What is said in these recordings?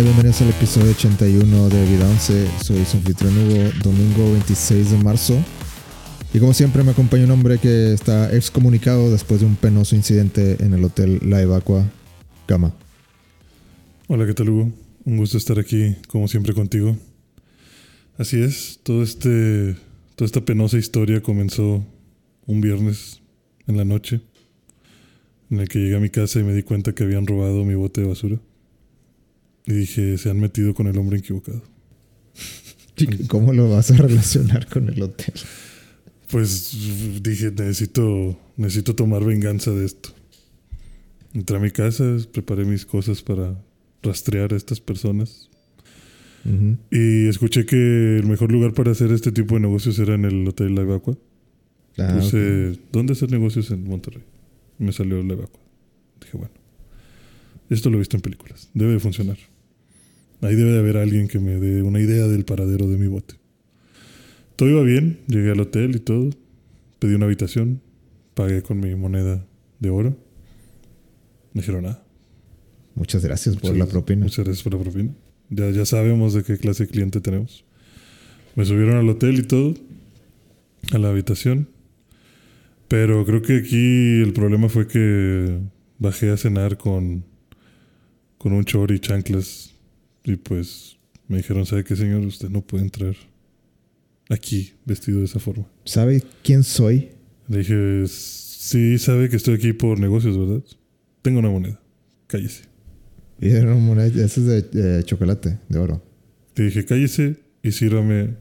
Bienvenidos al episodio 81 de Vida 11. Soy su anfitrión Hugo, domingo 26 de marzo. Y como siempre me acompaña un hombre que está excomunicado después de un penoso incidente en el hotel La Evacua, Gama. Hola, ¿qué tal Hugo? Un gusto estar aquí, como siempre, contigo. Así es, todo este, toda esta penosa historia comenzó un viernes en la noche, en el que llegué a mi casa y me di cuenta que habían robado mi bote de basura. Y dije, se han metido con el hombre equivocado. ¿Cómo lo vas a relacionar con el hotel? Pues dije, necesito, necesito tomar venganza de esto. Entré a mi casa, preparé mis cosas para rastrear a estas personas. Y escuché que el mejor lugar para hacer este tipo de negocios era en el Hotel La Evacua. Ah, Puse, ¿dónde hacer negocios en Monterrey? Y me salió La Evacua. Dije, bueno, esto lo he visto en películas. Debe de funcionar. Ahí debe de haber alguien que me dé una idea del paradero de mi bote. Todo iba bien, llegué al hotel y todo. Pedí una habitación, pagué con mi moneda de oro. Me dijeron nada. Muchas gracias por la propina. Muchas gracias por la propina. Ya, ya sabemos de qué clase de cliente tenemos. Me subieron al hotel y todo, a la habitación. Pero creo que aquí el problema fue que bajé a cenar con, con un chor y chanclas. Y pues me dijeron, ¿sabe qué, señor? Usted no puede entrar aquí vestido de esa forma. ¿Sabe quién soy? Le dije, sí, sabe que estoy aquí por negocios, ¿verdad? Tengo una moneda. Cállese. Y era una moneda, esa es de, de chocolate, de oro. Le dije, cállese y sírvame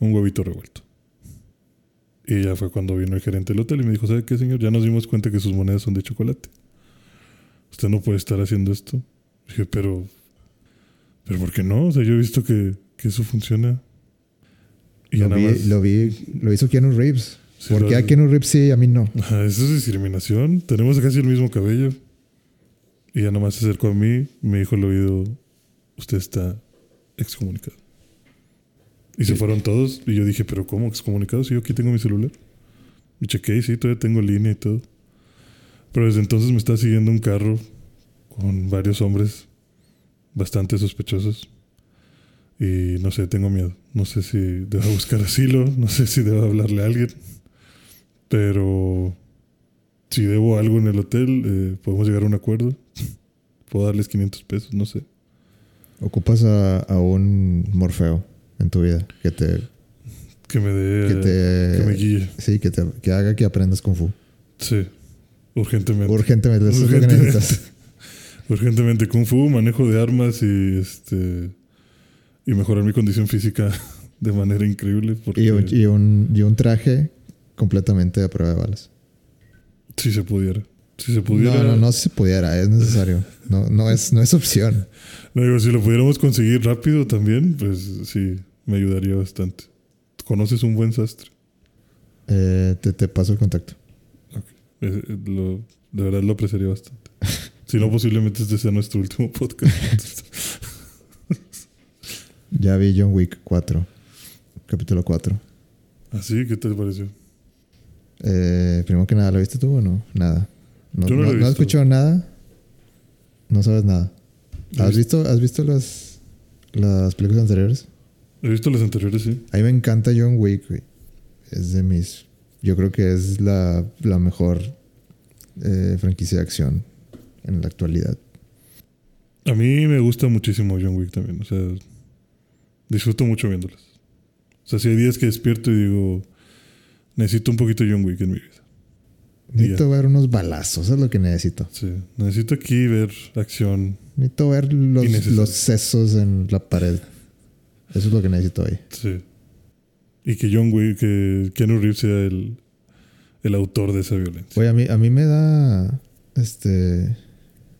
un huevito revuelto. Y ya fue cuando vino el gerente del hotel y me dijo, ¿sabe qué, señor? Ya nos dimos cuenta que sus monedas son de chocolate. Usted no puede estar haciendo esto. Dije, pero... ¿Pero por qué no? O sea, yo he visto que, que eso funciona. Y ya Lo nada vi, más... lo vi, lo hizo Keanu Reeves. Sí, ¿Por qué a Keanu Reeves sí y a mí no? Ajá, eso es discriminación. Tenemos casi el mismo cabello. Y ya nomás se acercó a mí, me dijo al oído, usted está excomunicado. Y se Sí. fueron todos. Y yo dije, pero ¿cómo excomunicado? Si yo aquí tengo mi celular. Y chequé y sí, todavía tengo línea y todo. Pero desde entonces me está siguiendo un carro con varios hombres bastante sospechosos. Y no sé, tengo miedo. No sé si debo buscar asilo, no sé si debo hablarle a alguien. Pero si debo algo en el hotel, eh, podemos llegar a un acuerdo. Puedo darles 500 pesos, no sé. Ocupas a, a un Morfeo en tu vida que te, Que me dé. que te, que me guíe. sí, que te, que haga que aprendas Kung Fu. Sí. Urgentemente. Urgentemente, Urgentemente. Urgentemente. Kung Fu, manejo de armas y este. Y mejorar mi condición física de manera increíble. Porque Y un, y, un, y un traje completamente a prueba de balas. si se pudiera. Si se pudiera. No, no, no si se pudiera, es necesario. No, no, es, no es opción. No, digo, si lo pudiéramos conseguir rápido también, pues sí, me ayudaría bastante. ¿Conoces un buen sastre? Eh, te, te paso el contacto. Eh, eh, lo- de verdad lo apreciaría bastante. Si no, posiblemente este sea nuestro último podcast. Ya vi John Wick 4, capítulo 4. Así, ¿qué te pareció? Eh, primero que nada, ¿lo viste tú o no? Nada. No, Yo no no, lo he no has visto. escuchado nada. No sabes nada. ¿Has visto, has visto las, las películas anteriores? He visto las anteriores, sí. A mí me encanta John Wick, güey. Es de mis. Yo creo que es la, la mejor eh, franquicia de acción en la actualidad. A mí me gusta muchísimo John Wick también. O sea, disfruto mucho viéndolas. O sea, si hay días que despierto y digo, necesito un poquito de John Wick en mi vida. Necesito ver unos balazos, es lo que necesito. Sí, necesito aquí ver acción. Necesito ver los, los sesos en la pared. Eso es lo que necesito hoy. Sí. Y que John Wick, que Keanu Reeves sea el, el autor de esa violencia. Oye, a mí, a mí me da. Este.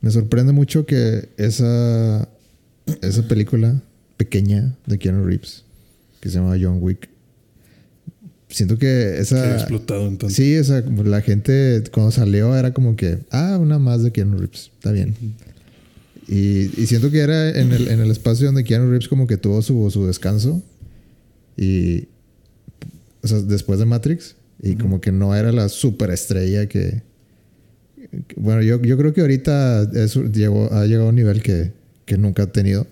Me sorprende mucho que esa. Esa película pequeña de Keanu Reeves, que se llama John Wick. Siento que que ha esa. explotado en tanto. Sí, esa, la gente cuando salió era como que, ah, una más de Keanu Reeves, está bien. Y, y siento que era en el, en el espacio donde Keanu Reeves como que tuvo su, su descanso. Y, o sea, después de Matrix. Y como que no era la superestrella que... Bueno, yo, yo creo que ahorita eso llegó, ha llegado a un nivel que, que nunca ha tenido.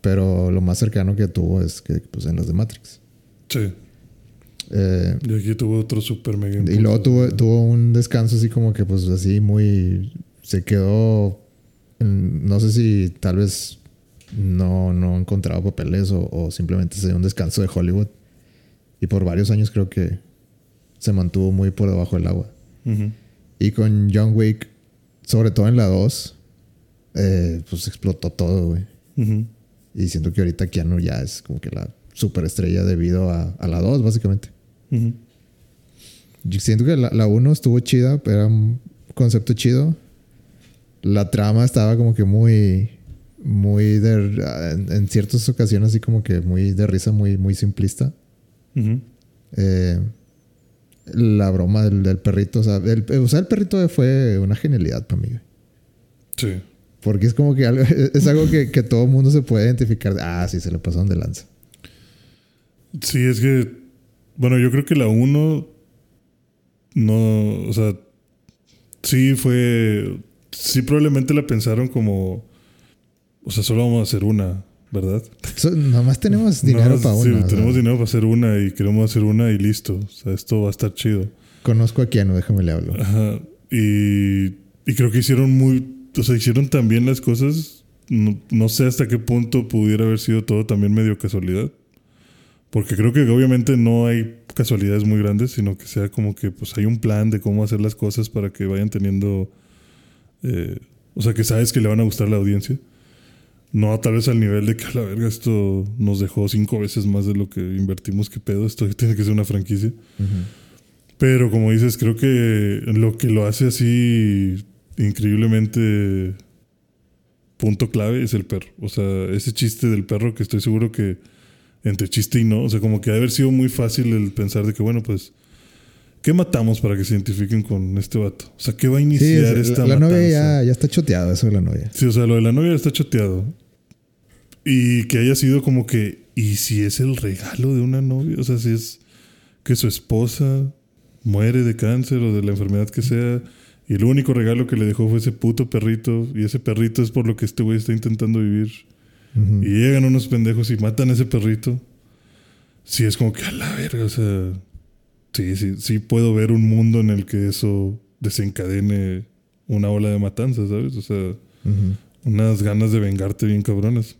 pero lo más cercano que tuvo es que pues en las de Matrix. Sí. Eh, Y aquí tuvo otro super mega y luego impulso. tuvo, tuvo un descanso así como que pues así muy... Se quedó... en- no sé si tal vez no, no encontraba papeles o, o simplemente se dio un descanso de Hollywood. Y por varios años creo que se mantuvo muy por debajo del agua. Ujú. Y con John Wick, sobre todo en la 2, eh, pues explotó todo, güey. Y siento que ahorita Keanu ya es como que la superestrella debido a, a la 2, básicamente. Yo siento que la, la 1 estuvo chida, era un concepto chido. La trama estaba como que muy, muy de, en, en ciertas ocasiones así como que muy de risa, muy, muy simplista. Ujú. Eh, la broma del, del perrito, o sea, el, usar el perrito fue una genialidad para mí. güey. Sí. Porque es como que algo, es algo que, que todo el mundo se puede identificar. Ah, sí, se le pasaron de lanza. Sí, es que. Bueno, yo creo que la 1. No. O sea. Sí fue. Sí, probablemente la pensaron como. O sea, solo vamos a hacer una, ¿verdad? So, nomás tenemos dinero más, para sí, una. tenemos dinero para hacer una y queremos hacer una y listo. O sea, esto va a estar chido. Conozco a Keanu, déjame le hablo. Ajá. Y, y creo que hicieron muy. O sea, hicieron también las cosas. No, no sé hasta qué punto pudiera haber sido todo también medio casualidad. Porque creo que obviamente no hay casualidades muy grandes, sino que sea como que pues hay un plan de cómo hacer las cosas para que vayan teniendo. eh, o sea, que sabes que le van a gustar a la audiencia. No tal vez al nivel de que a la verga esto nos dejó cinco veces más de lo que invertimos. que pedo? Esto tiene que ser una franquicia. Pero como dices, creo que lo que lo hace así increíblemente punto clave es el perro. O sea, ese chiste del perro que estoy seguro que entre chiste y no, o sea, como que ha haber sido muy fácil el pensar de que, bueno, pues, ¿qué matamos para que se identifiquen con este vato? O sea, ¿qué va a Sí, iniciar es- esta la, la novia ya, ya está choteado, eso de la novia. Sí, o sea, lo de la novia está choteado. Y que haya sido como que, ¿y si es el regalo de una novia? O sea, si es que su esposa muere de cáncer o de la enfermedad que sea, y el único regalo que le dejó fue ese puto perrito, y ese perrito es por lo que este güey está intentando vivir. Y llegan unos pendejos y matan a ese perrito. Sí, es como que a la verga, o sea. Sí, sí, sí puedo ver un mundo en el que eso desencadene una ola de matanzas, ¿sabes? O sea, unas ganas de vengarte bien cabronas.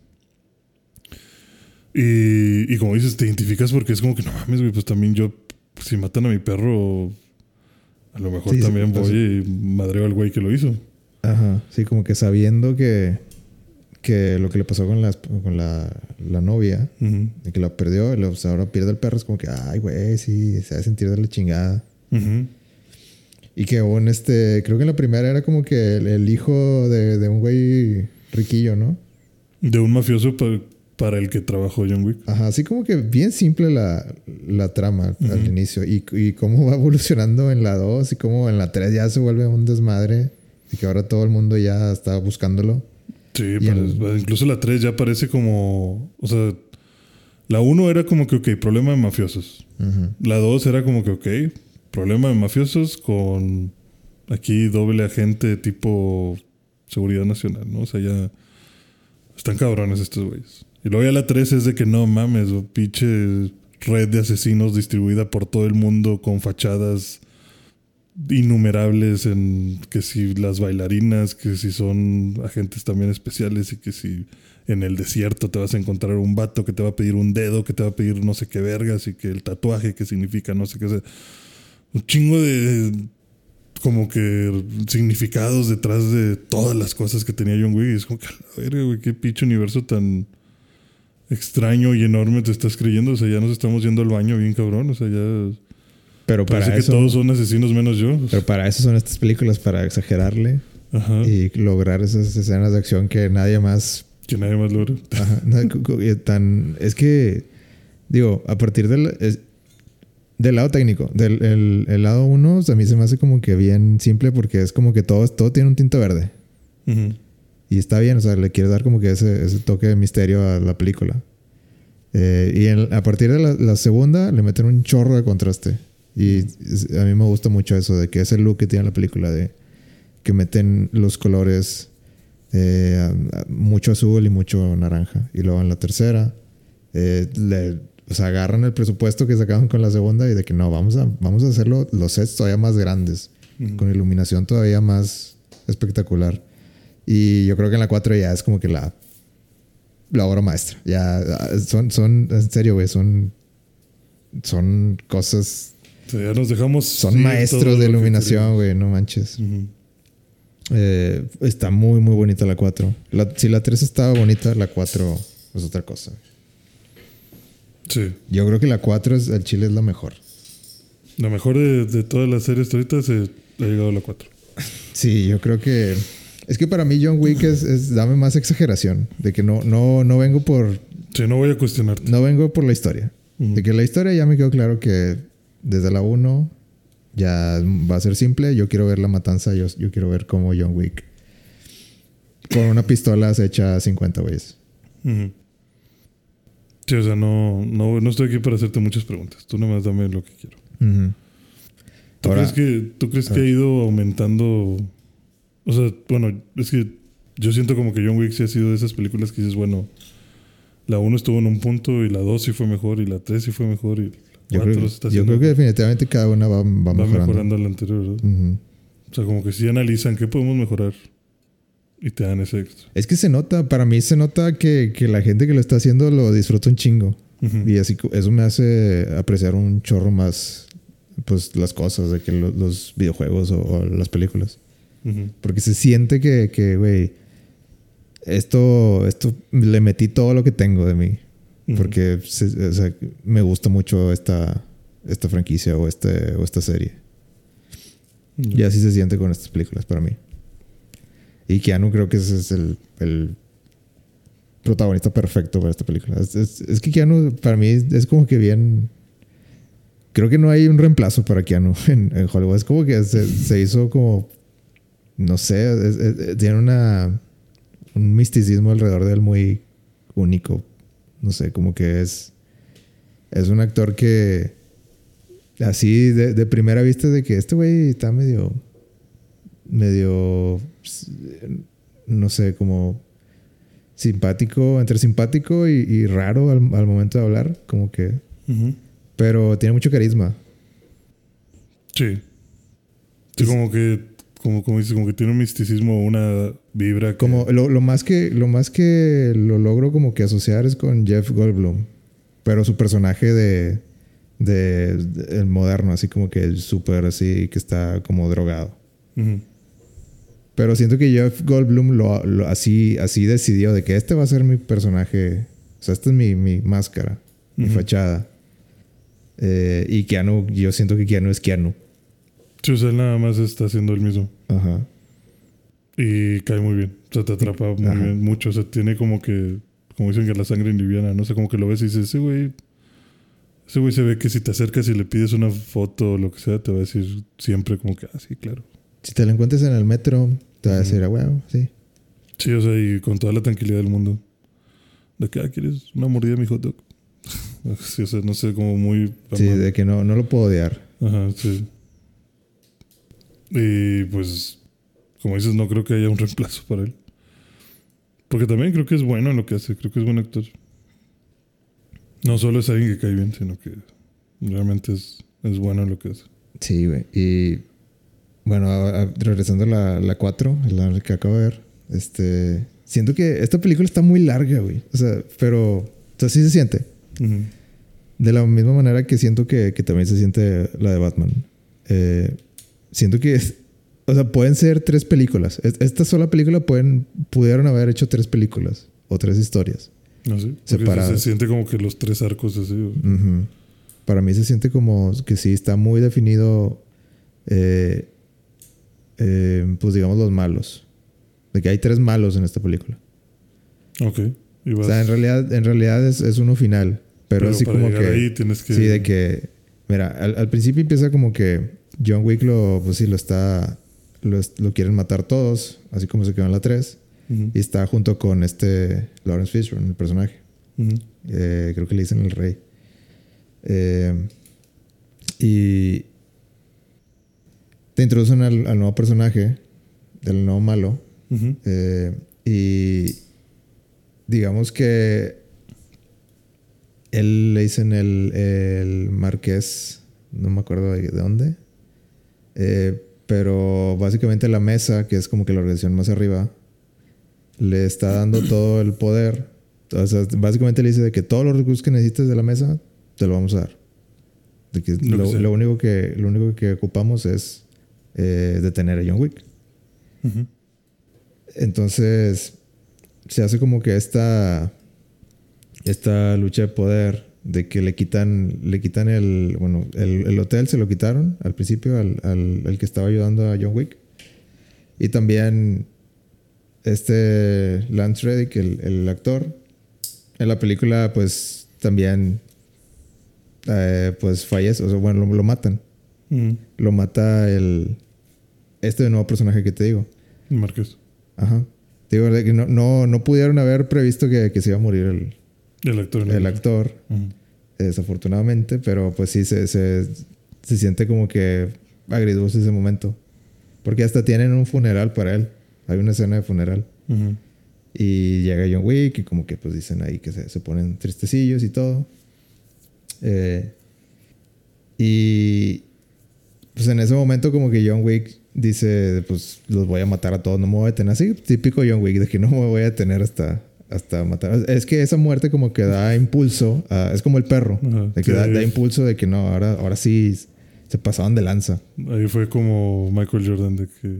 Y, y como dices, te identificas porque es como que no mames, güey, pues también yo, si matan a mi perro, a lo mejor Sí, sí, también pues- voy y madreo al güey que lo hizo. Ajá. Sí, como que sabiendo que, que lo que le pasó con, las- con la, la novia, de que la perdió, y o sea, ahora pierde el perro, es como que, ay, güey, sí, se va a sentir de la chingada. Y que un este, creo que en la primera era como que el, el hijo de, de un güey riquillo, ¿no? De un mafioso para el que trabajó John Wick. Ajá, así como que bien simple la, la trama al inicio. Y, y cómo va evolucionando en la 2 y cómo en la 3 ya se vuelve un desmadre. Y que ahora todo el mundo ya está buscándolo. Sí, pero el- incluso la 3 ya parece como. O sea, la 1 era como que, ok, problema de mafiosos. La 2 era como que, ok, problema de mafiosos con aquí doble agente tipo seguridad nacional, ¿no? O sea, ya están cabrones estos güeyes. Y luego ya la 3 es de que no mames, pinche red de asesinos distribuida por todo el mundo con fachadas innumerables en que si las bailarinas, que si son agentes también especiales y que si en el desierto te vas a encontrar un vato que te va a pedir un dedo, que te va a pedir no sé qué vergas y que el tatuaje que significa no sé qué. sea, un chingo de como que significados detrás de todas las cosas que tenía John Wick. Es como que, a la verga, güey, qué pinche universo tan extraño y enorme te estás creyendo. O sea, ya nos estamos yendo al baño bien cabrón. O sea, ya Pero parece para que eso... todos son asesinos menos yo. Pero para eso son estas películas, para exagerarle Ajá. y lograr esas escenas de acción que nadie más Que nadie más logra. Ajá, tan, es que, digo, a partir del, es- del lado técnico, del el, el lado uno, a mí se me hace como que bien simple porque es como que todo, todo tiene un tinte verde. Y está bien, o sea, le quieres dar como que ese, ese toque de misterio a la película. Eh, y en- a partir de la, la segunda le meten un chorro de contraste. Y a mí me gusta mucho eso, de que ese look que tiene la película, de que meten los colores eh, mucho azul y mucho naranja. Y luego en la tercera, eh, le, o sea, agarran el presupuesto que sacaban con la segunda y de que no, vamos a, vamos a hacerlo los sets todavía más grandes, con iluminación todavía más espectacular. Y yo creo que en la 4 ya es como que la, la obra maestra. Ya son, son en serio, güey, son, son cosas. ya nos dejamos. Son maestros de iluminación, güey, no manches. Eh, está muy, muy bonita la 4. si la 3 estaba bonita, la 4 es otra cosa. Sí. Yo creo que la 4 es, el chile es la mejor. La mejor de, de todas las series ahorita se ha llegado a la 4. Sí, yo creo que. Es que para mí John Wick es, dame más exageración. De que no, no, no vengo por. Sí, no voy a cuestionarte. No vengo por la historia. De que la historia ya me quedó claro que desde la 1 ya va a ser simple. Yo quiero ver la matanza. Yo, yo quiero ver cómo John Wick con una pistola se echa 50 güeyes. Sí, o sea, no, no, no, estoy aquí para hacerte muchas preguntas. Tú nomás dame lo que quiero. ¿Tú, crees que, ¿Tú crees que ha ido aumentando? O sea, bueno, es que yo siento como que John Wick sí ha sido de esas películas que dices, bueno, la 1 estuvo en un punto y la 2 sí fue mejor y la 3 sí fue mejor y yo, creo, yo creo, que definitivamente cada una va, va, va mejorando. la anterior, ¿verdad? O sea, como que sí analizan qué podemos mejorar y te dan ese extra. Es que se nota, para mí se nota que, que la gente que lo está haciendo lo disfruta un chingo. Y así eso me hace apreciar un chorro más pues las cosas de que los videojuegos o, las películas. Porque se siente que, que, güey, esto, esto le metí todo lo que tengo de mí. Porque me gusta mucho esta, esta franquicia o, este, o esta serie. Y así se siente con estas películas para mí. Y Keanu creo que ese es el, el protagonista perfecto para esta película. Es, es, que Keanu para mí es como que bien... Creo que no hay un reemplazo para Keanu en, en Hollywood. Es como que se, se hizo como... No sé, tiene una, un misticismo alrededor de él muy único no sé, como que es. Es un actor que. Así de, primera vista de que este güey está medio. medio. no sé, como. simpático, entre simpático y, raro al, momento de hablar, como que. Pero tiene mucho carisma. Sí. Sí, como que como, como dices, como que tiene un misticismo, una vibra. Como lo, lo, más que, lo más que lo logro como que asociar es con Jeff Goldblum. Pero su personaje de, de, el moderno, así como que súper así, que está como drogado. Pero siento que Jeff Goldblum lo, así, así decidió de que este va a ser mi personaje. O sea, esta es mi, mi máscara, mi fachada. Eh, y Keanu, yo siento que Keanu es Keanu. Sí, o sea, él nada más está haciendo el mismo. Ajá. Y cae muy bien. O sea, te atrapa muy bien, mucho. O sea, tiene como que, como dicen que la sangre liviana, no sé, como que lo ves y dices, ese güey, ese güey se ve que si te acercas y le pides una foto o lo que sea, te va a decir siempre como que, ah, sí, claro. Si te lo encuentras en el metro, te va a decir, ah, bueno, sí. Sí, o sea, y con toda la tranquilidad del mundo. De que, ah, ¿quieres una mordida mi hot dog? sí, o sea, no sé, como muy... Sí, de que no, no lo puedo odiar. Ajá, sí. Y pues, como dices, no creo que haya un reemplazo para él. Porque también creo que es bueno en lo que hace, creo que es buen actor. No solo es alguien que cae bien, sino que realmente es, es bueno en lo que hace. Sí, güey. Y bueno, regresando a la 4, la, la que acabo de ver, este, siento que esta película está muy larga, güey. O sea, pero, o sea, sí se siente. De la misma manera que siento que, que, también se siente la de Batman. Eh, siento que es, o sea, pueden ser tres películas. Esta sola película pueden, pudieron haber hecho tres películas o tres historias. No sé. Separadas. Se, siente como que los tres arcos así. Para mí se siente como que sí está muy definido, eh, eh, pues digamos, los malos. De que hay tres malos en esta película. Ok. O sea, en realidad, en realidad es, es uno final. Pero, así como que, ahí tienes que. Sí, de que. Mira, al, al principio empieza como que John Wick lo, pues sí, lo está, lo, quieren matar todos, así como se quedó en la 3. Y está junto con este Lawrence Fishburne, el personaje. Eh, creo que le dicen el rey. Eh, y te introducen al, nuevo personaje, del nuevo malo. Eh, Y digamos que él le dicen el, el marqués, no me acuerdo de, dónde, eh, pero básicamente la mesa, que es como que la organización más arriba, le está dando todo el poder. O sea, básicamente le dice de que todos los recursos que necesites de la mesa, te lo vamos a dar. De que Lo lo, que sea. lo único, que, lo único que ocupamos es eh, detener a John Wick. Entonces, se hace como que esta, esta lucha de poder de que le quitan, le quitan el, bueno, el, el hotel se lo quitaron al principio al, al, al que estaba ayudando a John Wick. Y también este Lance Reddick, el, el actor, en la película pues también eh, pues fallece, o sea, bueno, lo, lo matan. Ujú. Lo mata el, este nuevo personaje que te digo. Márquez. Ajá. Digo, no, no, no pudieron haber previsto que, que se iba a morir el, El actor. el actor, desafortunadamente, pero pues sí se, se, se siente como que agridulce ese momento. Porque hasta tienen un funeral para él. Hay una escena de funeral. Y llega John Wick y como que pues dicen ahí que se, se ponen tristecillos y todo. Eh, y pues en ese momento como que John Wick dice, pues los voy a matar a todos, no me voy a detener. Así, típico John Wick, de que no me voy a detener hasta, hasta matar. Es que esa muerte como que da impulso, a- es como el perro, Ajá, de que da, impulso de que no, ahora, ahora sí se pasaban de lanza. Ahí fue como Michael Jordan de que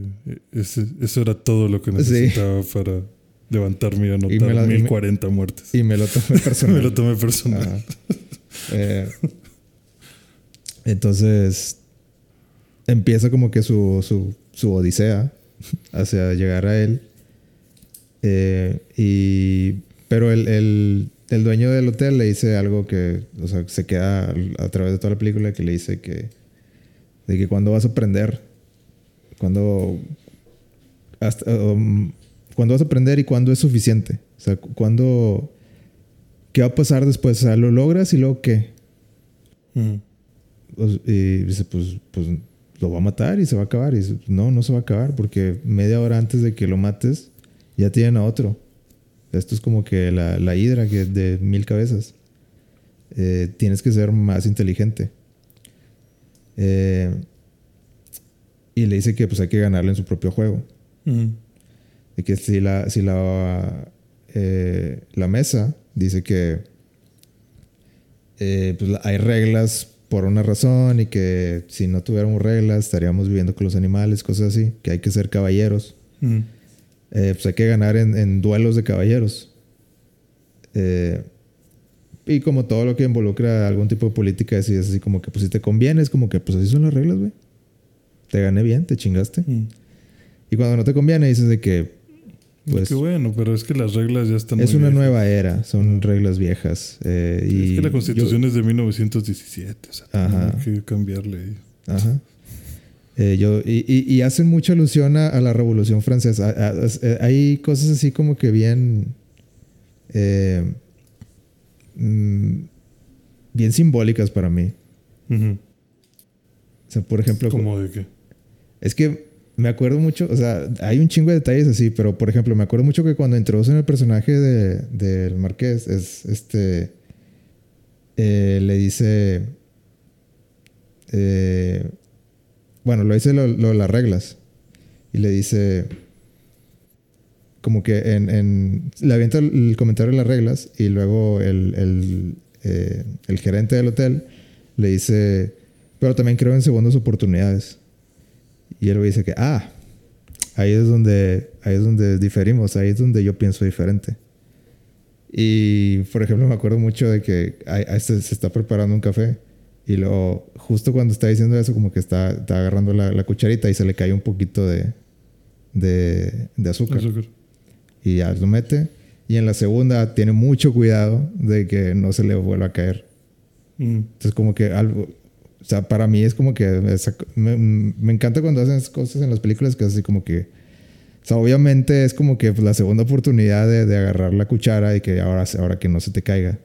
ese, eso era todo lo que necesitaba para levantarme y anotar Y me y me- 1040 muertes. Y me lo tomé personal. Me lo tomé personal. Eh, entonces empieza como que su, su, su odisea hacia llegar a él. Eh, y, pero el, el, el dueño del hotel le dice algo que, o sea, se queda a través de toda la película que le dice que, de que cuando vas a aprender, cuando, hasta, um, cuando vas a aprender y cuándo es suficiente. O sea, cu- cuándo, ¿qué va a pasar después? O sea, ¿lo logras y luego qué? Ujú. O s- Y dice, pues, pues lo va a matar y se va a acabar. Y dice, no, no se va a acabar porque media hora antes de que lo mates ya tienen a otro. Esto es como que la, la hidra que de mil cabezas. Eh, tienes que ser más inteligente. Eh, y le dice que pues hay que ganarle en su propio juego. De que si la, si la, eh, la mesa dice que pues, hay reglas por una razón y que si no tuviéramos reglas estaríamos viviendo con los animales, cosas así, que hay que ser caballeros. Eh, pues hay que ganar en, en duelos de caballeros. Eh, y como todo lo que involucra algún tipo de política, es así como que pues si te conviene, es como que pues así son las reglas, güey. Te gané bien, te chingaste. Ujú. Y cuando no te conviene dices de que pues Qué bueno, pero es que las reglas ya están Es muy una viejas. nueva era, son reglas viejas. eh, Sí, y es que la constitución yo- es de 1917, o sea, Ajá. hay que cambiarle. ajá. Eh, yo, y, y- y hacen mucha alusión a, a la Revolución Francesa. A- a- a- eh, hay cosas así como que bien. eh, mm, bien simbólicas para mí. O sea, por ejemplo, ¿Cómo de qué? Es que me acuerdo mucho, o sea, hay un chingo de detalles así, pero por ejemplo, me acuerdo mucho que cuando introducen el personaje de- del Marqués, es este. eh, le dice. eh, bueno, lo dice lo, de las reglas. Y le dice. Como que en. le avienta el, comentario de las reglas. Y luego el, eh, el gerente del hotel le dice. Pero también creo en segundas oportunidades. Y él dice que, ah, ahí es donde, ahí es donde diferimos, ahí es donde yo pienso diferente. Y, por ejemplo, me acuerdo mucho de que se, se está preparando un café y luego, justo cuando está diciendo eso, como que está, está agarrando la, la cucharita y se le cae un poquito de, de, de azúcar. Azúcar. Y ya lo mete. Y en la segunda tiene mucho cuidado de que no se le vuelva a caer. Ujú. Entonces, como que algo. O sea, para mí es como que. esa- me, me encanta cuando hacen esas cosas en las películas que es así como que. O sea, obviamente es como que la segunda oportunidad de, de agarrar la cuchara y que ahora, ahora que no se te caiga.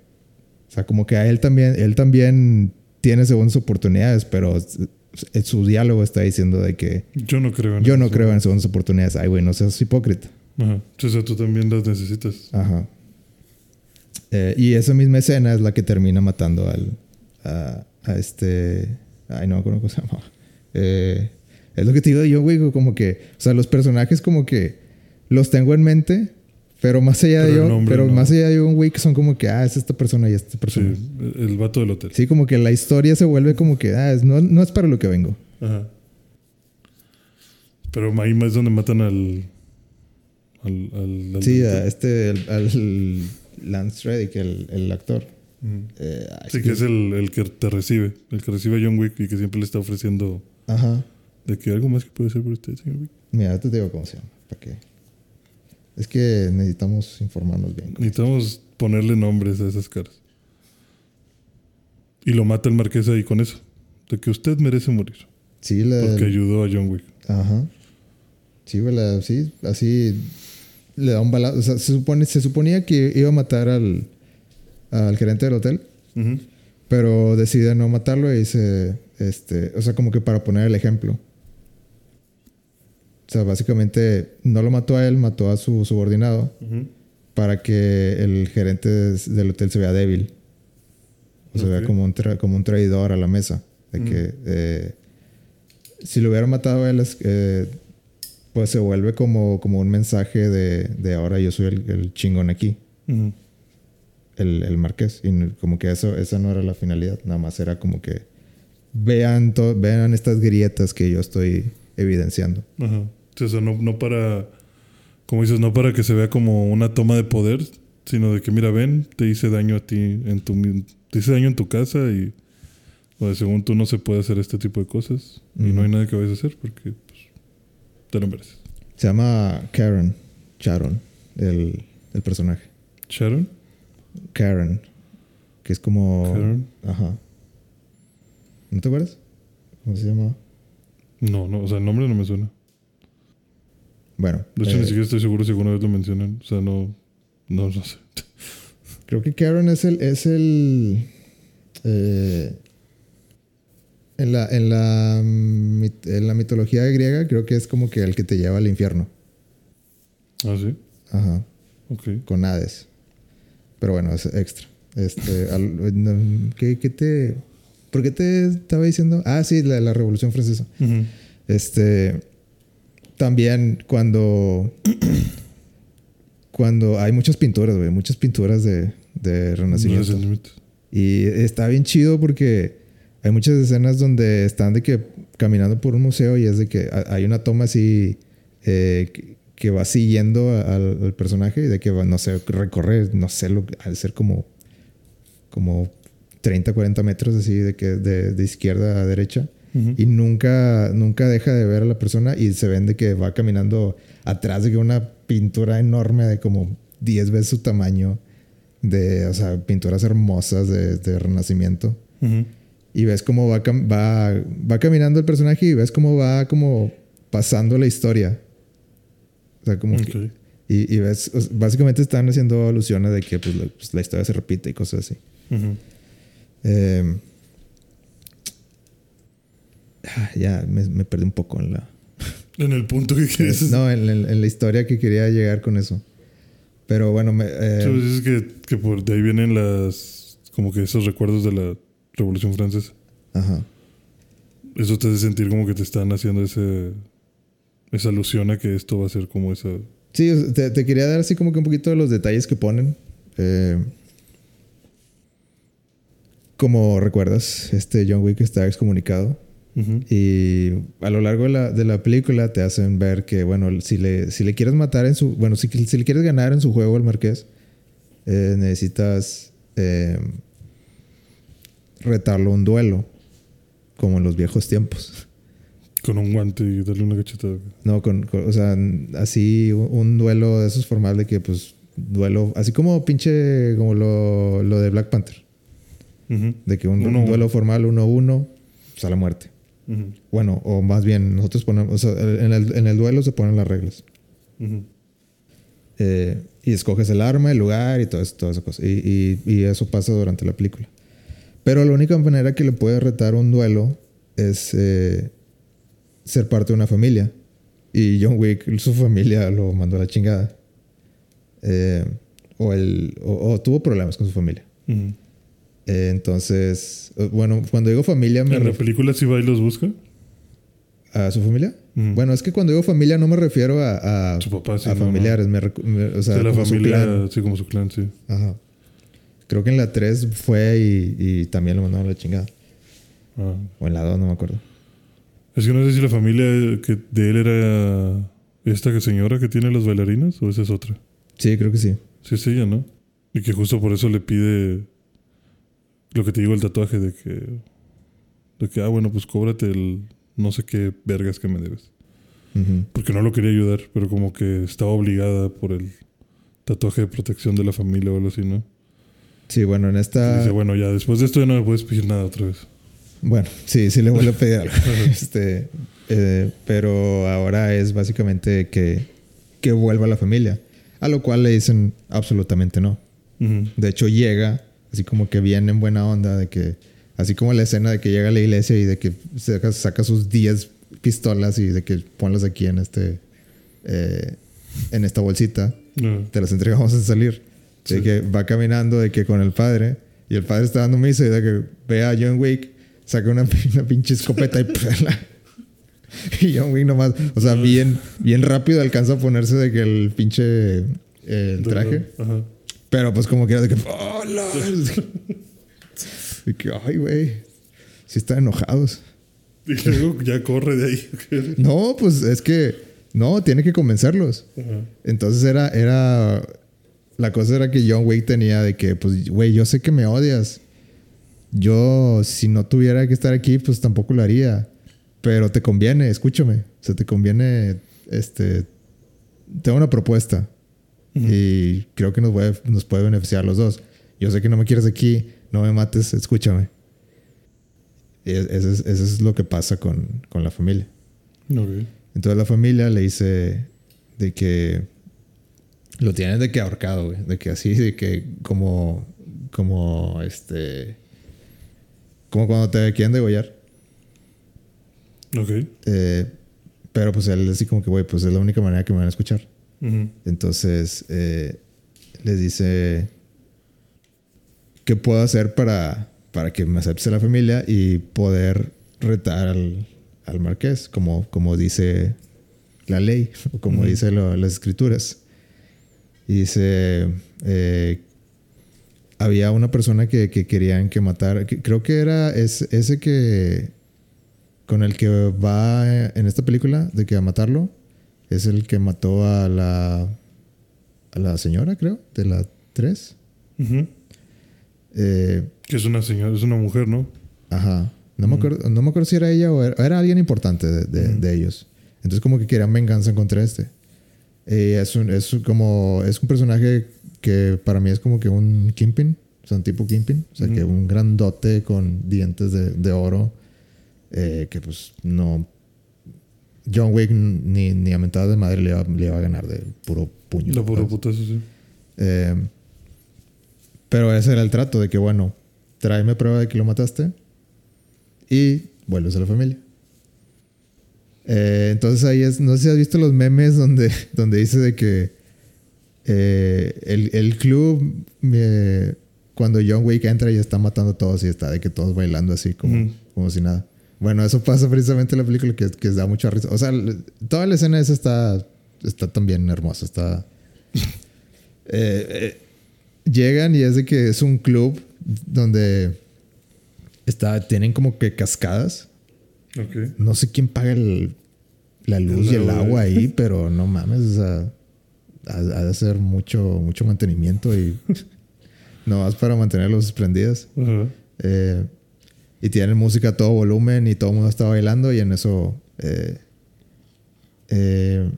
O sea, como que a él también, él también tiene segundas oportunidades, pero su diálogo está diciendo de que Yo no creo en yo no creo en segundas oportunidades. Ay, güey, no seas hipócrita. Ajá. O sea, tú también las necesitas. Ajá. Eh, y esa misma escena es la que termina matando al. a, a este. Ay, no me acuerdo cómo se llamaba. Eh, es lo que te digo yo, güey. Como que. O sea, los personajes, como que. Los tengo en mente. Pero más allá de Pero yo. Pero no. más allá de güey, que son como que. Ah, es esta persona y esta persona. Sí, el vato del hotel. Sí, como que la historia se vuelve como que. Ah, es- no, no es para lo que vengo. Ajá. Pero ahí es donde matan al. al. al, al Sí, a este. Al, Lance Reddick, el, el actor. Eh, Sí, que que- es el, el que te recibe. El que recibe a John Wick y que siempre le está ofreciendo. Ajá. De que algo más que puede ser por usted, señor Wick. Mira, te digo cómo se llama. ¿Para qué? Es que necesitamos informarnos bien. Necesitamos ponerle nombres a esas caras. Y lo mata el marqués ahí con eso. De que usted merece morir. Sí, la. Porque ayudó a John Wick. Ajá. Sí, la- sí, así le da un balazo. O sea, se, supone, se suponía que iba a matar al, al gerente del hotel, pero decide no matarlo y dice, este, o sea, como que para poner el ejemplo. O sea, básicamente no lo mató a él, mató a su subordinado para que el gerente del hotel se vea débil. O se vea como un, tra- como un traidor a la mesa. De que eh, si lo hubiera matado a él, eh, pues se vuelve como, como un mensaje de, de ahora yo soy el, el chingón aquí, el, el marqués. Y como que eso, esa no era la finalidad, nada más era como que vean, vean estas grietas que yo estoy evidenciando. Ajá. O sea, no, no para, como dices, no para que se vea como una toma de poder, sino de que, mira, ven, te hice daño a ti, en tu, te hice daño en tu casa y o según tú no se puede hacer este tipo de cosas y no hay nada que vayas a hacer porque pues, te lo mereces. Se llama Karen, Sharon, el, el personaje. ¿Sharon? Karen, que es como... Karen. Ajá. ¿No te acuerdas? ¿Cómo se llama? No, no, o sea, el nombre no me suena. Bueno, De hecho, eh, ni siquiera estoy seguro si alguna vez lo mencionan. O sea, no, no, no sé. creo que Karen es el... Es el eh, en, la, en, la, en la mitología griega creo que es como que el que te lleva al infierno. Ah, sí. Ajá. Ok. Con Hades. Pero bueno, es extra. Este, al- ¿qué, qué te... ¿Por qué te estaba diciendo? Ah, sí, la, la Revolución Francesa. Este. También cuando. cuando hay muchas pinturas, güey. Muchas pinturas de, de renacimiento. Renacimiento. Y está bien chido porque hay muchas escenas donde están de que caminando por un museo y es de que ha- hay una toma así eh, que, va siguiendo al, al personaje y de que va, no sé, recorrer, no sé, lo, al ser como, como 30, 40 metros así de que de, de izquierda a derecha. Ujú. Y nunca, nunca deja de ver a la persona y se ven de que va caminando atrás de que una pintura enorme de como 10 veces su tamaño, de, o sea, pinturas hermosas de, de renacimiento. Ujú. Y ves cómo va, va, va caminando el personaje y ves cómo va como pasando la historia. O sea, como que- Ok. y, y ves, básicamente están haciendo alusiones de que pues, la, pues, la historia se repite y cosas así. Ujú. Eh, ah, ya me, me perdí un poco en la, En el punto que quieres. no, en, en- en la historia que quería llegar con eso. Pero bueno, me, eh, Tú dices que, que por de ahí vienen las. Como que esos recuerdos de la Revolución Francesa. ajá. Eso te hace sentir como que te están haciendo ese. Esa alusión a que esto va a ser como esa. Sí, te quería dar así como que un poquito de los detalles que ponen. Eh, como recuerdas, este John Wick está excomunicado. Y a lo largo de la, de la película te hacen ver que, bueno, si le, si le quieres matar en su. Bueno, si, si le quieres ganar en su juego al Marqués, eh, necesitas eh, retarlo a un duelo, como en los viejos tiempos. Con un guante y darle una cachetada. No, con, con- o sea, así un, duelo de esos formal de que, pues, duelo, así como pinche, como lo, lo de Black Panther, de que un, Uno uno. duelo formal uno a uno, pues a la muerte. Bueno, o más bien, nosotros ponemos, o sea, en el, en el duelo se ponen las reglas. Eh, y escoges el arma, el lugar y todo eso, toda esa cosa. Y, y- y eso pasa durante la película. Pero la única manera que le puedes retar un duelo es eh, ser parte de una familia. Y John Wick, su familia lo mandó a la chingada. Eh, o, el, o, o tuvo problemas con su familia. Ujú. Eh, entonces, eh, bueno, cuando digo familia me ¿En la película sí va y los busca? a su familia. Ujú. Bueno, es que cuando digo familia no me refiero a, a, Su papá, sí, a no, familiares, me recu- me- o sea, de la como su familia, clan. sí, como su clan, sí. Ajá. Creo que en la 3 fue y, y también lo mandaron a la chingada. Ah. O en la 2, no me acuerdo. Es que no sé si la familia que de él era esta señora que tiene las bailarinas o esa es otra. Sí, creo que sí. Sí, es ella, ¿no? Y que justo por eso le pide lo que te digo el tatuaje de que, de que, ah, bueno, pues cóbrate el no sé qué vergas que me debes. Porque no lo quería ayudar, pero como que estaba obligada por el tatuaje de protección de la familia o algo así, ¿no? Sí, bueno, en Y esta... dice, bueno, ya después de esto ya no me puedes pedir nada otra vez. Bueno, sí, sí le vuelvo a pedir algo. este, eh, pero ahora es básicamente que, que vuelva a la familia. A lo cual le dicen absolutamente no. De hecho, llega, así como que viene en buena onda, de que, así como la escena de que llega a la iglesia y de que saca, saca sus 10 pistolas y de que ponlas aquí en este, eh, en esta bolsita, No. te las entregamos al salir. De Sí. que va caminando de que con el padre y el padre está dando misa y de que ve a John Wick, saca una, una pinche escopeta y. Y John Wick nomás, o sea, bien, bien rápido alcanza a ponerse de que el pinche eh, el traje. Ajá. Pero pues como que era de que... ¡Oh! De que, ay, güey. Sí están enojados. Y luego ya corre de ahí. No, pues es que... No, tiene que convencerlos. Entonces era... era la cosa era que John Wick tenía de que, pues, güey, yo sé que me odias. Yo, si no tuviera que estar aquí, pues tampoco lo haría. Pero te conviene, escúchame. O sea, te conviene, este... Tengo una propuesta. Y creo que nos puede, nos puede beneficiar a los dos. Yo sé que no me quieres aquí, no me mates, escúchame. Eso es, eso es lo que pasa con, con la familia. Ok. Entonces la familia le dice de que lo tienen de que ahorcado, güey. De que así, de que como, como este, como cuando te quieren degollar. Ok. Eh, pero pues él así como que, güey, pues es la única manera que me van a escuchar. Entonces eh, les dice, ¿qué puedo hacer para, para que me acepte la familia y poder retar al, al marqués? Como, como dice la ley, o como Ujú. dice lo- las escrituras. Y dice, eh, había una persona que, que querían que matara, que- creo que era es- ese que, con el que va en esta película, de que a matarlo, es el que mató a la, a la señora, creo, de la 3. Ujú. Eh, Que es una señora, es una mujer, ¿no? ajá. No, me acuerdo, no me acuerdo si era ella o era, era alguien importante de, de- de ellos. Entonces como que querían venganza contra este. Eh, es, un, es como... Es un personaje que para mí es como que un Kingpin. O sea, un tipo Kingpin. O sea, que un grandote con dientes de, de oro. eh, que pues no... John Wick ni, ni a mentada de madre le iba, le a ganar de puro puño. La puro putazo, sí. Eh, pero ese era el trato de que, bueno, tráeme prueba de que lo mataste y vuelves a la familia. Eh, entonces ahí es, no sé si has visto los memes donde, donde dice de que eh, el, el club, eh, cuando John Wick entra y está matando a todos y está de que todos bailando así como, como si nada. Bueno, eso pasa precisamente en la película que, que da mucha risa. O sea, toda la escena esa está, está también hermosa. Está... Eh, eh, llegan y es de que es un club donde está, tienen como que cascadas. Ok. No sé quién paga el- la luz El y el agua, agua eh. ahí, pero no mames, o sea, ha, ha de ser mucho, mucho mantenimiento y no más para mantenerlos prendidas. Eh, y tienen música a todo volumen y todo el mundo está bailando y en eso eh, eh,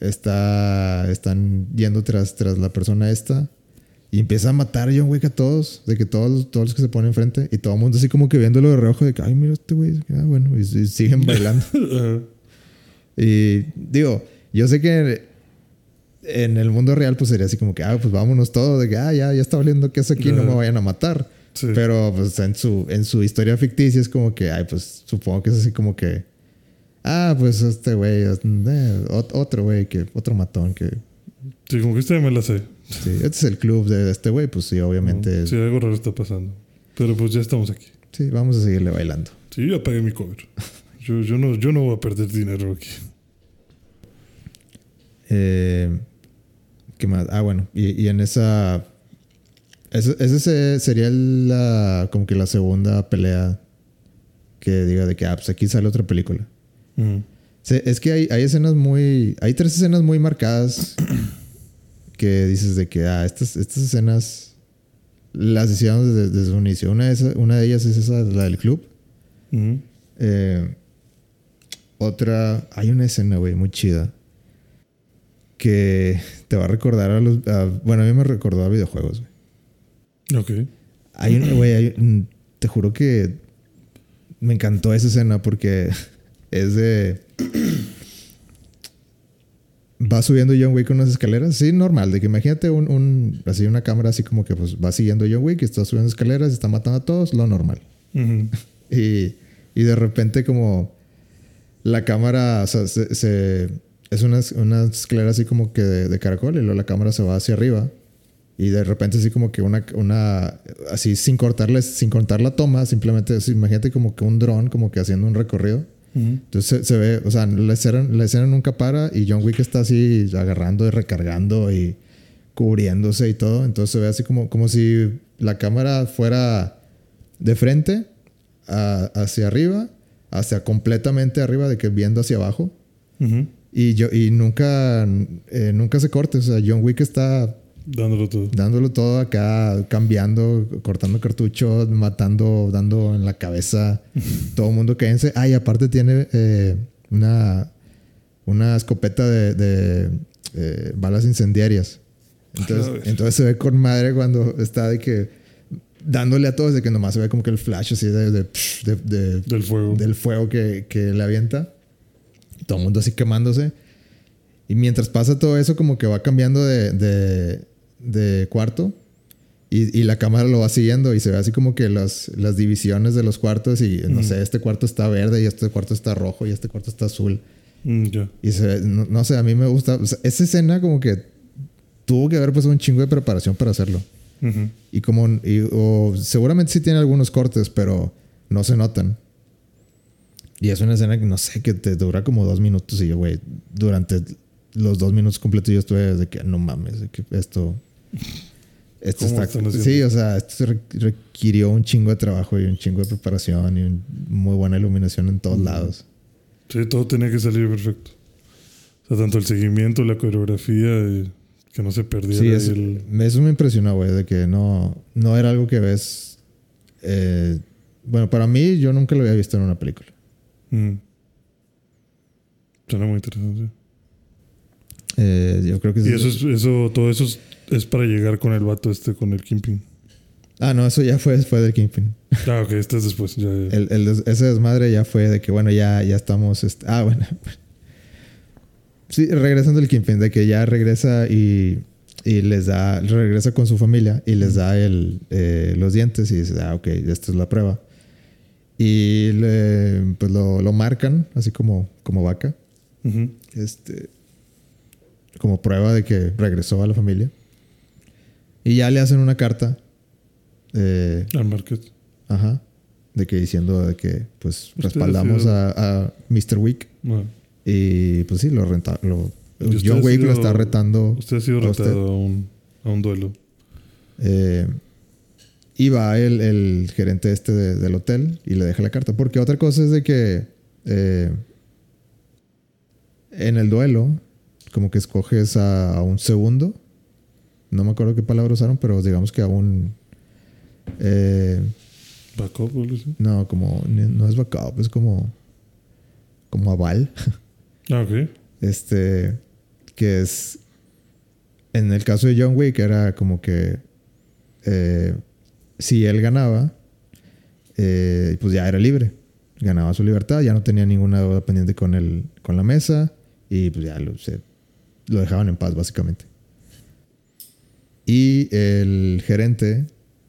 está, están yendo tras, tras la persona esta y empieza a matar a John Wick a todos, de que todos, todos los que se ponen enfrente y todo el mundo así como que viéndolo de reojo de que, ay, mira este güey, ah, bueno, y, y siguen bailando. Y digo, yo sé que en el mundo real pues sería así como que, ah, pues vámonos todos, de que, ah, ya, ya está valiendo que es aquí, no me vayan a matar. Sí. Pero pues en su, en su historia ficticia es como que, ay, pues supongo que es así como que Ah, pues este güey, eh, ot- otro güey, que, otro matón que. Sí, como que esta me la sé. Sí, este es el club de este güey, pues sí, obviamente. Sí, algo raro está pasando. Pero pues ya estamos aquí. Sí, vamos a seguirle bailando. Sí, yo ya pagué mi cover. Yo, yo, no, yo no voy a perder dinero aquí. Eh, ¿Qué más? Ah, bueno, y, y en esa. Ese, ese se- sería la, como que la segunda pelea que diga de que, ah, pues aquí sale otra película. Sí, es que hay, hay escenas muy. Hay tres escenas muy marcadas que dices de que, ah, estas, estas escenas las hicieron desde, desde un inicio. Una de, esas- una de ellas es esa, la del club. Eh, otra, hay una escena, güey, muy chida. Que te va a recordar a los. a- bueno, a mí me recordó a videojuegos, güey. Ok. Hay una, güey, te juro que me encantó esa escena porque es de. Va subiendo John Wick unas escaleras, sí, normal, de que imagínate un, un- así una cámara así como que pues va siguiendo John Wick, está subiendo escaleras, está matando a todos, lo normal. Y, y de repente como la cámara, o sea, se, se- es una, una escalera así como que de, de caracol y luego la cámara se va hacia arriba. Y de repente así como que una, una así sin cortarles, sin cortar la toma, simplemente así, imagínate como que un dron como que haciendo un recorrido. Entonces se, se ve, o sea, la escena, la escena nunca para y John Wick está así agarrando y recargando y cubriéndose y todo. Entonces se ve así como, como si la cámara fuera de frente a- hacia arriba, hacia completamente arriba, de que viendo hacia abajo. Ujú. Y, yo, y nunca, eh, nunca se corte. O sea, John Wick está Dándolo todo. dándolo todo acá, cambiando, cortando cartuchos, matando, dando en la cabeza. todo el mundo cállense. Ah, y aparte tiene eh, una, una escopeta de, de, eh, balas incendiarias. Entonces, ver. entonces se ve con madre cuando está de que dándole a todos, de que nomás se ve como que el flash así de, de, de- de- Del fuego. del fuego que, que le avienta. Todo el mundo así quemándose. Y mientras pasa todo eso, como que va cambiando de, de, cuarto. Y, y la cámara lo va siguiendo y se ve así como que las, las divisiones de los cuartos. Y no Mm. sé, este cuarto está verde y este cuarto está rojo y este cuarto está azul. Mm. Y se ve, no, no sé, a mí me gusta. o sea, esa escena como que tuvo que haber pasado un chingo de preparación para hacerlo. Y como, y- o seguramente sí tiene algunos cortes, pero no se notan. Y es una escena que no sé, que te dura como dos minutos. Y yo, güey, durante los dos minutos completos yo estuve de que no mames, de que esto. Esto ¿Cómo está. Sí, o sea, esto requirió un chingo de trabajo y un chingo de preparación y un- muy buena iluminación en todos lados. Sí, todo tenía que salir perfecto. O sea, tanto el seguimiento, la coreografía, y que no se perdiera Sí, eso, el... eso me impresionó, güey, de que no, no era algo que ves. eh, bueno, para mí, yo nunca lo había visto en una película. Mm. Suena muy interesante. Eh, yo creo que Y eso es, eso, todo eso es, es para llegar con el vato este, con el Kimping. Ah, no, eso ya fue después del Kingpin. Ah, ok, este es después. Ya, ya. El, el des- ese desmadre ya fue de que, bueno, ya, ya estamos. este- ah, bueno. Sí, regresando del Kingpin, de que ya regresa y, y les da, regresa con su familia y les da el, eh, los dientes y dice, ah, ok, esta es la prueba. Y le- pues lo, lo marcan así como, como vaca, este, como prueba de que regresó a la familia. Y ya le hacen una carta. eh, Al market. Ajá. De que diciendo de que pues respaldamos a, a Mr. Wick. Bueno, Y pues sí, lo renta. Lo, John Wick lo está retando. usted ha sido a retado a un, a un duelo. Eh, y va el, el gerente este de- del hotel y le deja la carta. Porque otra cosa es de que eh, en el duelo, como que escoges a, a un segundo. No me acuerdo qué palabra usaron, pero digamos que a un. eh, Backup no, como. No es backup, es como. Como aval. Ah, ok. Este. Que es. En el caso de John Wick, era como que. eh, si él ganaba, eh, pues ya era libre. Ganaba su libertad, ya no tenía ninguna deuda pendiente con, el, con la mesa y pues ya lo, se- lo dejaban en paz, básicamente. Y el gerente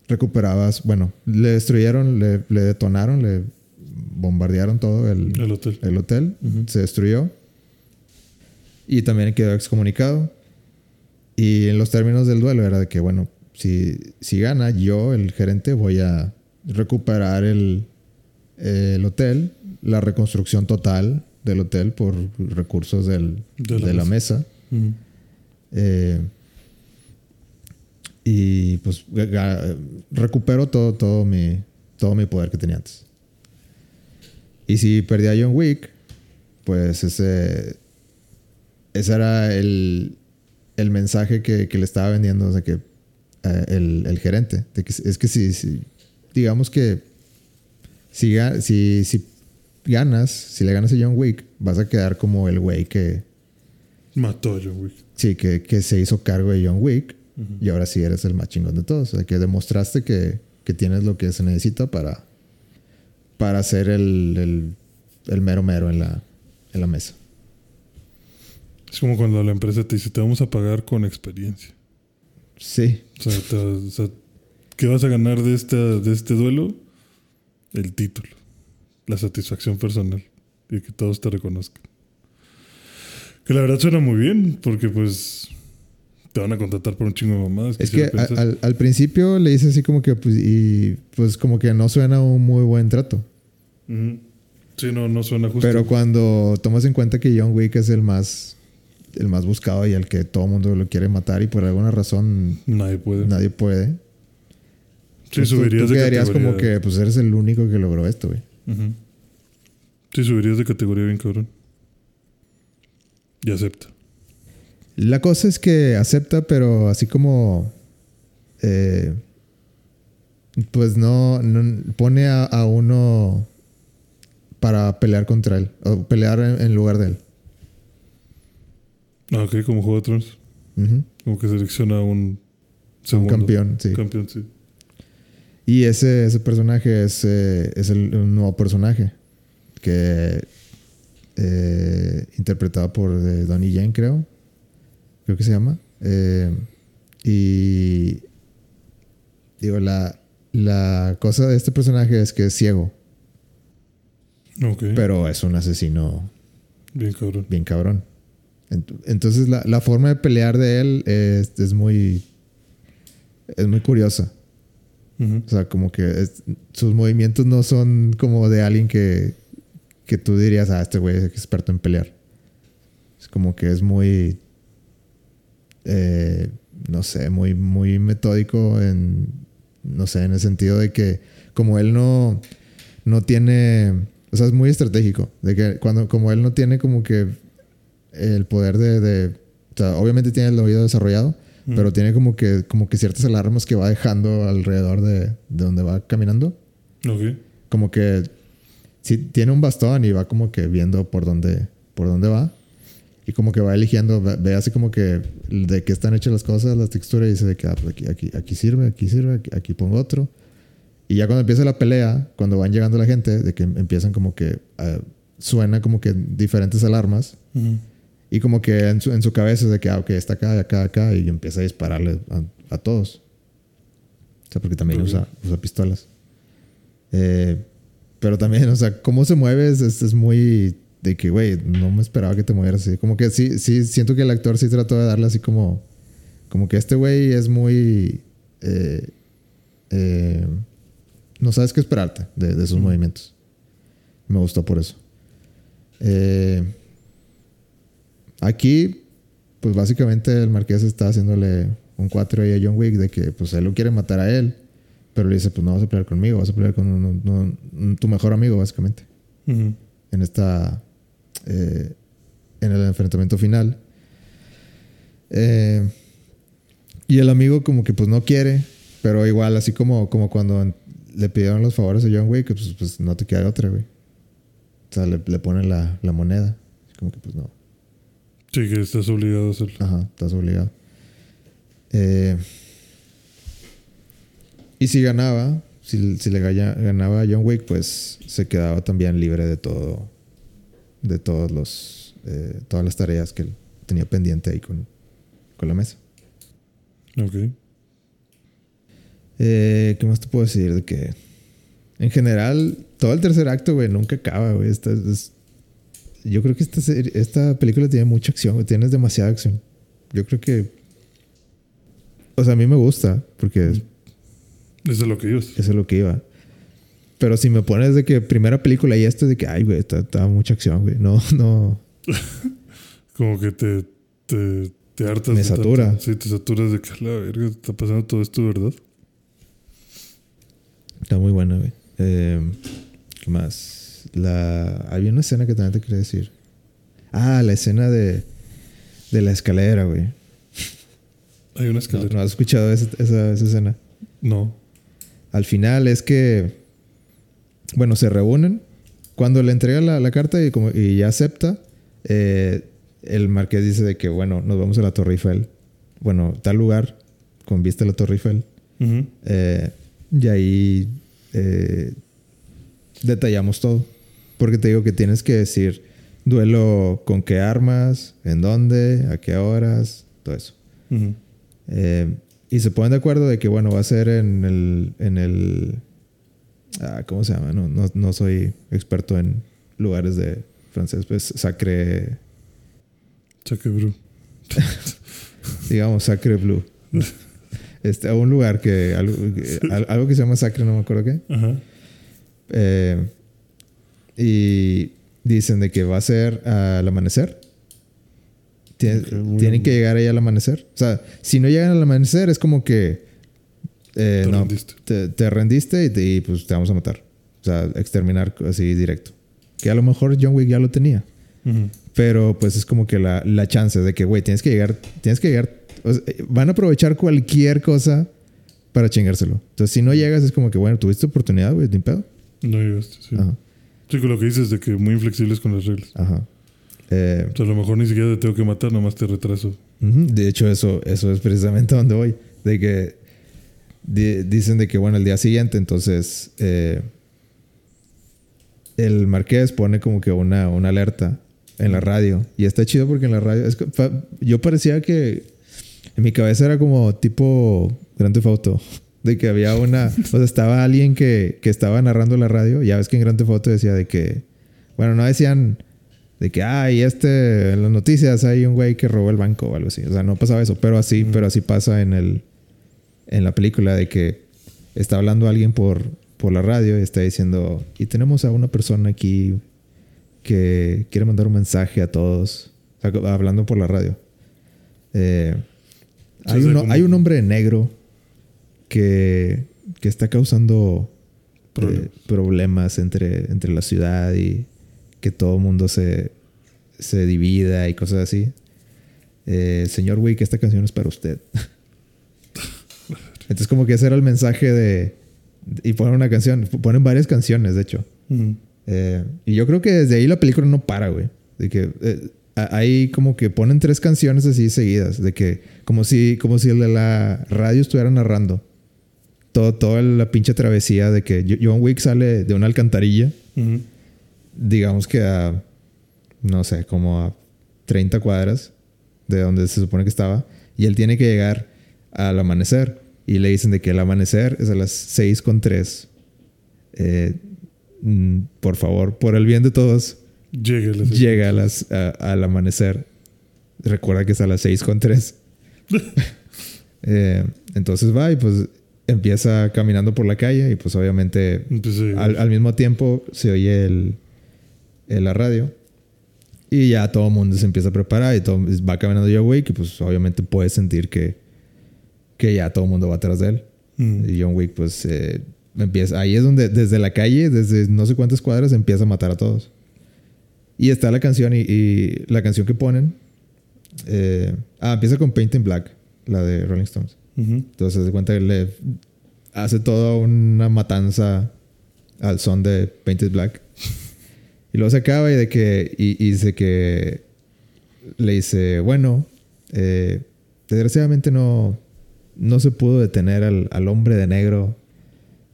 recuperaba, bueno, le destruyeron, le, le detonaron, le bombardearon todo el, El hotel. el hotel, se destruyó y también quedó excomunicado. Y en los términos del duelo era de que, bueno, si, si gana, yo, el gerente, voy a recuperar el, el hotel, la reconstrucción total del hotel por recursos del- De de, la la mesa. Eh, y pues recupero todo, todo, mi, todo mi poder que tenía antes. Y si perdía a John Wick, pues ese, ese era el, el mensaje que, que le estaba vendiendo o que, eh, el, el gerente. Es que si, digamos que si, si ganas, si le ganas a John Wick, vas a quedar como el güey que, Mató a John Wick. Sí, que, que se hizo cargo de John Wick y ahora sí eres el más chingón de todos. O sea, que demostraste que, que tienes lo que se necesita para, para ser el, el, el mero mero en la, en la mesa. Es como cuando la empresa te dice, te vamos a pagar con experiencia. Sí, O sea, te- o sea, ¿qué vas a ganar de, esta, de este duelo? El título. La satisfacción personal. Y que todos te reconozcan. Que la verdad suena muy bien, porque pues te van a contratar por un chingo de mamadas. es que a- al, al principio le hice así como que, pues, y pues como que no suena un muy buen trato. Sí, no, no suena justo. Pero cuando tomas en cuenta que John Wick es el más, el más buscado y el que todo el mundo lo quiere matar y por alguna razón Nadie puede. nadie puede. sí, Pues tú- subirías tú de quedarías categoría. como que pues eres el único que logró esto, güey. Sí, subirías de categoría bien cabrón. Y acepta. La cosa es que acepta, pero así como eh, pues no, no- pone a, a uno para pelear contra él o pelear en, en lugar de él. Ah, ok, como Juego de Tronos. Como que selecciona a un Un segundo. campeón, sí. Campeón, sí. Y ese, ese personaje es, eh, es el, un nuevo personaje que eh, interpretado por eh, Donnie Yen, creo. Creo que se llama. Eh, y digo, la, la cosa de este personaje es que es ciego, Ok. pero es un asesino Bien cabrón. bien cabrón. Ent- Entonces la, la forma de pelear de él es, es muy es muy curiosa. O sea, como que es- sus movimientos no son como de alguien que, que tú dirías, ah, este güey es experto en pelear. Es como que es muy, eh, no sé, muy, muy metódico en, no sé, en el sentido de que como él no, no tiene, o sea, es muy estratégico. De que cuando, como él no tiene como que el poder de, de o sea, obviamente tiene el oído desarrollado, Mm. pero tiene como que, como que ciertas alarmas que va dejando alrededor de, de donde va caminando. Como que sí, tiene un bastón y va como que viendo por dónde, por dónde va. Y como que va eligiendo, ve, así como que de qué están hechas las cosas, las texturas, y dice de que ah, pues aquí, aquí, aquí sirve, aquí sirve, aquí, aquí pongo otro. Y ya cuando empieza la pelea, cuando van llegando la gente, de que empiezan como que ah, suena como que diferentes alarmas. Y como que en su, en su cabeza es de que, ah, ok, está acá, acá, acá, y empieza a dispararle a, a todos. O sea, porque también usa pistolas. Eh, pero también, o sea, cómo se mueve es, es, muy de que, güey, no me esperaba que te movieras así. Como que sí, sí, siento que el actor sí trató de darle así como, como que este güey es muy, eh, eh, no sabes qué esperarte de, de sus Mm. movimientos. Me gustó por eso. Eh, Aquí, pues básicamente el marqués está haciéndole un 4 ahí a John Wick de que pues él lo quiere matar a él, pero le dice, pues no vas a pelear conmigo, vas a pelear con un- un- un- tu mejor amigo, básicamente, en esta, eh, en el enfrentamiento final. Eh, y el amigo como que pues no quiere, pero igual así como, como cuando le pidieron los favores a John Wick, pues, pues no te queda otra, güey. O sea, le, le ponen la, la moneda. Como que pues no. Sí, que estás obligado a hacerlo. Ajá, estás obligado. Eh, y si ganaba, si, si le ganaba a John Wick, pues se quedaba también libre de todo, de todos los, eh, todas las tareas que él tenía pendiente ahí con, con la mesa. Ok. Eh, ¿Qué más te puedo decir? De que En general, todo el tercer acto, güey, nunca acaba, güey. Esta, es- yo creo que esta, serie- esta película tiene mucha acción, güey. Tienes demasiada acción. Yo creo que... O sea, a mí me gusta, porque Eso es lo que ibas. eso es lo que iba. Pero si me pones de que primera película y esto de que, ay, güey, está, está mucha acción, güey. No, no. Como que te, te, te hartas. Me de tanto. satura. Sí, te saturas de que la verga está pasando todo esto, ¿verdad? Está muy buena, güey. Eh, ¿Qué más? La... Había una escena que también te quería decir. Ah, la escena de, de la escalera, güey. Hay una No, escalera. ¿no has escuchado esa, esa, esa escena? No. Al final es que, bueno, se reúnen. Cuando le entrega la, la carta y, como, y ya acepta, eh, el marqués dice de que, bueno, nos vamos a la Torre Eiffel. Bueno, tal lugar con vista a la Torre Eiffel. Eh, y ahí eh, detallamos todo. Porque te digo que tienes que decir duelo con qué armas, en dónde, a qué horas, todo eso. Y se ponen de acuerdo de que, bueno, va a ser en el. En el ah, ¿Cómo se llama? No, no, no soy experto en lugares de francés. Pues Sacre. Saque, bro. Digamos, Sacre Blue. Este, a un lugar que. Algo, algo que se llama Sacre, no me acuerdo qué. Ajá. Eh, y dicen de que va a ser al amanecer. Tien- tienen bien. que llegar ahí al amanecer. O sea, si no llegan al amanecer es como que... eh, Te no, rendiste. Te, te rendiste y, te- y, pues te vamos a matar. O sea, exterminar así directo. Que a lo mejor John Wick ya lo tenía. Pero pues es como que la, la chance de que, güey, tienes que llegar... Tienes que llegar... o sea, eh, van a aprovechar cualquier cosa para chingárselo. Entonces, si no llegas es como que, bueno, tuviste oportunidad, güey, ni pedo. No llegaste, sí. Ajá. Sí, con lo que dices de que muy inflexibles con las reglas. Ajá. Eh, O sea, a lo mejor ni siquiera te tengo que matar, nomás te retraso. De hecho, eso, eso es precisamente donde voy. De que di- dicen de que, bueno, el día siguiente, entonces, eh, el marqués pone como que una, una alerta en la radio. Y está chido porque en la radio, es yo parecía que en mi cabeza era como tipo Grand Theft Auto. De que había una, o sea, estaba alguien que, que estaba narrando la radio. Ya ves que en Grand Theft Auto decía de que, bueno, no decían de que, ay, este, en las noticias hay un güey que robó el banco o algo así. O sea, no pasaba eso, pero así, pero así pasa en el, en la película de que está hablando alguien por, por la radio y está diciendo, y tenemos a una persona aquí que quiere mandar un mensaje a todos, O sea, hablando por la radio. Eh, hay, un, como- hay un hombre negro que, que está causando Problemas. eh, problemas entre, entre la ciudad y que todo el mundo se, se divida y cosas así. Eh, señor Wick, esta canción es para usted. Entonces como que ese era el mensaje de... Y ponen una canción, ponen varias canciones, de hecho. Eh, y yo creo que desde ahí la película no para, güey. De que eh, ahí como que ponen tres canciones así seguidas. De que como si, como si el de la radio estuviera narrando. Todo, toda la pinche travesía de que John Wick sale de una alcantarilla. Digamos que a, no sé, como a 30 cuadras de donde se supone que estaba. Y él tiene que llegar al amanecer. Y le dicen de que el amanecer es a las 6 con 3. Eh, mm, por favor, por el bien de todos, Llega llega a las, a- al amanecer. Recuerda que es a las 6 con 3. Eh, entonces va y pues empieza caminando por la calle y pues obviamente al, al mismo tiempo se oye el, el- la radio y ya todo el mundo se empieza a preparar y todo, va caminando John Wick y pues obviamente puedes sentir que, que ya todo el mundo va atrás de él. Ujú. Y John Wick pues eh, empieza, ahí es donde desde la calle, desde no sé cuántas cuadras empieza a matar a todos. Y está la canción y, y la canción que ponen, eh, ah, empieza con Paint in Black, la de Rolling Stones. Ujú. Entonces se cuenta que le hace toda una matanza al son de Painted Black. Y luego se acaba y de que. Y, y dice que. Le dice, bueno. eh, desgraciadamente no. No se pudo detener al, al hombre de negro.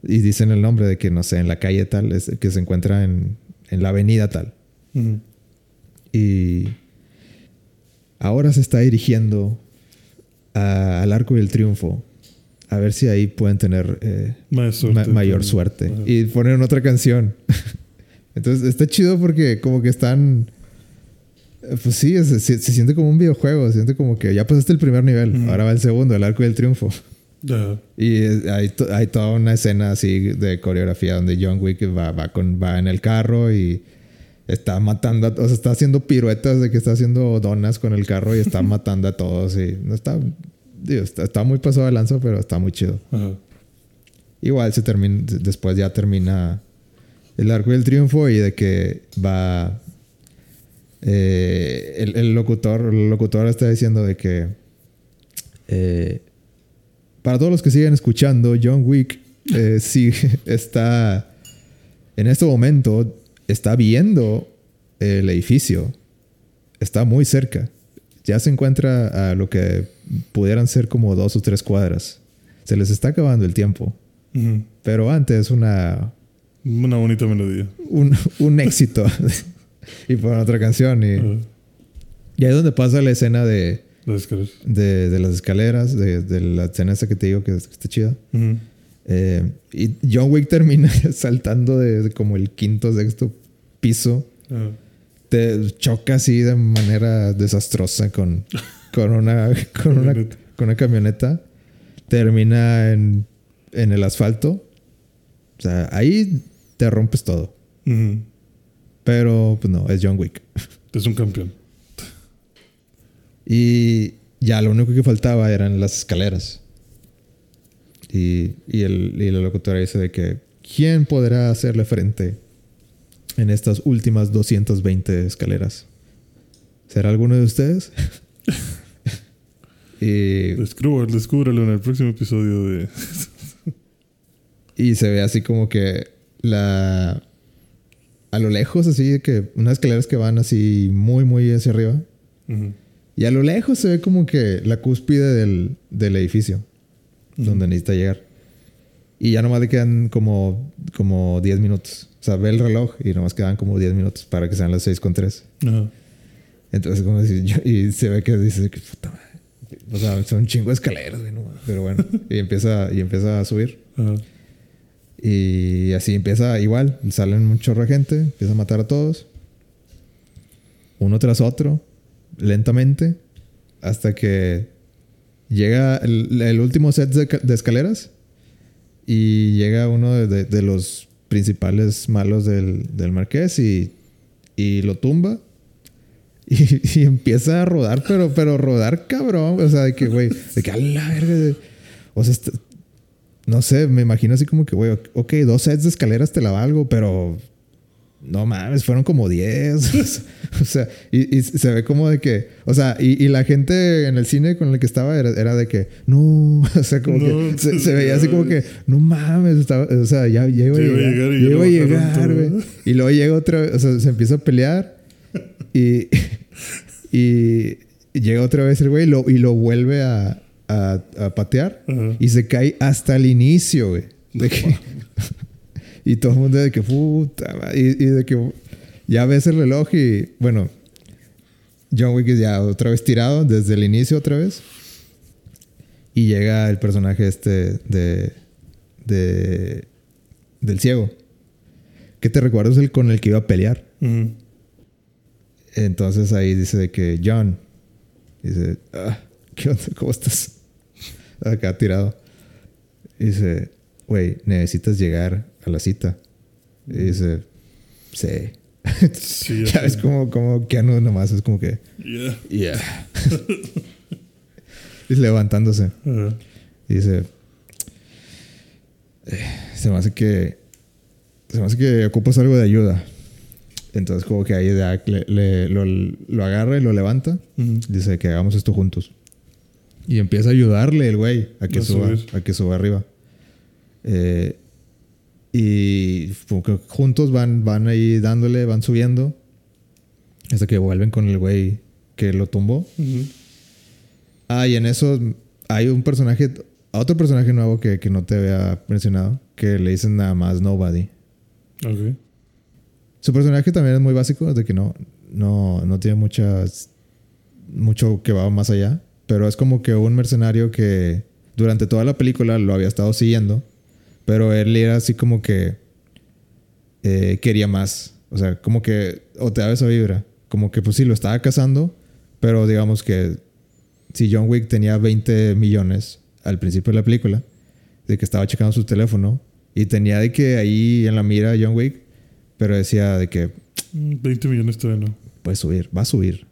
Y dicen el nombre de que, no sé, en la calle tal, es- que se encuentra en, en la avenida tal. Y ahora se está dirigiendo a- al Arco del Triunfo. a ver si ahí pueden tener eh, Más suerte. ma- mayor suerte. Y ponen otra canción. Entonces está chido porque como que están... eh, Pues sí, se, se- se siente como un videojuego. Se siente como que ya pasaste el primer nivel. Ujú. Ahora va el segundo, el arco del triunfo. Ya. Y eh, hay, to- hay toda una escena así de coreografía donde John Wick va, va, con, va en el carro y está matando, a- o sea, está haciendo piruetas de que está haciendo donas con el carro y está matando a todos. Y no está, digo, está, está muy pasado de lanza, pero está muy chido. Ajá. Igual se termina, después ya termina el arco del triunfo y de que va eh, el, el locutor, el locutor está diciendo de que eh, para todos los que siguen escuchando, John Wick eh, sí está en este momento está viendo el edificio, está muy cerca, ya se encuentra a lo que pudieran ser como dos o tres cuadras, se les está acabando el tiempo. Pero antes una Una bonita melodía. un, un éxito. y por otra canción. Y, ahí es donde pasa la escena de, Las escaleras. de, de las escaleras, de, de la escena esa que te digo que, que está chida. Eh, y John Wick termina saltando de, de como el quinto, sexto piso. Te choca así de manera desastrosa con, con, una, con, una, Camioneta. con una camioneta. Termina en, en el asfalto. O sea, ahí te rompes todo. Pero pues no, es John Wick. Es un campeón. Y ya lo único que faltaba eran las escaleras. Y, y, el, y la locutora dice de que ¿quién podrá hacerle frente en estas últimas 220 escaleras? ¿Será alguno de ustedes? y, Descúbralo, descúbralo en el próximo episodio de. Y se ve así como que la... A lo lejos, así que unas escaleras que van así muy, muy hacia arriba. Ujú. Y a lo lejos se ve como que la cúspide del, del edificio donde necesita llegar. Y ya nomás le quedan como, como 10 minutos. O sea, ve el reloj y nomás quedan como 10 minutos para que sean las 6 con 3. Ajá. Entonces, como decir, yo- y se ve que dice que puta madre. O sea, son un chingo de escaleras, güey, no. Pero bueno, y empieza, y empieza a subir. Ajá. Y así empieza igual. Salen un chorro de gente, empieza a matar a todos. Uno tras otro, lentamente, hasta que llega el, último set de, ca- de escaleras y llega uno de, los principales malos del, del marqués y, y lo tumba. Y, y empieza a rodar, pero, pero rodar cabrón. O sea, de que, güey, de que a la verga. O sea, no sé, me imagino así como que, güey, ok, dos sets de escaleras te la valgo, pero no mames, fueron como 10. o sea, y, y se ve como de que, o sea, y, y la gente en el cine con el que estaba era, era de que, no, o sea, como No, que se, se veía así como que, no mames, estaba, o sea, ya, ya iba a llegar, llegar y ya iba a llegar, güey. Y luego llega otra vez, o sea, se empieza a pelear y, y llega otra vez el güey y lo, y lo vuelve a, a, a patear y se cae hasta el inicio, güey. De que- y todo el mundo de que puta madre", y, y de que ya ves el reloj y bueno, John Wick es ya otra vez tirado desde el inicio otra vez. Y llega el personaje este de, de del ciego. Que te recuerdas el con el que iba a pelear. Entonces ahí dice de que John dice, ah, ¿qué onda? ¿Cómo estás? Acá tirado. Y dice, güey, necesitas llegar a la cita. Y dice, sí. Sí, ya ves como, como Keanu nomás es como que, Yeah. yeah. y levantándose. Y dice, "Eh, se me hace que, se me hace que ocupas algo de ayuda. Entonces como que ahí le, le- lo, lo agarra y lo levanta. Dice que hagamos esto juntos. Y empieza a ayudarle el güey a que A suba, subir. a que suba arriba. Eh, y juntos van, van ahí dándole, van subiendo. Hasta que vuelven con el güey que lo tumbó. Ah, y en eso hay un personaje, otro personaje nuevo que, que no te había mencionado, que le dicen nada más Nobody. Ok. Su personaje también es muy básico, de que no, no, no tiene muchas, mucho que va más allá, pero es como que un mercenario que durante toda la película lo había estado siguiendo, pero él era así como que eh, quería más. O sea, como que, o te daba esa vibra, como que pues sí, lo estaba cazando, pero digamos que si John Wick tenía 20 millones al principio de la película, de que estaba checando su teléfono y tenía de que ahí en la mira John Wick, pero decía de que 20 mm, millones todavía no. Puede subir, va a subir.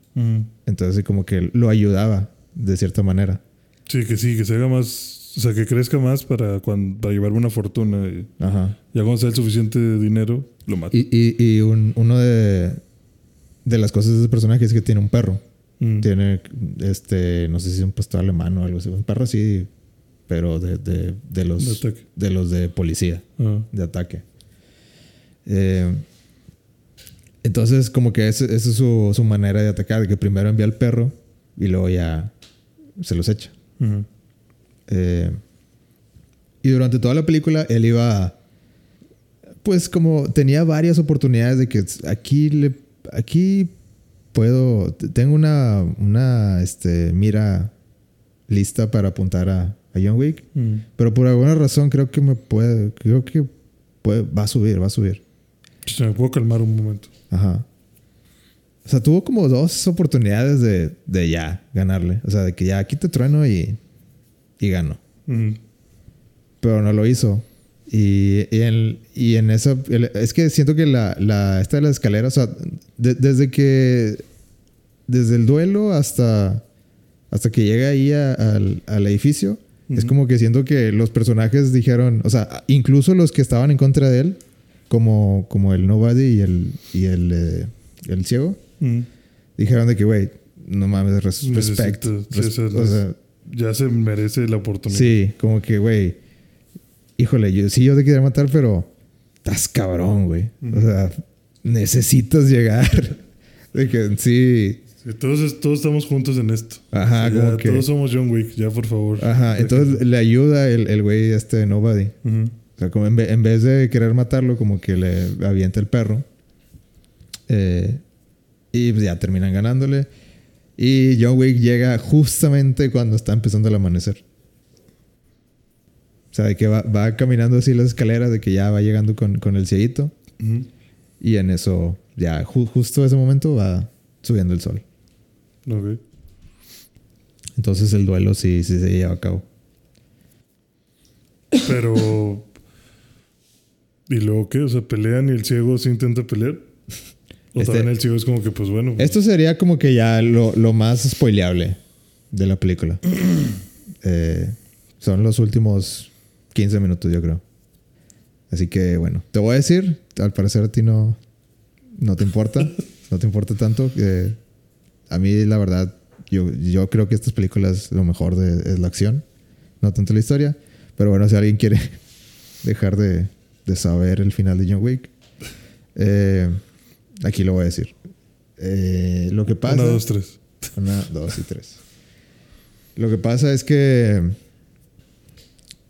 Entonces como que lo ayudaba de cierta manera. Sí, que sí, que se haga más, o sea, que crezca más para, cuando, para llevar una fortuna. Y, Ajá. Ya cuando sea el suficiente dinero, lo mata. Y, y, y un- uno de, de las cosas de ese personaje es que tiene un perro. Mm. Tiene, este, no sé si es un pastor alemán o algo así. Un perro así, pero de, de, de los, De de los de policía, Ah. de ataque. Eh, entonces, como que esa esa es su, su manera de atacar, de que primero envía al perro y luego ya se los echa. Eh, y durante toda la película él iba, pues como tenía varias oportunidades de que aquí le, aquí puedo, tengo una, una, este, mira lista para apuntar a, a John Wick, Mm. pero por alguna razón creo que me puede, creo que puede, va a subir, va a subir. Se me puedo calmar un momento. Ajá. O sea, tuvo como dos oportunidades de, de ya ganarle. O sea, de que ya aquí te trueno y, y gano. Pero no lo hizo. Y, y en, y en esa. Es que siento que la, la, esta de la escalera, o sea, de- desde que. Desde el duelo hasta. Hasta que llega ahí a- al, al edificio, es como que siento que los personajes dijeron. O sea, incluso los que estaban en contra de él, como, como el Nobody y el, y el, eh, el ciego, Mm. dijeron de que, güey, no mames, Necesito- respect. sí, res- o sea, o sea, Ya se merece la oportunidad. Sí, como que, güey. Híjole, yo sí, yo te quería matar, pero estás cabrón, güey. O sea, necesitas llegar. De que sí. Sí, todos, todos estamos juntos en esto. Ajá, Ya, como que. Todos somos John Wick, ya por favor. Ajá, entonces le ayuda el, el güey este Nobody. Ujú. O sea, como en vez de querer matarlo, como que le avienta el perro. Eh, y pues ya terminan ganándole. Y John Wick llega justamente cuando está empezando el amanecer. O sea, de que va, va caminando así las escaleras, de que ya va llegando con, con el cieguito. Ujú. Y en eso, ya ju- justo ese momento va subiendo el sol. Ok. Entonces el duelo sí, sí se lleva a cabo. Pero. ¿Y luego qué? O sea, pelean y el ciego se intenta pelear. O Este- el ciego es como que, pues bueno. Esto sería como que ya lo, lo más spoileable de la película. Eh, son los últimos 15 minutos, yo creo. Así que bueno, te voy a decir, al parecer a ti no, no te importa, no te importa tanto. eh, a mí la verdad, yo, yo creo que estas películas lo mejor de, es la acción, no tanto la historia. Pero bueno, si alguien quiere dejar de, de saber el final de John Wick, eh, aquí lo voy a decir. Eh, lo que pasa... Una, dos, tres. Una, dos y tres. Lo que pasa es que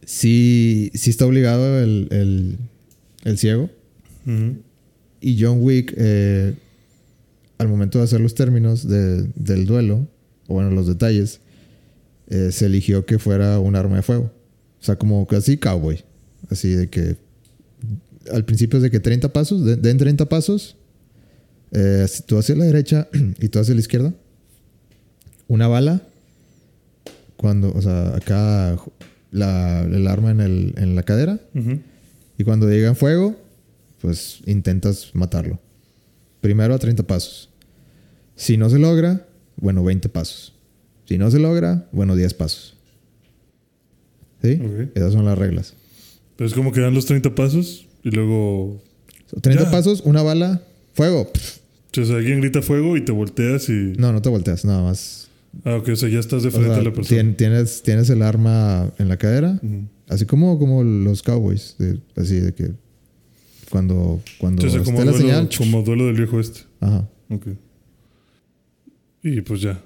sí, sí está obligado el, el, el ciego. Y John Wick, eh, al momento de hacer los términos de- del duelo, o bueno, los detalles, eh, se eligió que fuera un arma de fuego. O sea, como casi cowboy. Así de que al principio es de que 30 pasos, de- den 30 pasos, eh, si tú hacia la derecha y tú hacia la izquierda, una bala, cuando, o sea, acá la, el arma en, el, en la cadera, y cuando llega en fuego, pues intentas matarlo. Primero a 30 pasos. Si no se logra, bueno, 20 pasos. Si no se logra, bueno, 10 pasos. ¿Sí? Esas son las reglas. Pero es como que dan los 30 pasos y luego. 30 Ya. pasos, una bala, fuego. Pff, sea, alguien grita fuego y te volteas y. No, no te volteas, nada más. Ah, ok, o sea, ya estás de O frente sea, a la persona. tien- tienes, tienes el arma en la cadera, así como, como los cowboys. de- así de que cuando, cuando esté como duelo, señal. como duelo del viejo este. Ajá. Ok. Y pues ya.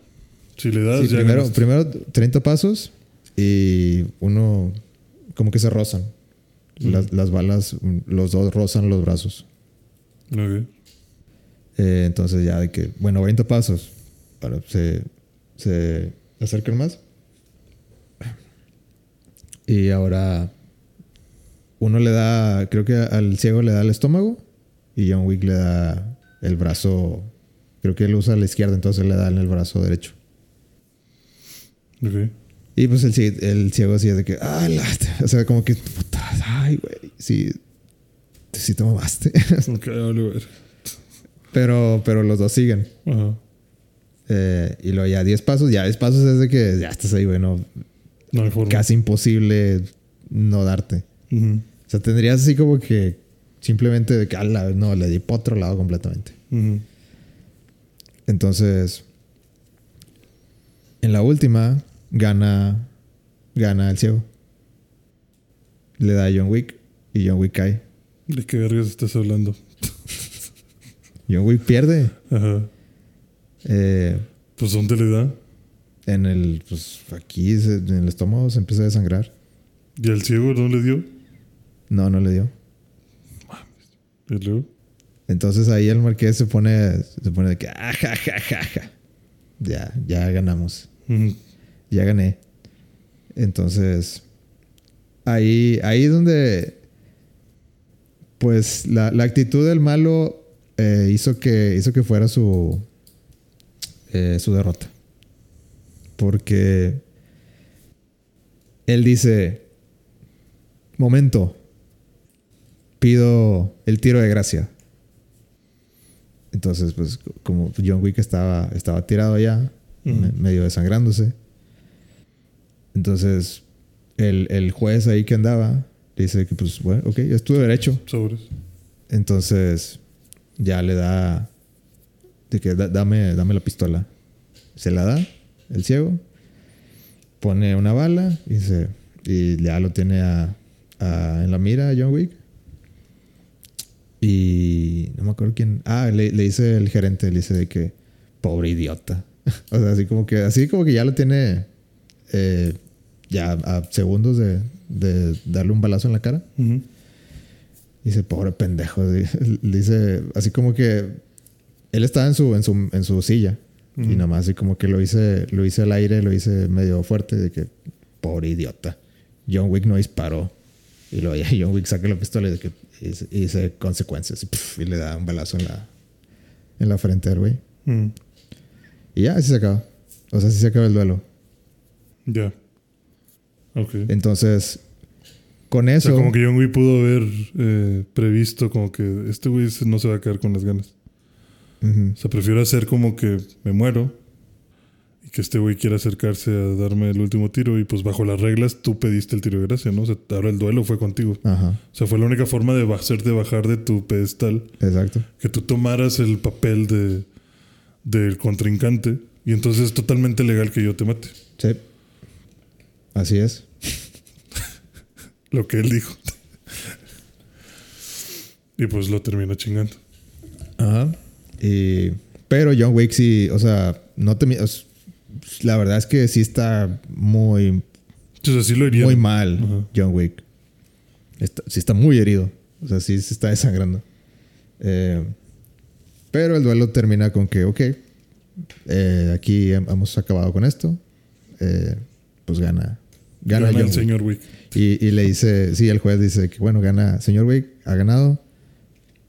Si le das, Sí, ya. primero, ganaste. primero 30 pasos y uno como que se rozan. Las, las balas, los dos rozan los brazos. Ok. Eh, entonces ya de que, bueno, 20 pasos. Para, se, se acercan más. Y ahora uno le da, creo que al ciego le da el estómago y John Wick le da el brazo, creo que él usa la izquierda, entonces le da en el brazo derecho. Ok. Y pues el, el ciego así es de que, ah, la- o sea, como que, puta, ay, güey, sí, sí te mamaste. Ok, vale, ver. Pero, pero los dos siguen. Ajá. Eh, y luego ya 10 pasos, ya 10 pasos es de que ya estás ahí, güey, no, hay forma. casi imposible no darte. O sea, tendrías así como que simplemente de que, ala, no, le di para otro lado completamente. Entonces, en la última, gana, gana el ciego. Le da a John Wick y John Wick cae. ¿De qué vergas estás hablando? John Wick pierde Ajá. eh, Pues ¿dónde le da? en el, pues aquí, en el estómago se empieza a desangrar. ¿Y al ciego no le dio? No, no le dio. ¿Y luego? Entonces ahí el marqués se pone, se pone de que, ah, ja, ja, ja, ja. Ya, ya ganamos. Ya gané. Entonces, ahí, ahí es donde, pues, la, la actitud del malo eh, hizo, que, hizo que fuera su, eh, su derrota. Porque él dice, momento, pido el tiro de gracia. Entonces, pues, como John Wick estaba, estaba tirado allá, Ujú. me- medio desangrándose. Entonces, el, el juez ahí que andaba dice que, pues, bueno, ok, es tu derecho. Sobres. Entonces, ya le da, de que "Da- dame, dame la pistola. Se la da, el ciego, pone una bala y, se, y ya lo tiene a, a- en la mira a John Wick. Y no me acuerdo quién. Ah, le, le dice el gerente, le dice de que pobre idiota. o sea, así como que, así como que ya lo tiene eh, ya a segundos de, de darle un balazo en la cara. Ujú. Dice, pobre pendejo. Dice, así como que él estaba en su, en su, en su silla. Y Ujú. nada más así como que lo hice, lo hice al aire, lo hice medio fuerte, de que, pobre idiota. John Wick no disparó. Y luego ya John Wick saca la pistola y de que hice, hice consecuencias. Y, y le da un balazo en la, en la frente al güey. Ujú. Y ya, así se acaba. O sea, así se acaba el duelo. Ya. Ok. Entonces, con O eso. sea, como que John Wick pudo haber eh, previsto como que este güey no se va a quedar con las ganas. O sea, prefiero hacer como que me muero y que este güey quiera acercarse a darme el último tiro y pues bajo las reglas tú pediste el tiro de gracia, ¿no? O sea, ahora el duelo fue contigo. Ajá, O sea, fue la única forma de hacerte bajar de tu pedestal, exacto. que tú tomaras el papel de del contrincante y entonces es totalmente legal que yo te mate. Sí. Así es. Lo que él dijo. y pues lo termina chingando. Ajá. Y, pero John Wick sí, o sea, no te... La verdad es que sí está muy, sí lo iría. muy mal Ajá. John Wick. Está- sí está muy herido. O sea, sí se está desangrando. Eh, pero el duelo termina con que, ok, eh, aquí hem- hemos acabado con esto. Eh, pues gana. Gana, Gana John el señor Wick. Y, y le dice, sí, el juez dice que, bueno, gana, señor Wick, ha ganado.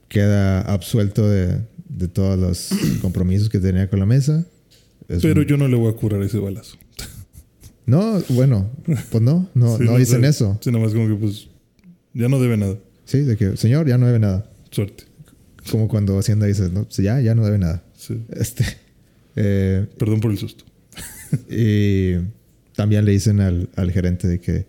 Queda absuelto de, de todos los compromisos que tenía con la mesa. Es Pero un- yo no le voy a curar ese balazo. No, bueno, pues no, no, Sí, no dicen eso. Sí, nada más como que pues ya no debe nada. Sí, de que, señor, ya no debe nada. Suerte. Como cuando Hacienda dice, no, pues ya, ya no debe nada. Sí. Este, eh, Perdón por el susto. y también le dicen al, al gerente de que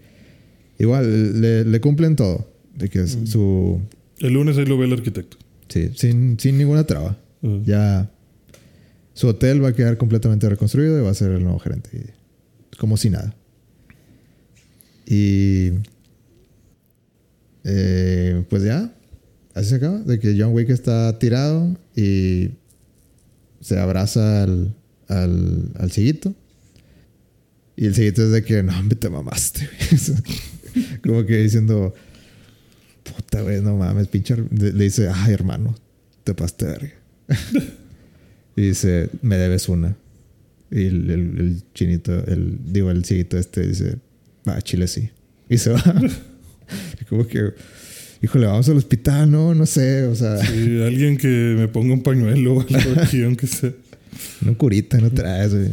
igual le, le cumplen todo. De que es su... El lunes ahí lo ve el arquitecto. Sí, sin, sin ninguna traba. Ya su hotel va a quedar completamente reconstruido y va a ser el nuevo gerente. Y- como si nada. Y eh, pues ya, así se acaba. De que John Wick está tirado y se abraza al, al, al ciguito. Y el ciguito es de que no, hombre, te mamaste. güey". como que diciendo, puta, güey, no mames, pinche. her-". Le dice, ay, hermano, te pasaste de verga. y dice, me debes una. Y el, el- el chinito, el, digo, el ciguito este dice, ah, chile sí. Y se va. Y como que, híjole, vamos al hospital, no, no sé, o sea, Sí, alguien que me ponga un pañuelo o algo aquí, aunque sea. no curita, no traes, güey.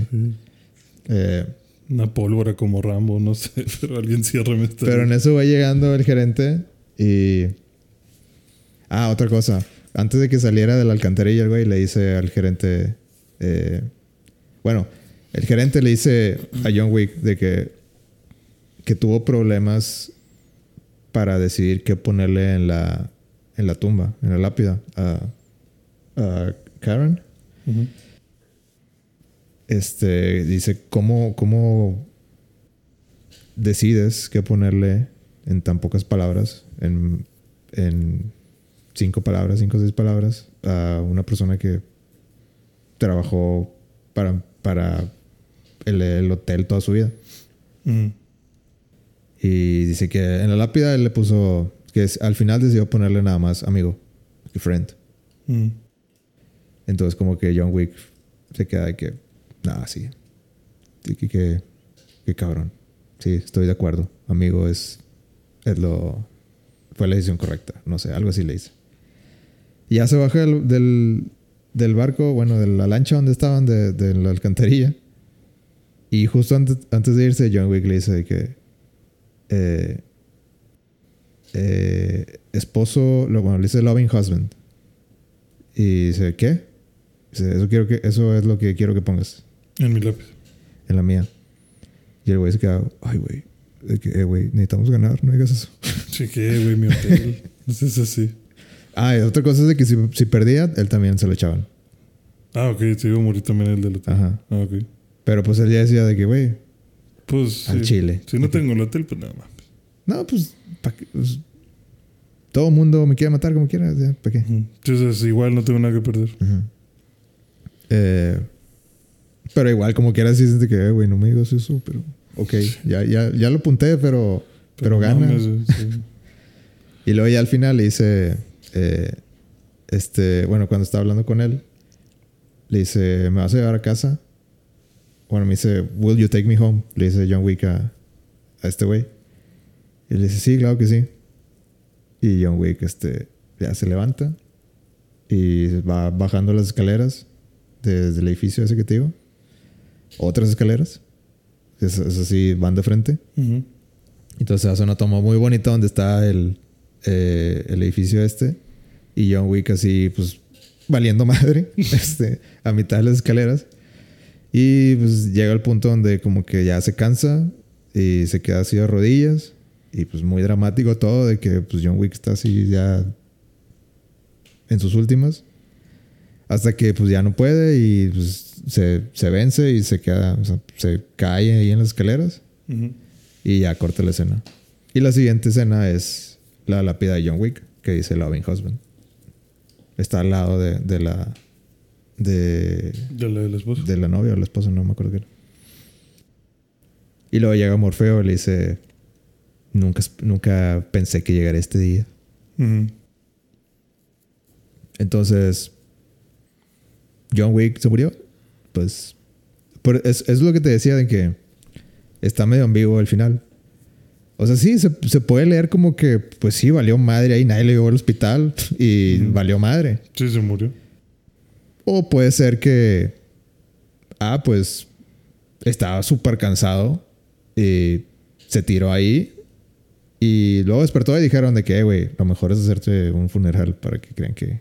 Eh, Una pólvora como Rambo, no sé, pero alguien ciérrame esta. pero en eso va llegando el gerente y. Ah, otra cosa. Antes de que saliera de la alcantarilla, el güey le dice al gerente. eh, bueno, el gerente le dice a John Wick de que. que tuvo problemas para decidir qué ponerle en la. en la tumba, en la lápida. A, a Karen. Este dice, ¿cómo, ¿cómo decides qué ponerle en tan pocas palabras, en, en cinco palabras, cinco o seis palabras, a una persona que trabajó para, para el, el hotel toda su vida? Ujú. Y dice que en la lápida él le puso, que es- al final decidió ponerle nada más amigo, que friend. Ujú. Entonces como que John Wick se queda de que, nada, sí. Que, que cabrón. Sí, estoy de acuerdo. Amigo es, es lo... Fue la decisión correcta. No sé, algo así le dice. Y ya se baja del, del, barco, bueno, de la lancha donde estaban, de, de la alcantarilla. Y justo antes, antes de irse, John Wick le dice que... eh, eh, esposo, lo, bueno, le dice loving husband. Y dice, ¿qué? Dice, eso, quiero que, eso es lo que quiero que pongas En mi lápiz. en la mía. Y el güey se queda, ay, güey, que, eh, güey, necesitamos ganar, no digas eso. Chequé, güey, mi hotel. Es así. Ah, y otra cosa es de que si, si perdía, él también se lo echaban. Ah, ok, te iba a morir también el del hotel. Ajá. Ah, ok. Pero pues él ya decía de que, güey, Pues. Al sí. chile. Si no tengo el hotel, pues nada más. no, pues. Pues, todo mundo me quiere matar como quiera, ¿para qué? Entonces, igual no tengo nada que perder. Ujú. Eh, pero igual, como quiera, sí es de que, eh, güey, no me digas eso, pero, ok, ya, ya, ya lo apunté, pero, pero, gana. güey, sí. Y luego ya al final le dice, eh, este, bueno, cuando estaba hablando con él, le dice, ¿me vas a llevar a casa? Bueno, me dice, ¿Will you take me home? Le dice John Wick a, a este güey. Y le dice, sí, claro que sí. Y John Wick, este, ya se levanta y va bajando las escaleras desde el edificio ese que te digo. Otras escaleras. Es, es así, van de frente. Ujú. Entonces hace una toma muy bonita donde está el, eh, el edificio este. Y John Wick así, pues, valiendo madre, este, a mitad de las escaleras. Y pues llega al punto donde como que ya se cansa y se queda así de rodillas. Y pues muy dramático todo de que pues John Wick está así ya en sus últimas. Hasta que pues ya no puede y pues se, se vence y se queda, o sea, se cae ahí en las escaleras. Y ya corta la escena. Y la siguiente escena es la lápida de John Wick, que dice Loving Husband. Está al lado de, de la. De, De la de la novia o la esposa, no me acuerdo qué era. Y luego llega Morfeo y le dice: Nunca, nunca pensé que llegaría este día. Entonces, John Wick se murió. Pues, es, es lo que te decía de que está medio ambiguo el final. O sea, sí, se, se puede leer como que, pues sí, valió madre ahí, nadie le llevó al hospital y valió madre. Sí, se murió. O puede ser que, ah, pues estaba súper cansado y se tiró ahí y luego despertó y dijeron de que, "Eh, güey, lo mejor es hacerte un funeral para que crean que...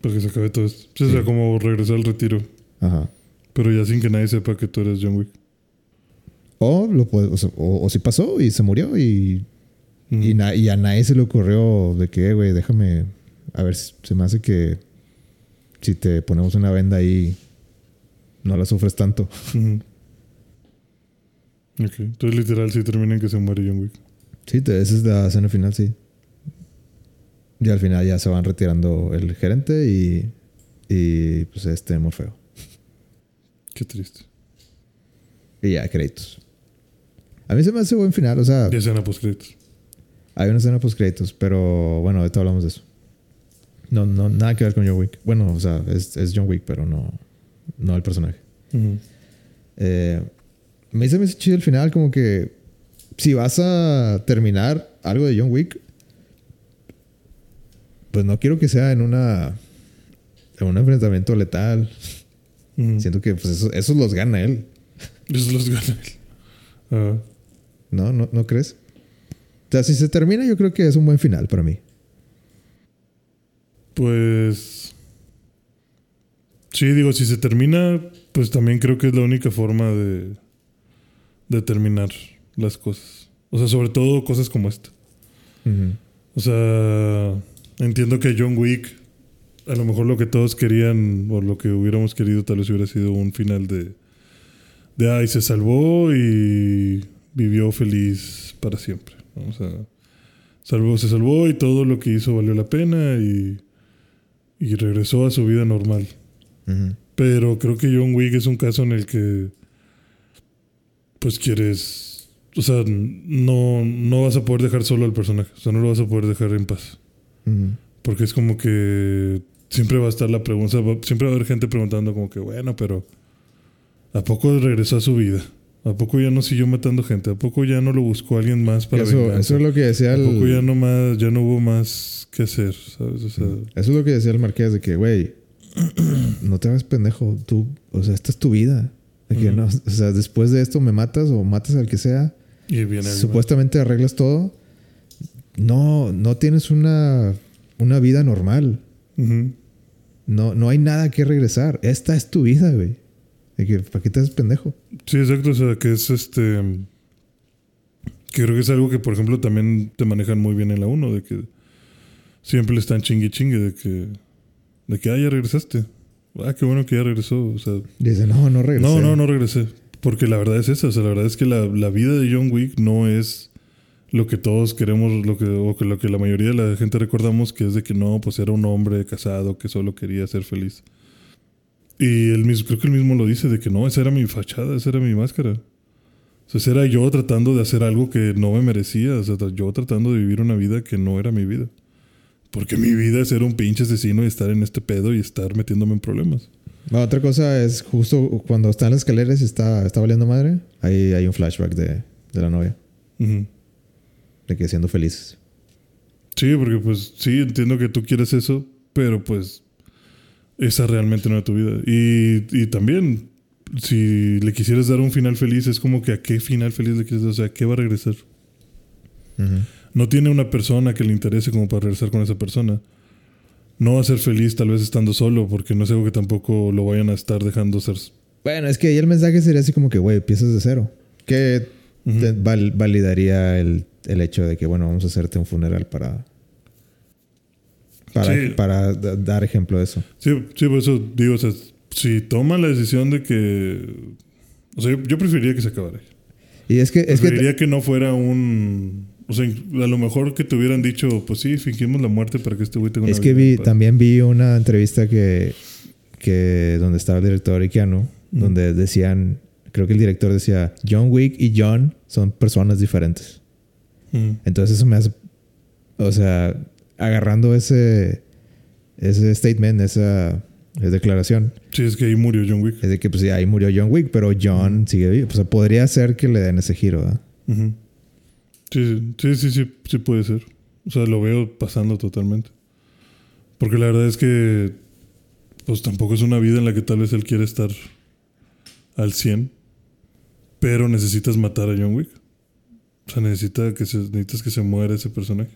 Para que se acabe todo esto. Sí, O sea, como regresar al retiro. Ajá. Pero ya sin que nadie sepa que tú eres John Wick. O, lo puede, o, o- o sí pasó y se murió y, Ujú. y, na- y a nadie se le ocurrió de que, "Eh, güey, déjame, a ver, si- se me hace que si te ponemos una venda ahí, no la sufres tanto. Ok. Entonces, literal, sí termina en que se muere John Wick. Sí, te- esa es la escena final, sí. Y al final ya se van retirando el gerente y, y pues este Morfeo. Qué triste. Y ya, créditos. A mí se me hace buen final, o sea, Ya escena post créditos. hay una escena post créditos, pero bueno, ahorita hablamos de eso. No, no, nada que ver con John Wick. Bueno, o sea, es, es John Wick, pero no, no el personaje. Ujú. Eh, me hizo, me hizo chido el final, como que si vas a terminar algo de John Wick, pues no quiero que sea en una en un enfrentamiento letal. Mm. Siento que pues eso, esos los gana él. Esos los gana él. Ah. ¿No? ¿No, ¿No crees? O sea, si se termina, yo creo que es un buen final para mí. Pues. Sí, digo, si se termina, pues también creo que es la única forma de, de terminar las cosas. O sea, sobre todo cosas como esta. O sea, entiendo que John Wick, a lo mejor lo que todos querían, o lo que hubiéramos querido, tal vez hubiera sido un final de. De ay, se salvó y vivió feliz para siempre. ¿no? O sea, salvó, se salvó y todo lo que hizo valió la pena y, y regresó a su vida normal. Pero creo que John Wick es un caso en el que pues quieres, o sea, no, no vas a poder dejar solo al personaje, o sea, no lo vas a poder dejar en paz. Porque es como que siempre va a estar la pregunta, siempre va a haber gente preguntando como que, bueno, pero ¿a poco regresó a su vida? ¿A poco ya no siguió matando gente? ¿A poco ya no lo buscó alguien más para Eso, venganza? eso es lo que decía ¿A el, poco ya no más, ya no hubo más que hacer? ¿Sabes? O sea, Eso es lo que decía el marqués de que, güey, no te hagas pendejo. Tú, o sea, esta es tu vida. De que Ujú. no, o sea, después de esto me matas o matas al que sea. y viene. Supuestamente arreglas todo. No, no tienes una, una vida normal. Ujú. No, no hay nada que regresar. Esta es tu vida, güey. De que, ¿para qué te haces pendejo? Sí, exacto. O sea, que es este. Que creo que es algo que, por ejemplo, también te manejan muy bien en la 1, de que siempre están chingue chingue, de que. De que, ah, ya regresaste. Ah, qué bueno que ya regresó. O sea, Dice, no, no regresé. no, no, no regresé. Porque la verdad es esa. O sea, la verdad es que la, la vida de John Wick no es lo que todos queremos, lo que, o que lo que la mayoría de la gente recordamos, que es de que no, pues era un hombre casado que solo quería ser feliz. Y él mismo, creo que él mismo lo dice, de que no, esa era mi fachada, esa era mi máscara. O sea, era yo tratando de hacer algo que no me merecía. O sea, yo tratando de vivir una vida que no era mi vida. Porque mi vida es ser un pinche asesino y estar en este pedo y estar metiéndome en problemas. La otra cosa es justo cuando está en las escaleras y está, está valiendo madre. Ahí hay un flashback de, de la novia. Ujú. De que siendo felices. Sí, porque pues sí, entiendo que tú quieres eso, pero pues esa realmente no era tu vida. Y, y también, si le quisieras dar un final feliz, es como que a qué final feliz le quieres dar, o sea, ¿a qué va a regresar? No tiene una persona que le interese como para regresar con esa persona. No va a ser feliz tal vez estando solo, porque no es algo que tampoco lo vayan a estar dejando ser. Bueno, es que ahí el mensaje sería así como que, güey, empiezas de cero. Que val- validaría el, el hecho de que, bueno, vamos a hacerte un funeral para. Para, Sí. para da- dar ejemplo de eso. Sí, sí, por eso digo, o sea, si toma la decisión de que... O sea, yo, yo preferiría que se acabara. Y es que, es que Preferiría que, no fuera un... O sea, a lo mejor que te hubieran dicho, pues sí, fingimos la muerte para que este güey tenga una Es que vi, también vi una entrevista que, que donde estaba el director Ikiano, Mm. donde decían, creo que el director decía, John Wick y John son personas diferentes. Mm. Entonces eso me hace, o sea, agarrando ese, ese statement, esa declaración, Sí, es que ahí murió John Wick. es de que pues sí, ahí murió John Wick, pero John sigue vivo. O sea, podría ser que le den ese giro, ¿verdad? Ujú. sí, sí, sí, sí, sí puede ser. O sea, lo veo pasando totalmente. Porque la verdad es que pues tampoco es una vida en la que tal vez él quiere estar al 100, pero necesitas matar a John Wick. O sea, necesita que se, necesitas que se muera ese personaje.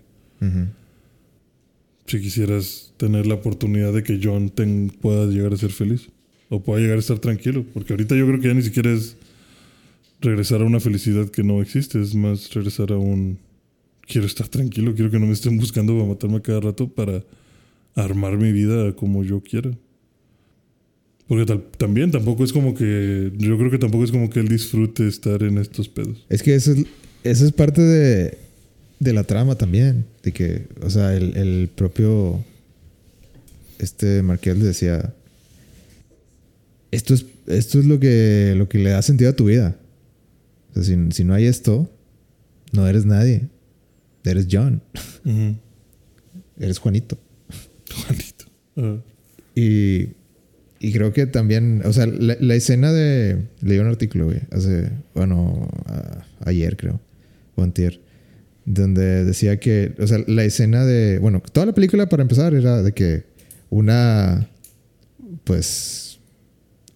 Si quisieras tener la oportunidad de que John ten- pueda llegar a ser feliz o pueda llegar a estar tranquilo, porque ahorita yo creo que ya ni siquiera es regresar a una felicidad que no existe, es más regresar a un quiero estar tranquilo, quiero que no me estén buscando para matarme cada rato para armar mi vida como yo quiera. Porque tal- también tampoco es como que yo creo que tampoco es como que él disfrute estar en estos pedos. Es que eso es, eso es parte de, de la trama también. De que, o sea, el, el propio. Este Marqués le decía. Esto es, esto es lo que, lo que le da sentido a tu vida. O sea, si, si no hay esto, no eres nadie. Eres John. Eres Juanito. Juanito. Y, y creo que también, o sea, la, la escena de. Leí un artículo, güey, hace. Bueno, a- ayer creo. O antier, donde decía que, o sea, la escena de, bueno, toda la película para empezar era de que una, pues,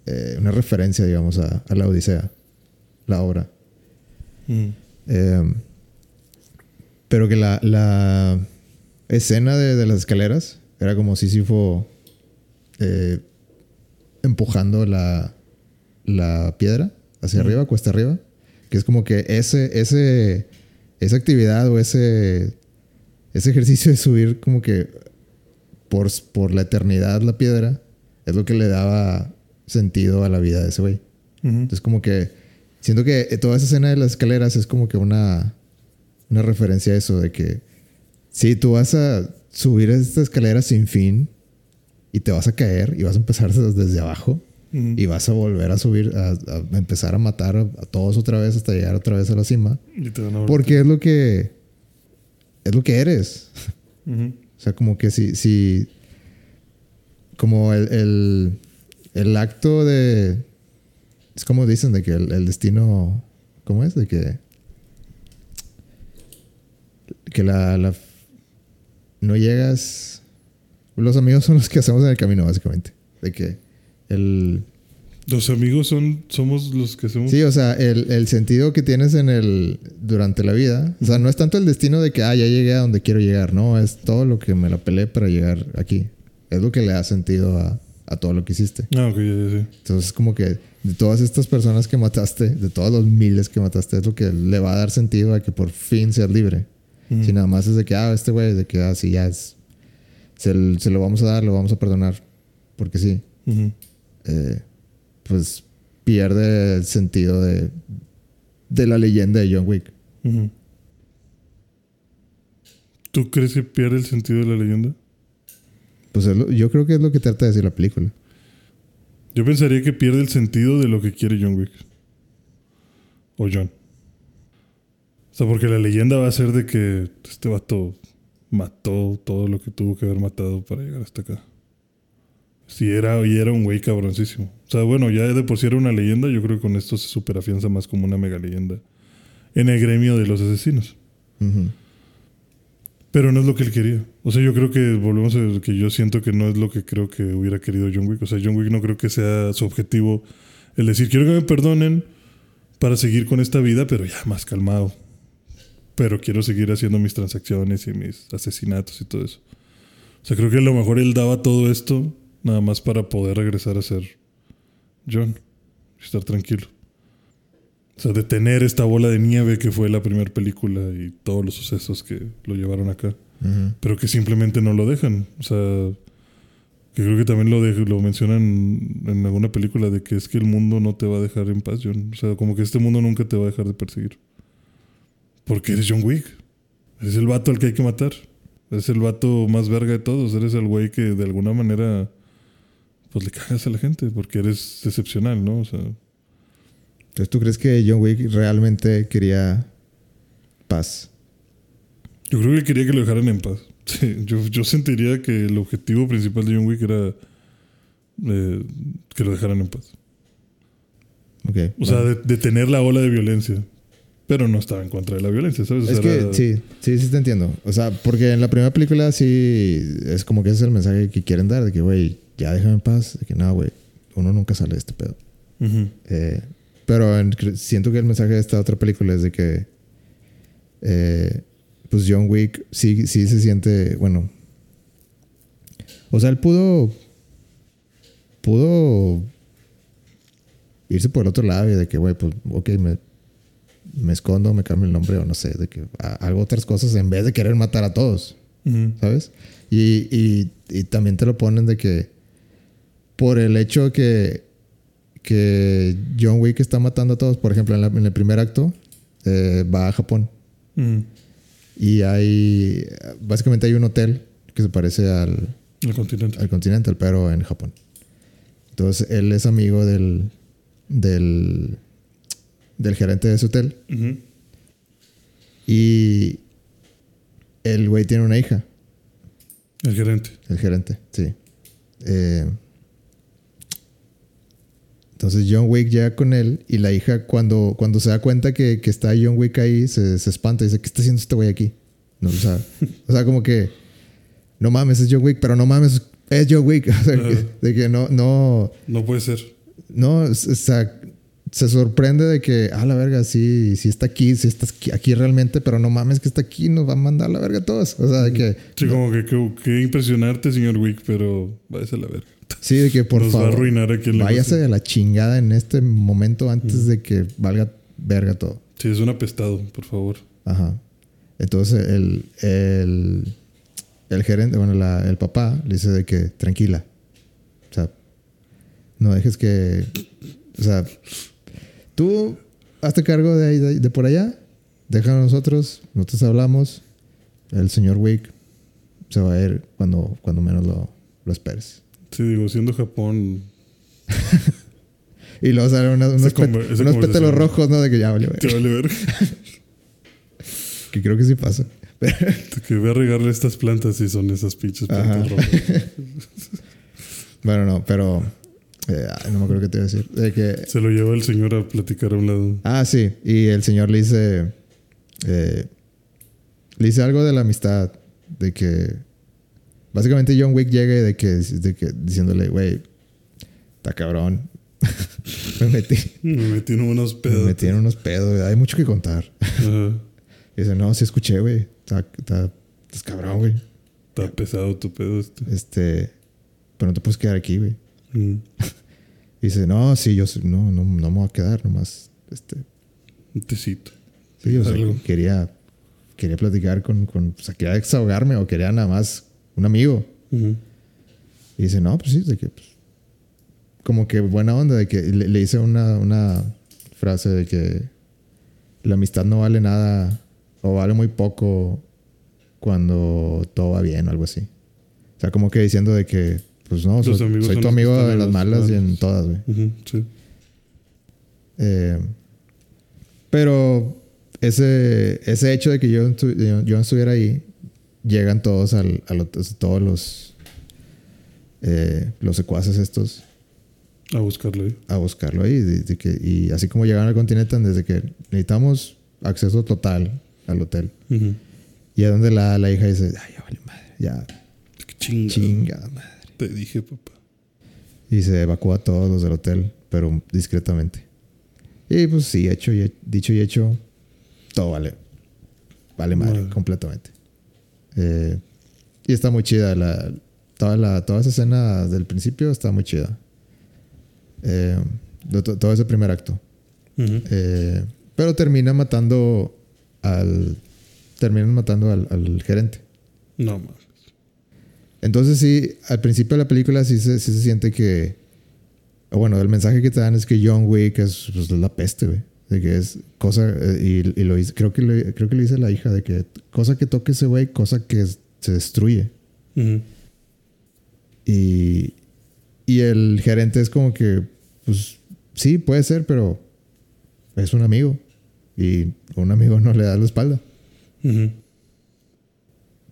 eh, una referencia, digamos, a, a la Odisea, la obra. Mm. Eh, pero que la, la escena de, de las escaleras era como Sísifo eh, empujando la, la piedra hacia Ujú. arriba, cuesta arriba. Que es como que ese, ese, esa actividad o ese, ese ejercicio de subir como que por, por la eternidad la piedra es lo que le daba sentido a la vida de ese güey. Entonces como que siento que toda esa escena de las escaleras es como que una, una referencia a eso, de que sí, tú vas a subir esta escalera sin fin y te vas a caer y vas a empezar des- desde abajo Y vas a volver a subir, a, a empezar a matar a, a todos otra vez hasta llegar otra vez a la cima. Y te van a Porque es lo que, es lo que eres. O sea, como que si, si como el, el, el acto de, es como dicen de que el, el destino, ¿cómo es? De que, que la, la, no llegas, los amigos son los que hacemos en el camino, básicamente. De que el, Los amigos son, somos los que hacemos. Sí, o sea, el, el sentido que tienes en el durante la vida, o sea, no es tanto el destino de que ah, ya llegué a donde quiero llegar, no, es todo lo que me la peleé para llegar aquí. Es lo que le da sentido a, a todo lo que hiciste. Ah, ok, ya, ya, sí. Entonces, como que de todas estas personas que mataste, de todos los miles que mataste, es lo que le va a dar sentido a que por fin seas libre. Ujú. Si nada más es de que, ah, este güey, de que, ah, sí, ya es. Se, se lo vamos a dar, lo vamos a perdonar. Porque sí. Ujú. Eh, pues pierde el sentido de, de la leyenda de John Wick. ¿Tú crees que pierde el sentido de la leyenda? Pues lo- yo creo que es lo que trata de decir la película. Yo pensaría que pierde el sentido de lo que quiere John Wick. O John. O sea, porque la leyenda va a ser de que este vato mató todo lo que tuvo que haber matado para llegar hasta acá. Si era, y era un güey cabroncísimo. O sea, bueno, ya de por sí era una leyenda, yo creo que con esto se superafianza más como una mega leyenda en el gremio de los asesinos. Pero no es lo que él quería. O sea, yo creo que volvemos a que yo siento que no es lo que creo que hubiera querido John Wick. O sea, John Wick no creo que sea su objetivo el decir, quiero que me perdonen para seguir con esta vida, pero ya más calmado. Pero quiero seguir haciendo mis transacciones y mis asesinatos y todo eso. O sea, creo que a lo mejor él daba todo esto nada más para poder regresar a ser John y estar tranquilo. O sea, detener esta bola de nieve que fue la primera película y todos los sucesos que lo llevaron acá. Pero que simplemente no lo dejan. O sea, que creo que también lo, de- lo mencionan en alguna película de que es que el mundo no te va a dejar en paz, John. O sea, como que este mundo nunca te va a dejar de perseguir. Porque eres John Wick. Eres el vato al que hay que matar. Eres el vato más verga de todos. Eres el güey que de alguna manera pues le cagas a la gente porque eres excepcional, ¿no? O sea, Entonces, ¿tú crees que John Wick realmente quería paz? Yo creo que quería que lo dejaran en paz. Sí, yo, yo sentiría que el objetivo principal de John Wick era eh, que lo dejaran en paz. Ok. O sea, bueno. de- detener la ola de violencia. Pero no estaba en contra de la violencia, ¿sabes? O es que era- sí, sí, sí te entiendo. O sea, porque en la primera película sí es como que ese es el mensaje que quieren dar, de que, güey, ya déjame en paz, de que nada, güey, uno nunca sale de este pedo. Eh, pero en- siento que el mensaje de esta otra película es de que eh, pues John Wick sí, sí se siente, bueno, o sea, él pudo pudo irse por el otro lado y de que, güey, pues, ok, me, me escondo, me cambio el nombre o no sé, de que ha- hago otras cosas en vez de querer matar a todos. ¿sabes? Y, y- y también te lo ponen de que por el hecho que, que John Wick está matando a todos, por ejemplo, en, la- en el primer acto, eh, va a Japón Ujú. y hay, básicamente hay un hotel que se parece al, El continente. al Continental, pero en Japón. Entonces, él es amigo del, del, del gerente de ese hotel y el güey tiene una hija. El gerente. El gerente, sí. Eh, Entonces John Wick llega con él y la hija cuando, cuando se da cuenta que, que está John Wick ahí, se, se espanta y dice, ¿qué está haciendo este güey aquí? No, o, sea, o sea, como que, no mames, es John Wick, pero no mames, es John Wick. O sea, que- de que no, no, No puede ser. no, o sea, se sorprende de que, ah, la verga, sí, sí está aquí, sí está aquí, aquí realmente, pero no mames que está aquí, nos va a mandar la verga a todos. O sea, de que, Sí, como que, que, que impresionarte, señor Wick, pero váyase a la verga. sí, de que por Nos va a favor, arruinar váyase negocio. de la chingada en este momento antes de que valga verga todo. Sí, es un apestado, por favor. Ajá. Entonces el, el, el gerente, bueno, la- el papá le dice de que tranquila. O sea, no dejes que. O sea, tú hazte cargo de ahí, de, de por allá. Déjanos nosotros, nosotros hablamos. El señor Wick se va a ir cuando, cuando menos lo, lo esperes. Sí, digo, siendo Japón, Y luego salen unos, unos, pétalos rojos, ¿no? De que ya vale, te vale ver. Que creo que sí pasa. que voy a regarle estas plantas y son esas pinches plantas Ajá. rojas. Bueno, no, pero. eh, no me acuerdo qué te iba a decir. De que Se lo lleva el señor a platicar a un lado. Ah, sí. Y el señor le dice. eh, le dice algo de la amistad. De que. Básicamente John Wick llega de que, de que diciéndole, güey, está cabrón. me metí. Me metí en unos Me pedos. metí en unos pedos. Hay mucho que contar. Ajá. Y dice, no, sí escuché, güey. Está, está, estás cabrón, güey. Está pesado tu pedo este. Este. Pero no te puedes quedar aquí, güey. Mm. Y dice, no, sí, yo no, no, no me voy a quedar nomás. Este. Un tecito. Sí, o sea, Algo. quería, quería platicar con, con, o sea, quería desahogarme o quería nada más un amigo. Y dice, no, pues sí, de que, pues, como que buena onda, de que le, le hice una, una frase de que la amistad no vale nada o vale muy poco cuando todo va bien o algo así. O sea, como que diciendo de que, pues no, soy, tu amigo en las las malas y en todas, güey. Sí. Eh, pero ese, ese hecho de que yo, yo, yo no estuviera ahí, llegan todos al, todos los, eh, los secuaces estos A buscarlo ahí. a buscarlo ahí. de- de que- y así como llegaron al continente, desde que necesitamos acceso total al hotel. Y es donde la, la hija dice, ay, ya vale madre, ya Qué chingado. chingada madre. Te dije, papá. Y se evacúa a todos los del hotel, pero discretamente. Y pues sí, hecho y he- dicho y hecho, todo vale. Vale madre, Madre. completamente. Eh, y está muy chida. La, toda, la, toda esa escena del principio está muy chida. Eh, todo ese primer acto. Eh, pero termina matando al. Terminan matando al, al gerente. No, mames. Entonces sí, al principio de la película sí se, sí se siente que... Bueno, el mensaje que te dan es que John Wick es, pues, la peste, güey. De que es cosa... eh, y, y lo creo que, le, creo que le dice la hija de que cosa que toque ese güey, cosa que se destruye. Y, y el gerente es como que, pues sí, puede ser, pero es un amigo. Y un amigo no le da la espalda.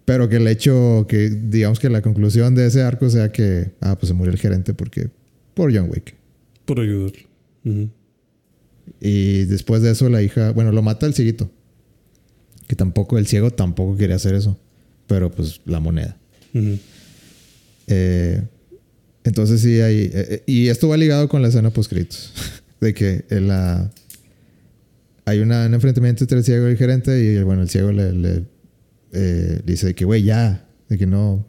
Pero que el hecho, que digamos que la conclusión de ese arco sea que, ah, pues se murió el gerente porque, por John Wick. Por ayudar. Y después de eso la hija, bueno, lo mata el cieguito. Que tampoco, el ciego tampoco quería hacer eso. Pero pues la moneda. Eh, entonces sí hay, eh, eh, y esto va ligado con la escena post de que en la, hay una, un enfrentamiento entre el ciego y el gerente y bueno, el ciego le, le, eh, dice de que, güey, ya, de que no,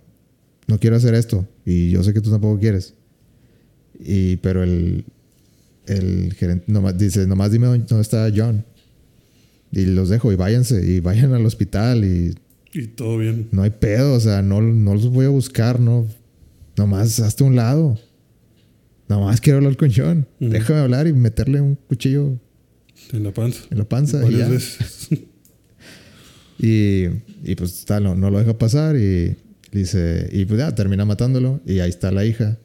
no quiero hacer esto y yo sé que tú tampoco quieres. Y, pero el, el gerente nomás, dice, nomás dime dónde está John. Y los dejo y váyanse y vayan al hospital y Y todo bien. no hay pedo, o sea, no, no los voy a buscar, no. Nomás hazte a un lado. Nomás quiero hablar con John. Déjame hablar y meterle un cuchillo En la panza. en la panza. Y, ya. veces. y, y pues tal, no, no lo deja pasar y dice, y pues ya termina matándolo. Y ahí está la hija.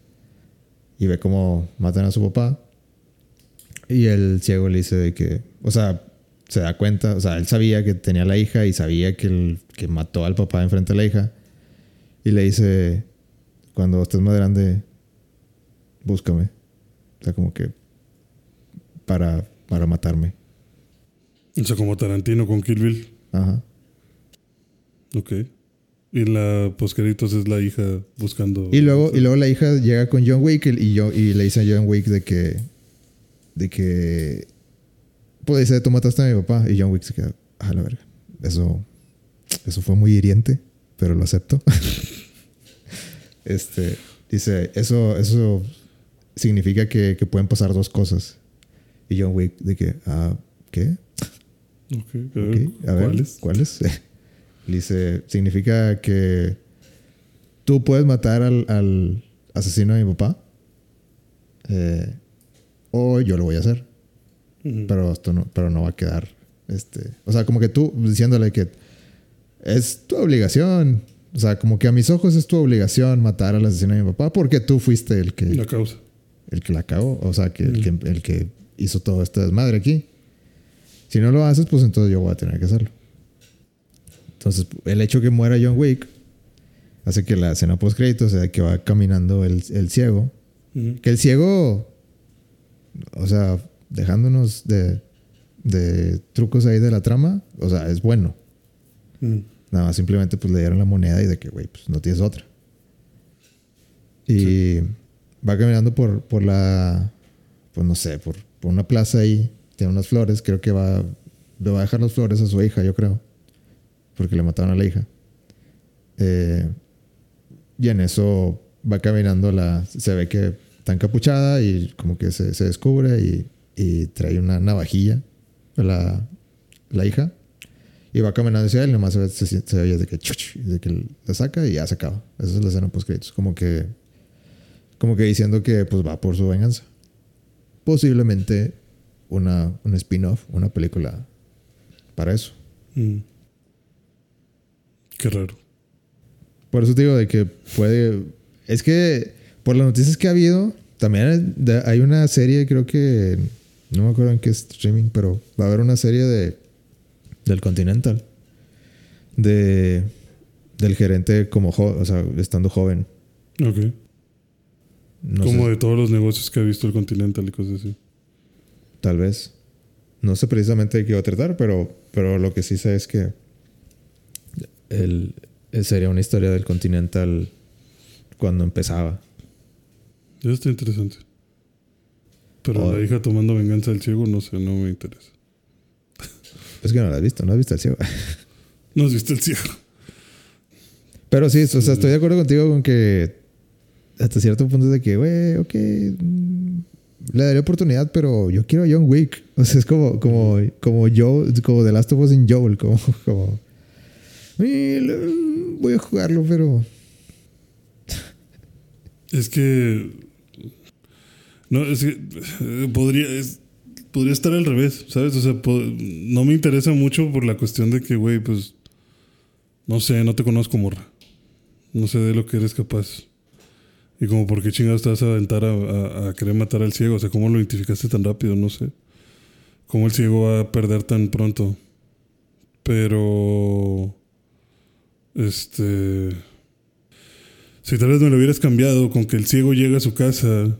Y ve cómo matan a su papá. Y el ciego le dice de que, o sea, se da cuenta, o sea, él sabía que tenía la hija y sabía que, el, que mató al papá enfrente de la hija. Y le dice, cuando estés más grande, búscame. O sea, como que para, para matarme. O sea, como Tarantino con Kill Bill. Ajá. Ok. Y la poscréditos es la hija buscando. Y luego, y luego la hija llega con John Wick y, yo, y le dice a John Wick de que. De que. Pues dice, tú mataste a mi papá. Y John Wick se queda. A la verga. Eso. Eso fue muy hiriente, pero lo acepto. este. Dice, eso, eso significa que, que pueden pasar dos cosas. Y John Wick, de que, ah, ¿qué? Ok, a ver, a ver ¿cuáles? ¿cuáles? Dice, significa que tú puedes matar al, al asesino de mi papá. eh, o yo lo voy a hacer. Pero esto no, pero no va a quedar. Este. O sea, como que tú diciéndole que es tu obligación. O sea, como que a mis ojos es tu obligación matar al asesino de mi papá porque tú fuiste el que, La causa. el que la cagó. O sea, que, el, que el que hizo todo este desmadre aquí. Si no lo haces, pues entonces yo voy a tener que hacerlo. Entonces, el hecho que muera John Wick hace que la escena post crédito sea que va caminando el, el ciego. Que el ciego, o sea, dejándonos de, de trucos ahí de la trama, o sea, es bueno. Mm. Nada más simplemente pues le dieron la moneda y de que, güey, pues no tienes otra. Y va caminando por, por la, pues no sé, por, por una plaza ahí, tiene unas flores, creo que va, le va a dejar las flores a su hija, yo creo, porque le mataron a la hija. Eh, y en eso va caminando la, se ve que está encapuchada y como que se, se descubre y, y trae una navajilla la, la hija. Y va caminando hacia él, nomás se, se, se oye de que, chuch, de que la saca y ya se acaba. Esa es la escena post créditos. Como que, como que diciendo que pues va por su venganza. Posiblemente una, un spin-off, una película para eso. Mm. Qué raro. Por eso te digo de que puede. Es que por las noticias que ha habido, también hay una serie, creo que. No me acuerdo en qué streaming, pero va a haber una serie de. Del Continental. De. Del gerente como jo- o sea, estando joven. Ok. No Como sé, de todos los negocios que ha visto el Continental y cosas así. tal vez. No sé precisamente de qué iba a tratar, pero, pero lo que sí sé es que. El, sería una historia del Continental cuando empezaba. Eso está interesante. Pero Oh. la hija tomando venganza del ciego, no sé, no me interesa. Es que no la has visto, no has visto el ciego. No has visto el ciego. Pero sí, o sea, estoy de acuerdo contigo con que hasta cierto punto es de que, güey, ok, mm, le daré oportunidad, pero yo quiero a John Wick. O sea, es como, como, como Joe, como The Last of Us in Joel, como, como "Eh, voy a jugarlo, pero Es que. No, es que. eh, Podría. podría estar al revés, ¿sabes? O sea, no me interesa mucho por la cuestión de que, güey, pues. No sé, no te conozco, morra. No sé de lo que eres capaz. Y como, ¿por qué chingados te vas a aventar a, a- a querer matar al ciego? O sea, ¿cómo lo identificaste tan rápido? No sé. ¿Cómo el ciego va a perder tan pronto? Pero. Este. Si tal vez me lo hubieras cambiado con que el ciego llega a su casa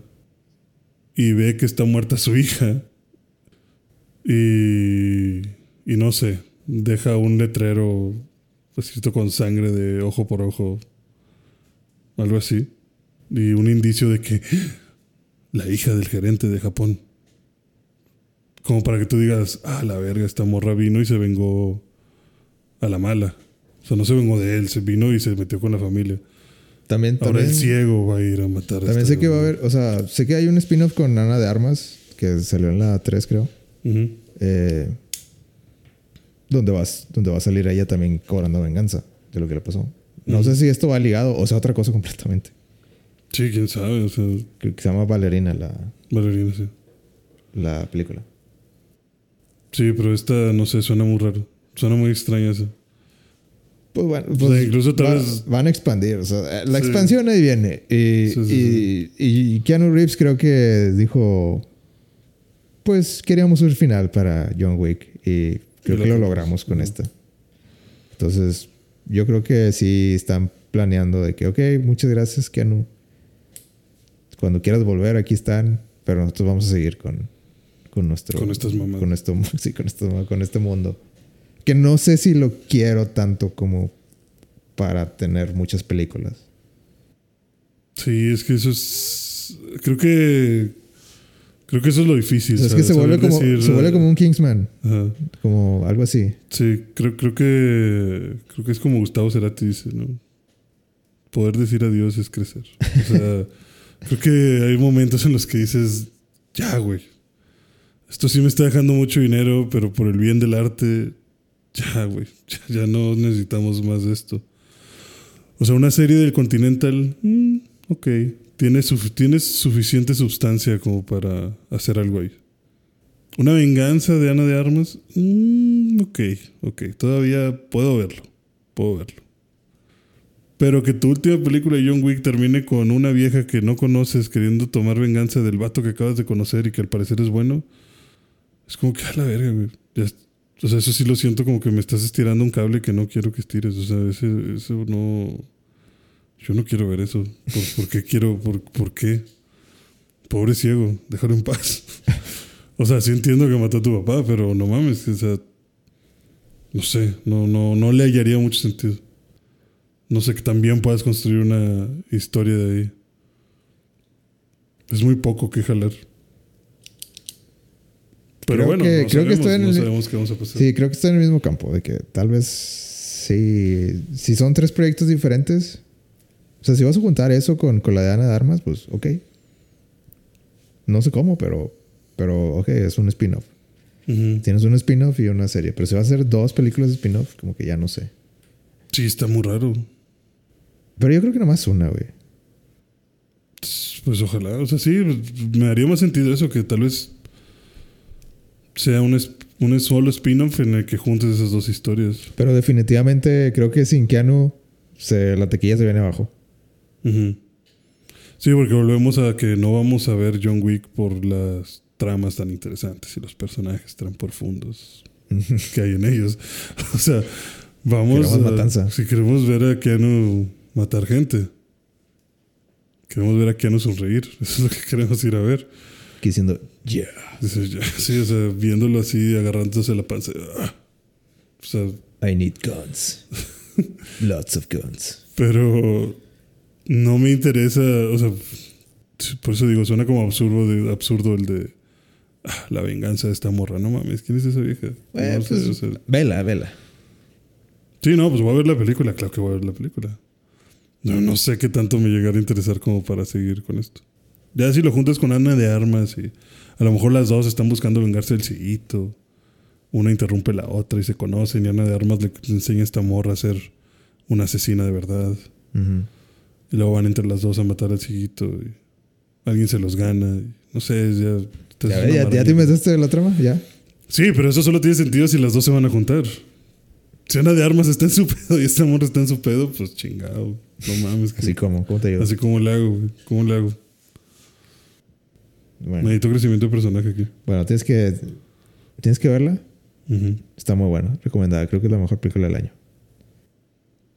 y ve que está muerta su hija y, y no sé, deja un letrero escrito con sangre de ojo por ojo, algo así, y un indicio de que la hija del gerente de Japón, como para que tú digas, ah, la verga, esta morra vino y se vengó a la mala. O sea, no se vengó de él, se vino y se metió con la familia. También, Ahora también, el ciego va a ir a matar a también esta sé que va a haber, o sea, sé que hay un spin-off con Ana de Armas que salió en la 3, creo. Eh, donde, vas, donde va a salir ella también cobrando venganza de lo que le pasó. No sé si esto va ligado o sea otra cosa completamente. Sí, quién sabe, o sea, Que, que se llama Valerina la, Valerina, sí. la película. Sí, pero esta, no sé, suena muy raro. Suena muy extraña esa. Pues bueno, O sea, pues incluso tal va- vez- van a expandir. O sea, la Sí. expansión ahí viene. Y, Sí, sí, y- y Keanu Reeves creo que dijo: Pues queríamos un final para John Wick. Y creo que lo logramos. con esta. Entonces, yo creo que sí están planeando de que, ok, muchas gracias, Keanu. Cuando quieras volver, aquí están. Pero nosotros vamos a seguir con, con nuestro. Con estas esto, con este mundo. Que no sé si lo quiero tanto como para tener muchas películas. Sí, es que eso es. Creo que. Creo que eso es lo difícil. es que se vuelve, como, se vuelve como un Kingsman. Ajá. Como algo así. Sí, creo, creo que. Creo que es como Gustavo Cerati dice, ¿no? Poder decir adiós es crecer. O sea, creo que hay momentos en los que dices, ya, güey. Esto sí me está dejando mucho dinero, pero por el bien del arte, ya, güey. Ya, no necesitamos más de esto. O sea, una serie del Continental, mm, ok. Tiene, suf- tiene suficiente sustancia como para hacer algo ahí. Una venganza de Ana de Armas, mm, ok, ok. Todavía puedo verlo. Puedo verlo. Pero que tu última película de John Wick termine con una vieja que no conoces queriendo tomar venganza del vato que acabas de conocer y que al parecer es bueno, es como que a la verga, güey. Ya o sea, eso sí lo siento como que me estás estirando un cable que no quiero que estires. O sea, ese- eso no. Yo no quiero ver eso. ¿Por, qué quiero? Por, ¿Por qué? Pobre ciego, déjalo en paz. o sea, sí entiendo que mató a tu papá, pero no mames, o sea. No sé, no, no, no le hallaría mucho sentido. No sé que también puedas construir una historia de ahí. Es muy poco que jalar. Pero Creo bueno, que- no, creo que estoy en no el- sabemos qué vamos a pasar. Sí, creo que está en el mismo campo. De que tal vez si, si son tres proyectos diferentes. O sea, si vas a juntar eso con, con la de Ana de Armas, pues ok. No sé cómo, pero, pero ok, es un spin-off. Tienes un spin-off y una serie. Pero si va a ser dos películas de spin-off, como que ya no sé. Sí, está muy raro. Pero yo creo que nomás una, güey. Pues ojalá, o sea, sí, me haría más sentido eso, que tal vez sea un, un solo spin-off en el que juntes esas dos historias. Pero definitivamente creo que sin Keanu se, la tequilla se viene abajo. Ujú. Sí, porque volvemos a que no vamos a ver John Wick por las tramas tan interesantes y los personajes tan profundos que hay en ellos. O sea, vamos Queremos a- matanza. Si queremos ver a Keanu matar gente. Queremos ver a Keanu sonreír. Eso es lo que queremos ir a ver. Aquí diciendo, yeah. Dices, ya, sí, o sea, viéndolo así, agarrándose la panza. ah. O sea, I need guns. Lots of guns. pero no me interesa, o sea, por eso digo, suena como absurdo, de, absurdo el de ah, la venganza de esta morra. No mames, ¿quién es esa vieja? Eh, No pues, o sea, vela, vela. sí, no, pues voy a ver la película, claro que voy a ver la película. No, no sé qué tanto me llegará a interesar como para seguir con esto. Ya si lo juntas con Ana de Armas y a lo mejor las dos están buscando vengarse del ciguito. Una interrumpe la otra y se conocen y Ana de Armas le enseña a esta morra a ser una asesina de verdad. Y luego van entre las dos a matar al ciguito y alguien se los gana. no sé, ya... te Ya, ya, ya te inventaste la trama, ya. Sí, pero eso solo tiene sentido si las dos se van a juntar. Si Ana de Armas está en su pedo y esta morra está en su pedo, pues chingado. No mames. que- Así como, ¿cómo te digo? Así como le hago. ¿Cómo le hago? Bueno, Necesito crecimiento de personaje aquí. bueno, tienes que tienes que verla. Está muy buena, recomendada. Creo que es la mejor película del año.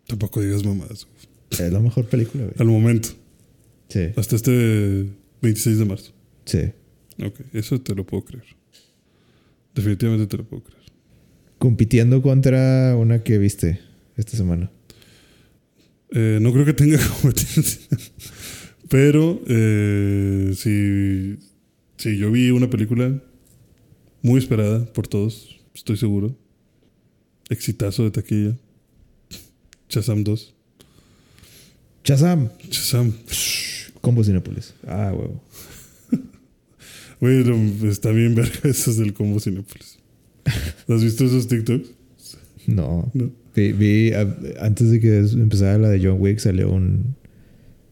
Tampoco digas mamadas. Es la mejor película, güey. Al momento. Sí, Hasta este 26 de marzo. sí. Ok, eso te lo puedo creer. Definitivamente te lo puedo creer. Compitiendo contra una que viste esta semana. Eh, no creo que tenga competencia. Pero eh, sí, sí, yo vi una película muy esperada por todos, estoy seguro. Exitazo de taquilla. Shazam 2. Shazam. Shazam. Combo Cinépolis. Ah, huevo. Güey, no, está bien verga esos del combo Cinépolis. ¿Has visto esos TikToks? No. No. Vi, vi, a- antes de que empezara la de John Wick salió un,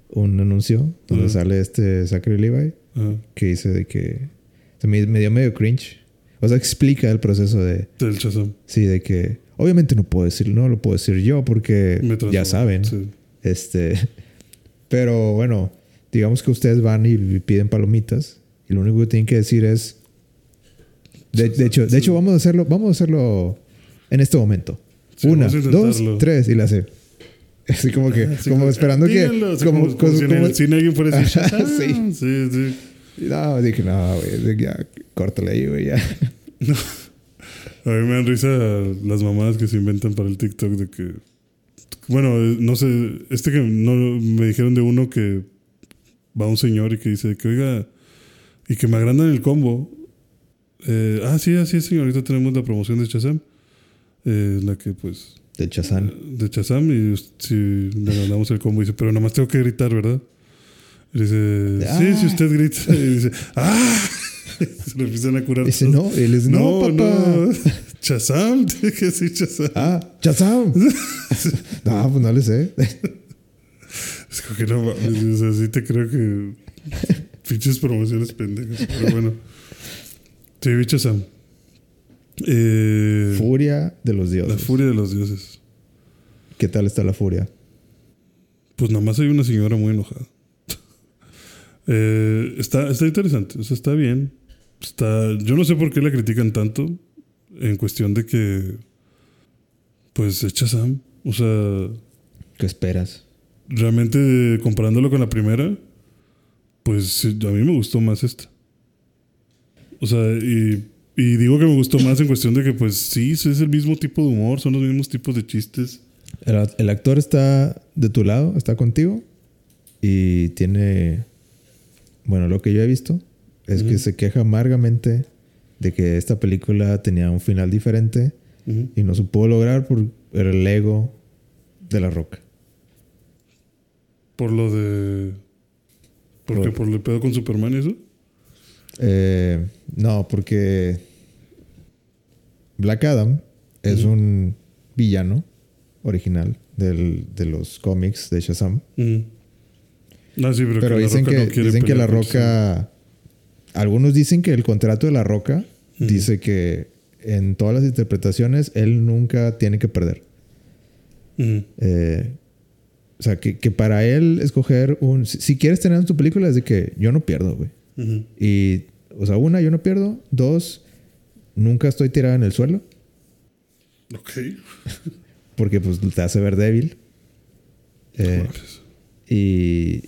un anuncio donde sale este Zachary Levi Ajá. que dice de que se me, me dio medio cringe. O sea, explica el proceso de, Del Shazam. sí, de que obviamente no puedo decir, no lo puedo decir yo porque ya saben. Sí. Este, pero bueno, digamos que ustedes van y piden palomitas y lo único que tienen que decir es, de, de hecho, de hecho vamos a hacerlo, vamos a hacerlo en este momento. Sí, Una, dos, tres y la hace. Así como que, Así como esperando que, díganlo, así como, como, como si en como- el cine alguien fuera a decir Ajá, Shazam. Sí, sí. Y no, dije, no, güey, ya, córtale ahí, güey, ya. A mí me dan risa las mamadas que se inventan para el TikTok de que. Bueno, no sé. Este que no me dijeron de uno que va un señor y que dice que oiga. Y que me agrandan el combo. Eh, ah, sí, así es, señor. Ahorita tenemos la promoción de Chazam. Eh, la que pues. De Chazam. De Chazam. Y si le agrandamos el combo. Dice, pero nada más tengo que gritar, ¿verdad? Y dice, sí, si usted grita. Y dice, ¡ah! Se le empiezan a curar. Dice, no, él es, no, papá. no. Chazam, tiene que decir Chazam. Ah, Chazam. no, pues no le sé. Es como que no mames, o sea, sí te creo que. Pinches promociones pendejas. Pero bueno. Sí, vi Chazam. Eh, Furia de los dioses. la furia de los dioses. ¿Qué tal está la furia? Pues nada más hay una señora muy enojada. Eh, está, está interesante, o sea, está bien. Está, yo no sé por qué la critican tanto en cuestión de que, pues, es Shazam. O sea, ¿Qué esperas? realmente comparándolo con la primera, pues a mí me gustó más esta. O sea, y, y digo que me gustó más en cuestión de que, pues sí, es el mismo tipo de humor, son los mismos tipos de chistes. El, el actor está de tu lado, está contigo y tiene, bueno, lo que yo he visto es que se queja amargamente de que esta película tenía un final diferente y no se pudo lograr por el ego de la roca. Por lo de. ¿Por qué? Por- ¿Por el pedo con Superman y eso? Eh, no, porque Black Adam es un villano original del- de los cómics de Shazam. Ah, sí, pero, Pero que dicen la que, Roca no quiere dicen que la roca. Algunos dicen que el contrato de la roca dice que en todas las interpretaciones él nunca tiene que perder. Eh, o sea, que, que para él escoger un. Si, si quieres tener en tu película es de que yo no pierdo, güey. Y, o sea, una, yo no pierdo. Dos, nunca estoy tirado en el suelo Ok. porque pues te hace ver débil. Eh, y,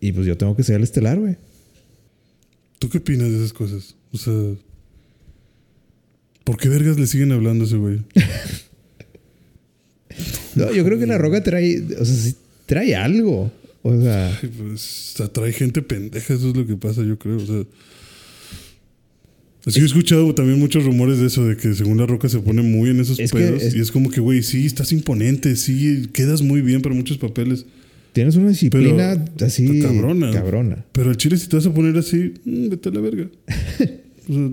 y pues yo tengo que ser el estelar, güey. ¿Tú qué opinas de esas cosas? O sea. ¿Por qué vergas le siguen hablando a ese güey? No, yo creo que la roca trae, o sea, sí trae algo. O sea, Ay, pues atrae gente pendeja, eso es lo que pasa, yo creo. O sea. Sí, he escuchado también muchos rumores de eso, de que según la roca se pone muy en esos Es que pedos. es- Y es como que, güey, sí, estás imponente, sí, quedas muy bien para muchos papeles. tienes una disciplina Pero, así cabrona. cabrona. Pero al chile, si te vas a poner así, mm, vete a la verga. o sea,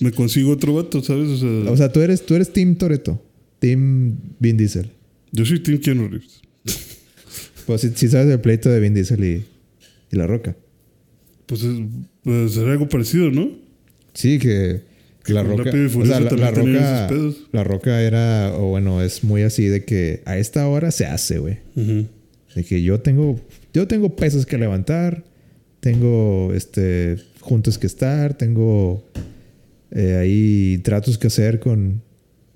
me consigo otro vato, ¿sabes? O sea, O sea, tú eres, tú eres Team Toreto, Team Vin Diesel. yo soy Team Keanu Reeves. Pues si, si sabes el pleito de Vin Diesel y, y la roca. Pues, es, pues será algo parecido, ¿no? Sí, que, que la roca. O sea, la, la roca. La era, o bueno, es muy así de que a esta hora se hace, güey. De que yo tengo, yo tengo pesos que levantar, tengo este juntos que estar, tengo eh, ahí tratos que hacer con,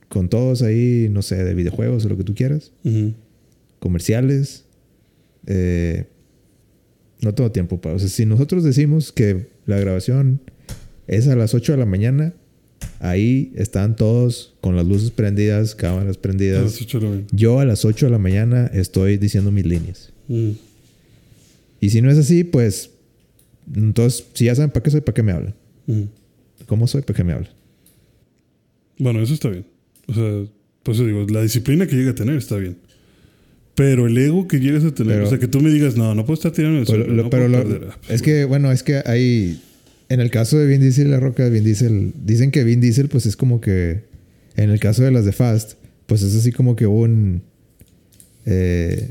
con todos ahí, no sé, de videojuegos o lo que tú quieras, comerciales. Eh, no tengo tiempo para. O sea, si nosotros decimos que la grabación es a las 8 de la mañana, ahí están todos con las luces prendidas, cámaras A las prendidas. ocho de la mañana. Yo a las 8 de la mañana estoy diciendo mis líneas. Mm. Y si no es así, pues. Entonces, si ya saben para qué soy, para qué me hablan. Mm. ¿Cómo soy? ¿Para qué me hablan? Bueno, eso está bien. O sea, pues digo, la disciplina que llega a tener está bien. Pero el ego que llegas a tener, Pero- o sea, que tú me digas, no, no puedo estar tirando el Pero, suelo, lo- no pero puedo lo- perder. Ah, pues, es que, bueno, es que hay. En el caso de Vin Diesel y la roca de Vin Diesel, dicen que Vin Diesel, pues es como que. En el caso de las de Fast, pues es así como que un. eh,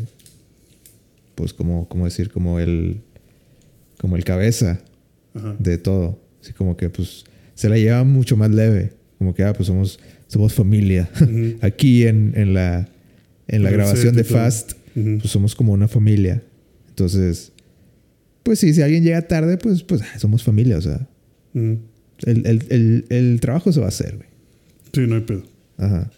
pues como, como decir, como el. Como el cabeza Ajá. de todo. Así como que, pues. Se la lleva mucho más leve. Como que, ah, pues somos, somos familia. Aquí en, en la. En la grabación de. Fast pues somos como una familia. Entonces, pues sí, si alguien llega tarde, pues, pues ah, somos familia, o sea, Ujú. el, el- el- el trabajo se va a hacer, güey. Sí, no hay pedo. Ajá.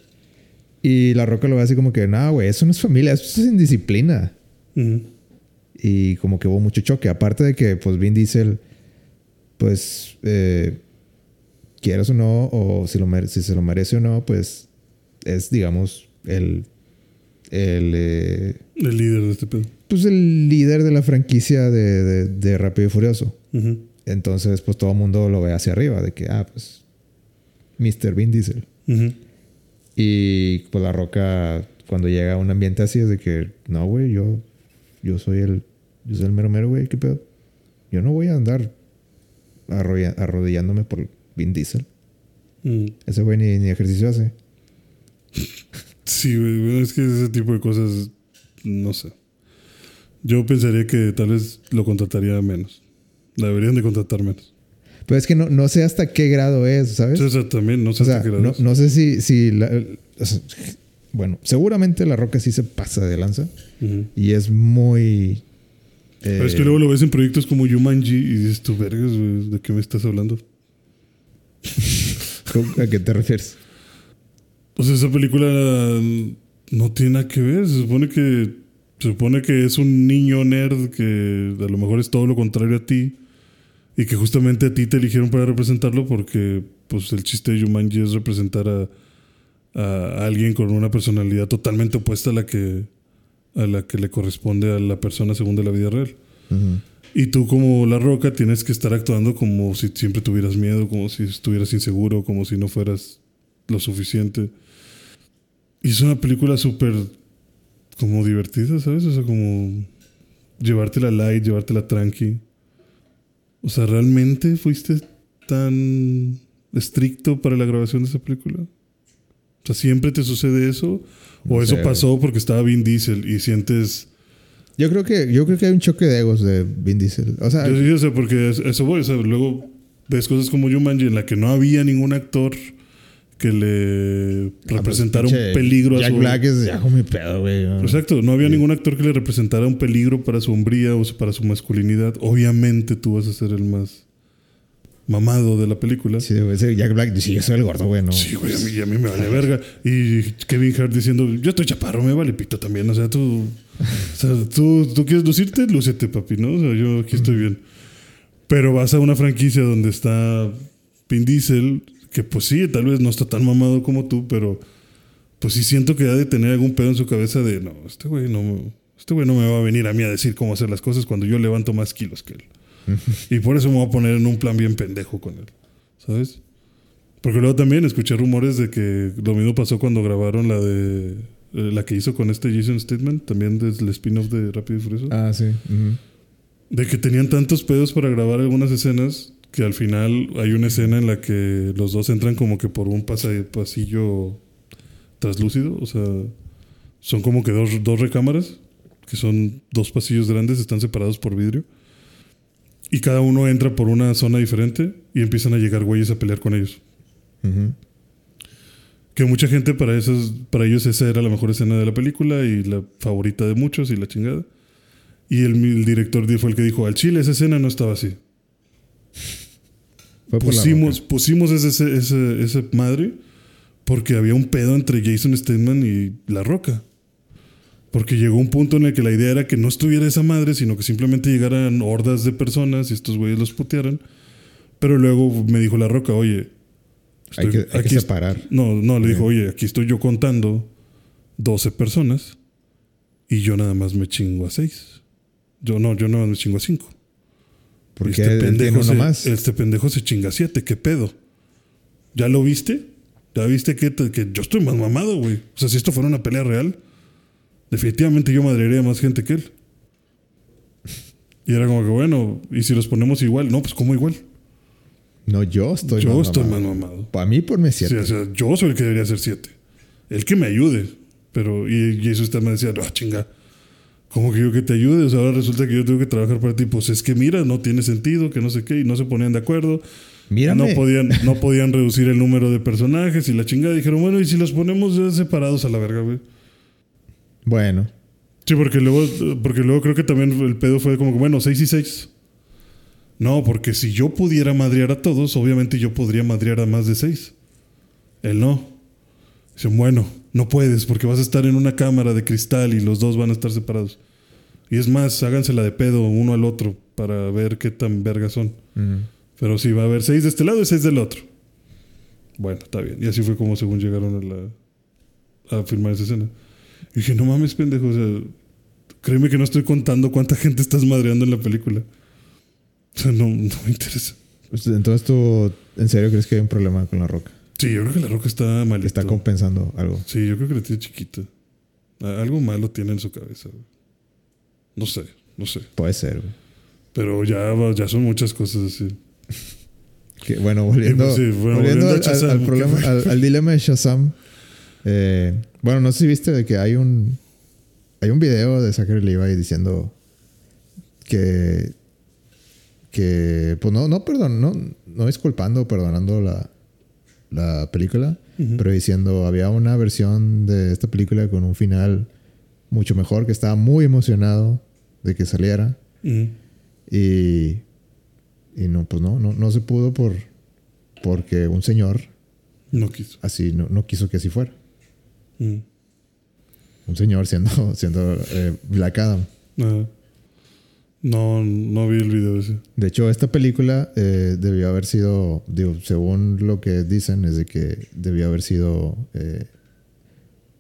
Y la roca lo ve así como que, no, güey, eso no es familia, eso es indisciplina. Ujú. Y como que hubo mucho choque. Aparte de que, pues Vin Diesel pues, eh, quieras o no, o si, lo si se lo merece o no, pues es, digamos, el, el, eh, El líder de este pedo. pues el líder de la franquicia de, de, de Rápido y Furioso. Entonces, pues todo el mundo lo ve hacia arriba, de que, ah, pues, Mr. Vin Diesel. Y pues la roca, cuando llega a un ambiente así, es de que, no, güey, yo, yo soy el, yo soy el mero mero, güey, ¿qué pedo? Yo no voy a andar arrolla- arrodillándome por Vin Diesel. Mm. Ese güey ni, ni ejercicio hace. Sí, güey, es que ese tipo de cosas, no sé. Yo pensaría que tal vez lo contrataría menos. La deberían de contratar menos. Pero es que no, no sé hasta qué grado es, ¿sabes? O sea, también, no sé o sea, hasta qué grado no, es. no sé si, si la- o sea, bueno, seguramente la roca sí se pasa de lanza y es muy... Pero es eh, que luego lo ves en proyectos como Yumanji y dices, tú vergas, ¿de qué me estás hablando? ¿A qué te refieres? O sea, esa película no tiene nada que ver. Se supone que se supone que es un niño nerd que a lo mejor es todo lo contrario a ti y que justamente a ti te eligieron para representarlo porque pues el chiste de Jumanji es representar a, a alguien con una personalidad totalmente opuesta a la que a la que le corresponde a la persona según de la vida real. Y tú como La Roca tienes que estar actuando como si siempre tuvieras miedo, como si estuvieras inseguro, como si no fueras lo suficiente. Y es una película súper como divertida, ¿sabes? O sea, como llevártela light, llevártela tranqui. O sea, ¿realmente fuiste tan estricto para la grabación de esa película? O sea, ¿siempre te sucede eso? ¿O No eso sé, pasó porque estaba Vin Diesel y sientes... Yo creo que yo creo que hay un choque de egos de Vin Diesel. O sea, Yo sí, o sea, porque es- eso voy, o sea, luego ves cosas como Jumanji en la que no había ningún actor que le representara Ah, pues, un pinche peligro a Jack su... Black es ya mi pedo, güey. Exacto, no había ningún actor que le representara un peligro para su hombría o para su masculinidad. Obviamente tú vas a ser el más mamado de la película. Sí, güey, Jack Black, sí, yo soy el gordo, güey, no. Sí, güey, a mí, a mí me vale verga. Y Kevin Hart diciendo, yo estoy chaparro, me vale pito también. O sea, tú, o sea, tú, tú quieres lucirte, lúcete, papi, ¿no? O sea, yo aquí estoy bien. Pero vas a una franquicia donde está Vin Diesel, que pues sí, tal vez no está tan mamado como tú, pero pues sí siento que ha de tener algún pedo en su cabeza de, no, este güey no, me- este güey no me va a venir a mí a decir cómo hacer las cosas cuando yo levanto más kilos que él. y por eso me voy a poner en un plan bien pendejo con él, ¿sabes? Porque luego también escuché rumores de que lo mismo pasó cuando grabaron la de eh, la que hizo con este Jason Statement, también desde el spin-off de Rápido y Furioso, Ah, sí. de que tenían tantos pedos para grabar algunas escenas que al final hay una escena en la que los dos entran como que por un pasillo translúcido, o sea, son como que dos, dos recámaras, que son dos pasillos grandes, están separados por vidrio. Y cada uno entra por una zona diferente y empiezan a llegar güeyes a pelear con ellos. Que mucha gente para esos, para ellos esa era la mejor escena de la película y la favorita de muchos y la chingada. Y el, el director fue el que dijo, al chile esa escena no estaba así. Fue Pusimos, pusimos ese, ese, madre porque había un pedo entre Jason Statham y La Roca. Porque llegó un punto en el que la idea era que no estuviera esa madre, sino que simplemente llegaran hordas de personas y estos güeyes los putearan. Pero luego me dijo La Roca, oye, Hay que, hay que aquí est- separar. no, no, le dijo, oye, aquí estoy yo contando 12 personas y yo nada más me chingo a 6. Yo no, yo nada más me chingo a 5. Porque él tiene uno se, más. este pendejo se chinga 7, ¿qué pedo? ¿Ya lo viste? ¿Ya viste que, te- que yo estoy más mamado, güey? O sea, si esto fuera una pelea real, definitivamente yo madrearía más gente que él. Y era como que, bueno, ¿y si los ponemos igual? No, pues como igual. No, yo estoy yo más estoy mamado. más mamado. Para mí, Sí, siete. o sea, yo soy el que debería ser 7. El que me ayude. Pero, y, y eso usted me decía, no, chinga. ¿Cómo que yo que te ayude? O sea, ahora resulta que yo tengo que trabajar para ti. Pues es que mira, no tiene sentido, que no sé qué, y no se ponían de acuerdo. Mírame. No podían, no podían reducir el número de personajes y la chingada. Dijeron, bueno, ¿y si los ponemos ya separados a la verga, güey? Bueno, Sí, porque luego, porque luego creo que también el pedo fue como que, bueno, 6 y 6. No, porque si yo pudiera madrear a todos, obviamente yo podría madrear a más de 6. Él no. Dicen, bueno, no puedes porque vas a estar en una cámara de cristal y los dos van a estar separados. Y es más, hágansela de pedo uno al otro para ver qué tan vergas son. Pero sí, va a haber seis de este lado y seis del otro. Bueno, está bien. Y así fue como según llegaron a, la, a filmar esa escena. Y dije, no mames, pendejo. O sea, créeme que no estoy contando cuánta gente estás madreando en la película. O sea, no, no me interesa. Pues, Entonces tú, ¿en serio crees que hay un problema con la roca? Sí, yo creo que la roca está malita. Está compensando algo. Sí, yo creo que la tiene chiquita. Algo malo tiene en su cabeza. güey. No sé, no sé. Puede ser, güey. Pero ya, ya son muchas cosas así. Que, bueno, volviendo, pues sí, bueno, volviendo volviendo a al, al- Shazam, al ¿qué problema, al, dilema de Shazam. eh, bueno, no sé si viste de que hay un hay un video de Zachary Levi diciendo que que pues no no perdón no no disculpando perdonando la la película pero diciendo había una versión de esta película con un final mucho mejor que estaba muy emocionado de que saliera y, y no, pues no, no, no se pudo por porque un señor No quiso. así no, no quiso que así fuera. Un señor siendo, siendo eh, Black Adam. Ajá. No, no vi el video ese. De hecho, esta película eh, debió haber sido, digo, según lo que dicen, es de que debió haber sido, eh,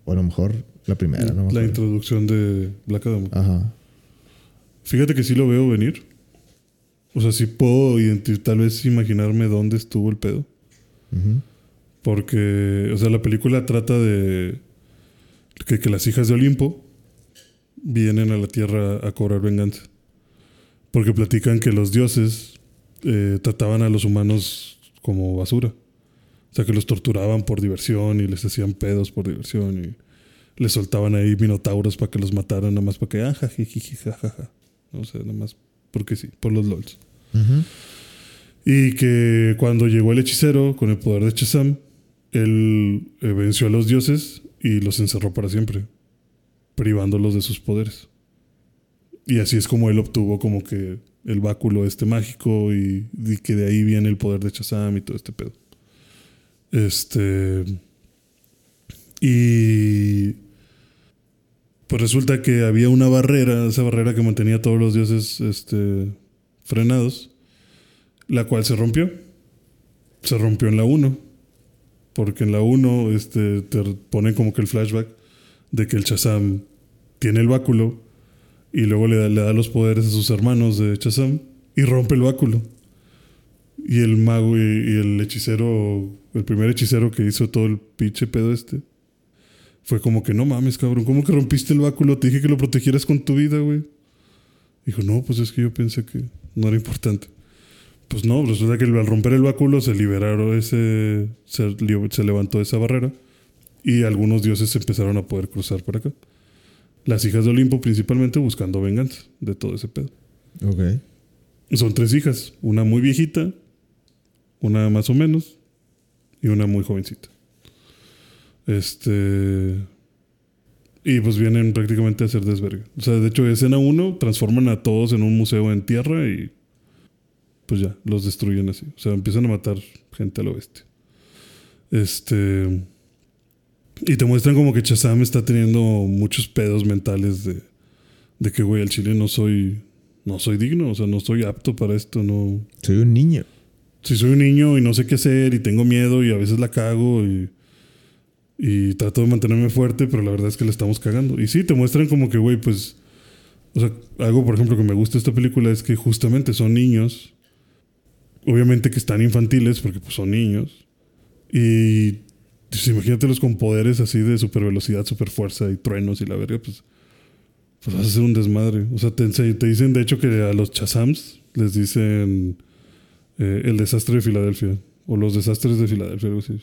o a lo mejor la primera, ¿no? me la introducción de Black Adam. Ajá. Fíjate que sí lo veo venir. O sea, sí puedo tal vez imaginarme dónde estuvo el pedo. Porque, o sea, la película trata de que, que las hijas de Olimpo vienen a la Tierra a cobrar venganza. Porque platican que los dioses eh, trataban a los humanos como basura. O sea, que los torturaban por diversión y les hacían pedos por diversión y les soltaban ahí minotauros para que los mataran, nada más para que, ah, jajijiji, jajaja. O sea, nada más porque sí, por los LOLs. Y que cuando llegó el hechicero con el poder de Shazam, él eh, venció a los dioses y los encerró para siempre, privándolos de sus poderes. Y así es como él obtuvo como que el báculo este mágico y, que de ahí viene el poder de Shazam y todo este pedo. Este. Y. Pues resulta que había una barrera, esa barrera que mantenía a todos los dioses este, frenados la cual se rompió. Se rompió en la 1. Porque en la 1 este, te ponen como que el flashback de que el Shazam tiene el báculo y luego le da, le da los poderes a sus hermanos de Shazam y rompe el báculo. Y el mago y, el hechicero, el primer hechicero que hizo todo el pinche pedo este, fue como que no mames, cabrón, ¿cómo que rompiste el báculo? Te dije que lo protegieras con tu vida, güey. Dijo, no, pues es que yo pensé que no era importante. Pues no, resulta que al romper el báculo se liberaron ese. Se, se levantó esa barrera y algunos dioses empezaron a poder cruzar por acá. Las hijas de Olimpo, principalmente buscando venganza de todo ese pedo. Ok. Son tres hijas: una muy viejita, una más o menos y una muy jovencita. Este. Y pues vienen prácticamente a hacer desvergue. O sea, de hecho, escena 1 transforman a todos en un museo en tierra y pues ya, los destruyen así. O sea, empiezan a matar gente al oeste. Este. Y te muestran como que Shazam está teniendo muchos pedos mentales de, de que, güey, al chile no soy. No soy digno, o sea, no soy apto para esto, no. Soy un niño. Si soy un niño y no sé qué hacer y tengo miedo y a veces la cago y. Y trato de mantenerme fuerte, pero la verdad es que le estamos cagando. Y sí, te muestran como que, güey, pues. O sea, algo, por ejemplo, que me gusta de esta película es que justamente son niños. Obviamente que están infantiles, porque pues son niños. Y. Pues, imagínatelos con poderes así de super velocidad, super fuerza y truenos y la verga, pues. Pues vas a hacer un desmadre. O sea, te, te dicen, de hecho, que a los Chazams les dicen eh, el desastre de Filadelfia. O los desastres de Filadelfia, algo así.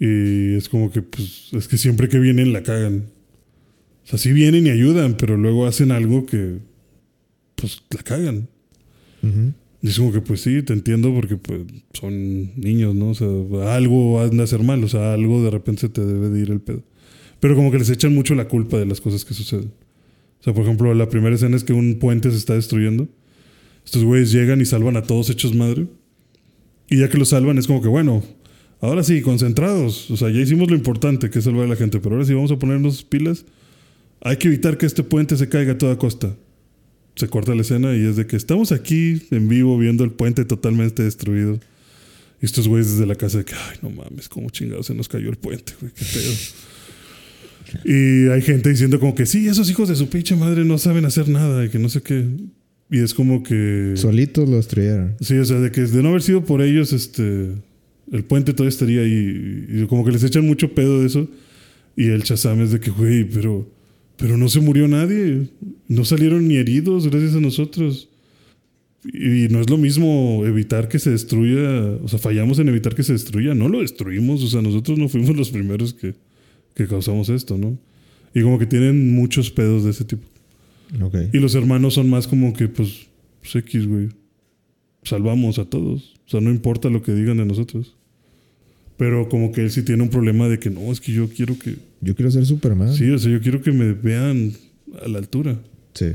Y es como que, pues, es que siempre que vienen la cagan. O sea, sí vienen y ayudan, pero luego hacen algo que, pues, la cagan. Ujú. Y como que, pues sí, te entiendo porque, pues, son niños, ¿no? O sea, algo anda a ser mal, o sea, algo de repente te debe de ir el pedo. Pero como que les echan mucho la culpa de las cosas que suceden. O sea, por ejemplo, la primera escena es que un puente se está destruyendo. Estos güeyes llegan y salvan a todos hechos madre. Y ya que los salvan, es como que, bueno, ahora sí, concentrados. O sea, ya hicimos lo importante, que es salvar a la gente, pero ahora sí vamos a ponernos pilas. Hay que evitar que este puente se caiga a toda costa. Se corta la escena y es de que estamos aquí en vivo viendo el puente totalmente destruido. Y estos güeyes desde la casa de que, ay, no mames, cómo chingados se nos cayó el puente, güey, qué pedo. y hay gente diciendo como que sí, esos hijos de su pinche madre no saben hacer nada y que no sé qué. Y es como que... Solitos lo destruyeron. Sí, o sea, de que de no haber sido por ellos, este, el puente todavía estaría ahí. Y como que les echan mucho pedo de eso. Y el Chazam es de que, güey, pero, pero no se murió nadie. No salieron ni heridos gracias a nosotros. Y no es lo mismo evitar que se destruya, o sea, fallamos en evitar que se destruya, no lo destruimos, o sea, nosotros no fuimos los primeros que, que causamos esto, ¿no? Y como que tienen muchos pedos de ese tipo. Y los hermanos son más como que, pues, pues X, güey. Salvamos a todos. O sea, no importa lo que digan de nosotros. Pero como que él sí tiene un problema de que no, es que yo quiero que. Yo quiero ser Superman. Sí, o sea, yo quiero que me vean a la altura. Sí.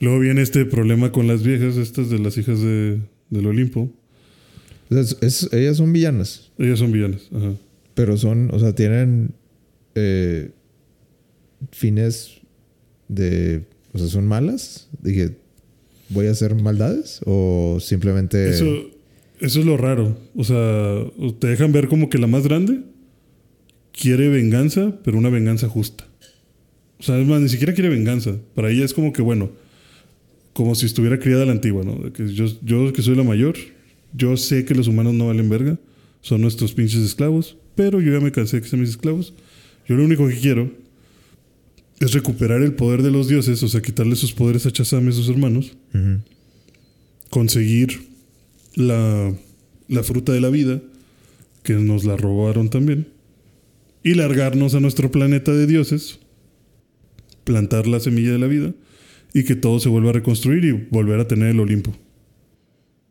Luego viene este problema con las viejas, estas de las hijas de, del Olimpo. O sea, es- es- ellas son villanas. Ellas son villanas. Ajá. Pero son, o sea, tienen eh, fines de. O sea, son malas. Dije, ¿voy a hacer maldades? O simplemente. Eso, eso es lo raro. O sea, te dejan ver como que la más grande quiere venganza, pero una venganza justa. O sea, es más, ni siquiera quiere venganza. Para ella es como que, bueno, como si estuviera criada a la antigua, ¿no? De que yo, yo que soy la mayor, yo sé que los humanos no valen verga, son nuestros pinches esclavos, pero yo ya me cansé de que sean mis esclavos. Yo lo único que quiero es recuperar el poder de los dioses, o sea, quitarle sus poderes a Chazam y a sus hermanos Ujú. conseguir la, la fruta de la vida, que nos la robaron también, y largarnos a nuestro planeta de dioses, plantar la semilla de la vida, y que todo se vuelva a reconstruir y volver a tener el Olimpo.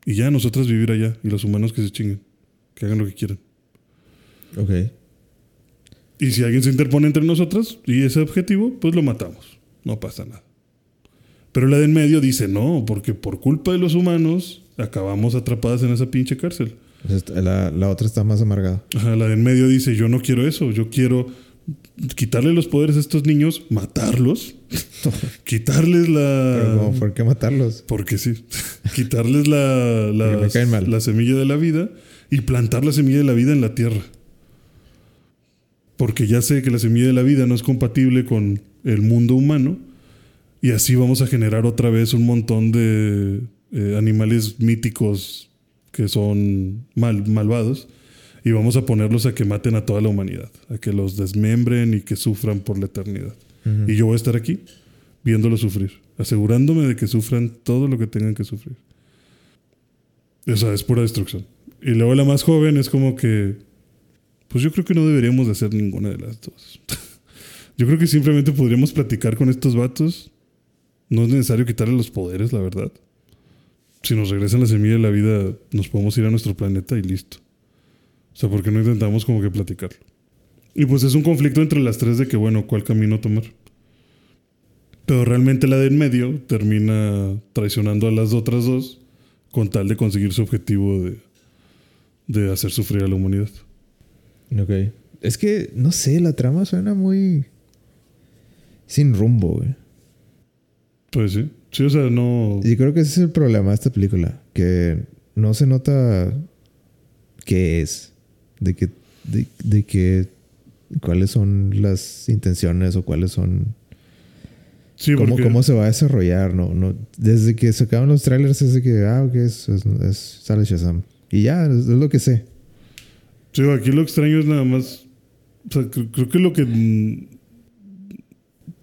Y ya nosotros vivir allá, y los humanos que se chinguen, que hagan lo que quieran. Ok. Y si alguien se interpone entre nosotros y ese objetivo, pues lo matamos. No pasa nada. Pero la de en medio dice no, porque por culpa de los humanos acabamos atrapadas en esa pinche cárcel. La, la otra está más amargada. Ajá, la de en medio dice yo no quiero eso, yo quiero quitarle los poderes a estos niños, matarlos, quitarles Pero como, la... ¿por qué matarlos? Porque sí, quitarles la, la, la semilla de la vida y plantar la semilla de la vida en la tierra. Porque ya sé que la semilla de la vida no es compatible con el mundo humano y así vamos a generar otra vez un montón de eh, animales míticos que son mal, malvados y vamos a ponerlos a que maten a toda la humanidad, a que los desmembren y que sufran por la eternidad. Y yo voy a estar aquí viéndolos sufrir, asegurándome de que sufran todo lo que tengan que sufrir. O sea, es pura destrucción. Y luego la más joven es como que, pues yo creo que no deberíamos de hacer ninguna de las dos. yo creo que simplemente podríamos platicar con estos vatos. No es necesario quitarle los poderes, la verdad. Si nos regresan la semilla de la vida, nos podemos ir a nuestro planeta y listo. O sea, ¿por qué no intentamos como que platicarlo? Y pues es un conflicto entre las tres de que, bueno, ¿cuál camino tomar? Pero realmente la de en medio termina traicionando a las otras dos con tal de conseguir su objetivo de, de hacer sufrir a la humanidad. Ok. Es que, no sé, la trama suena muy. sin rumbo, güey. Pues sí. Sí, o sea, no. Y creo que ese es el problema de esta película. Que no se nota qué es. De que. de, de que. cuáles son las intenciones o cuáles son. Sí, cómo, porque- cómo se va a desarrollar. No, no, desde que sacaban los trailers es de que, ah, ok, es, es, es- sale Shazam. Y ya, es, lo que sé. Sí, aquí lo extraño es nada más. O sea, cre- creo que lo que.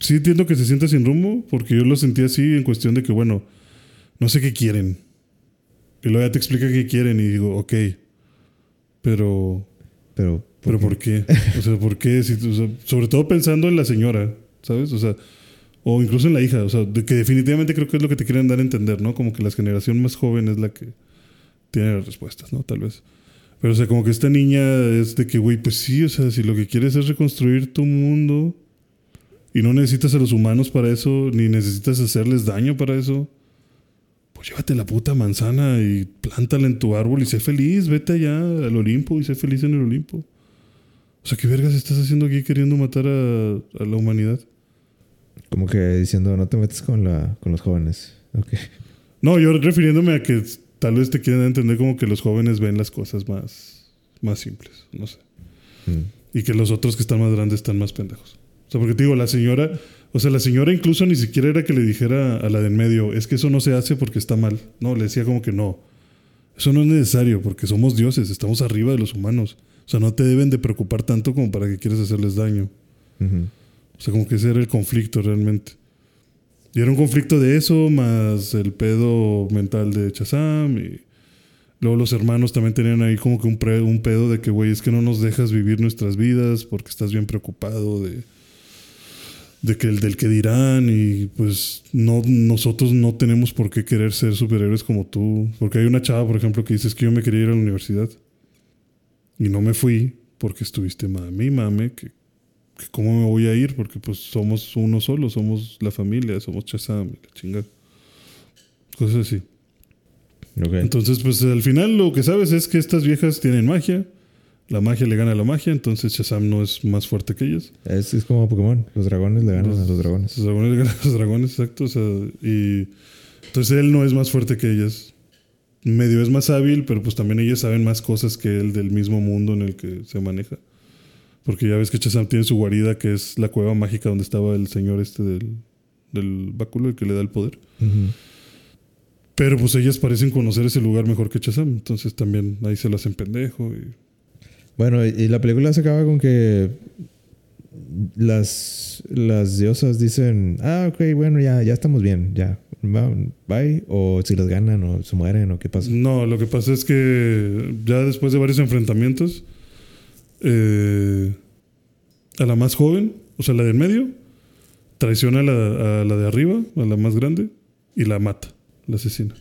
Sí entiendo que se siente sin rumbo, porque yo lo sentí así en cuestión de que, bueno, no sé qué quieren. Y luego ya te explica qué quieren y digo, ok. Pero. Pero. ¿Pero por qué? O sea, ¿por qué? Si- o sea, sobre todo pensando en la señora, ¿sabes? O sea, o incluso en la hija, o sea, de que definitivamente creo que es lo que te quieren dar a entender, ¿no? Como que la generación más joven es la que tiene las respuestas, ¿no? Tal vez. Pero, o sea, como que esta niña es de que, güey, pues sí, o sea, si lo que quieres es reconstruir tu mundo y no necesitas a los humanos para eso, ni necesitas hacerles daño para eso, pues llévate la puta manzana y plántala en tu árbol y sé feliz, vete allá al Olimpo y sé feliz en el Olimpo. O sea, ¿qué vergas estás haciendo aquí queriendo matar a, a la humanidad? Como que diciendo, no te metes con, la, con los jóvenes. Ok. No, yo refiriéndome a que tal vez te quieren entender como que los jóvenes ven las cosas más, más simples, no sé. Mm. Y que los otros que están más grandes están más pendejos. O sea, porque te digo, la señora, o sea, la señora incluso ni siquiera era que le dijera a la de en medio, es que eso no se hace porque está mal. No, le decía como que no. Eso no es necesario porque somos dioses, estamos arriba de los humanos. O sea, no te deben de preocupar tanto como para que quieras hacerles daño. O sea, como que ese era el conflicto realmente. Y era un conflicto de eso, más el pedo mental de Chazam. Y luego los hermanos también tenían ahí como que un, pre- un pedo de que, güey, es que no nos dejas vivir nuestras vidas porque estás bien preocupado de, de que el del que dirán. Y pues no, nosotros no tenemos por qué querer ser superhéroes como tú. Porque hay una chava, por ejemplo, que dice "Es que yo me quería ir a la universidad. Y no me fui porque estuviste mami, mame, que que ¿Cómo me voy a ir? Porque pues somos uno solo, somos la familia, somos Chazam, la chingada. Cosas así. Entonces, pues al final lo que sabes es que estas viejas tienen magia. La magia le gana a la magia, entonces Shazam no es más fuerte que ellas. es, es como Pokémon. Los dragones le ganan a los dragones. Los dragones le ganan a los dragones, exacto. o sea, y entonces él no es más fuerte que ellas. Medio es más hábil, pero pues también ellas saben más cosas que él del mismo mundo en el que se maneja. Porque ya ves que Shazam tiene su guarida, que es la cueva mágica donde estaba el señor este del, del báculo, el que le da el poder. Pero pues ellas parecen conocer ese lugar mejor que Shazam. Entonces también ahí se lo hacen pendejo. Y... Bueno, y, la película se acaba con que las, las diosas dicen, ah, ok, bueno, ya, ya estamos bien, ya, bye, o si las ganan, o se mueren, o qué pasa. No, lo que pasa es que ya después de varios enfrentamientos, eh, a la más joven, o sea, la del medio, traiciona la, a la de arriba, a la más grande, y la mata, la asesina.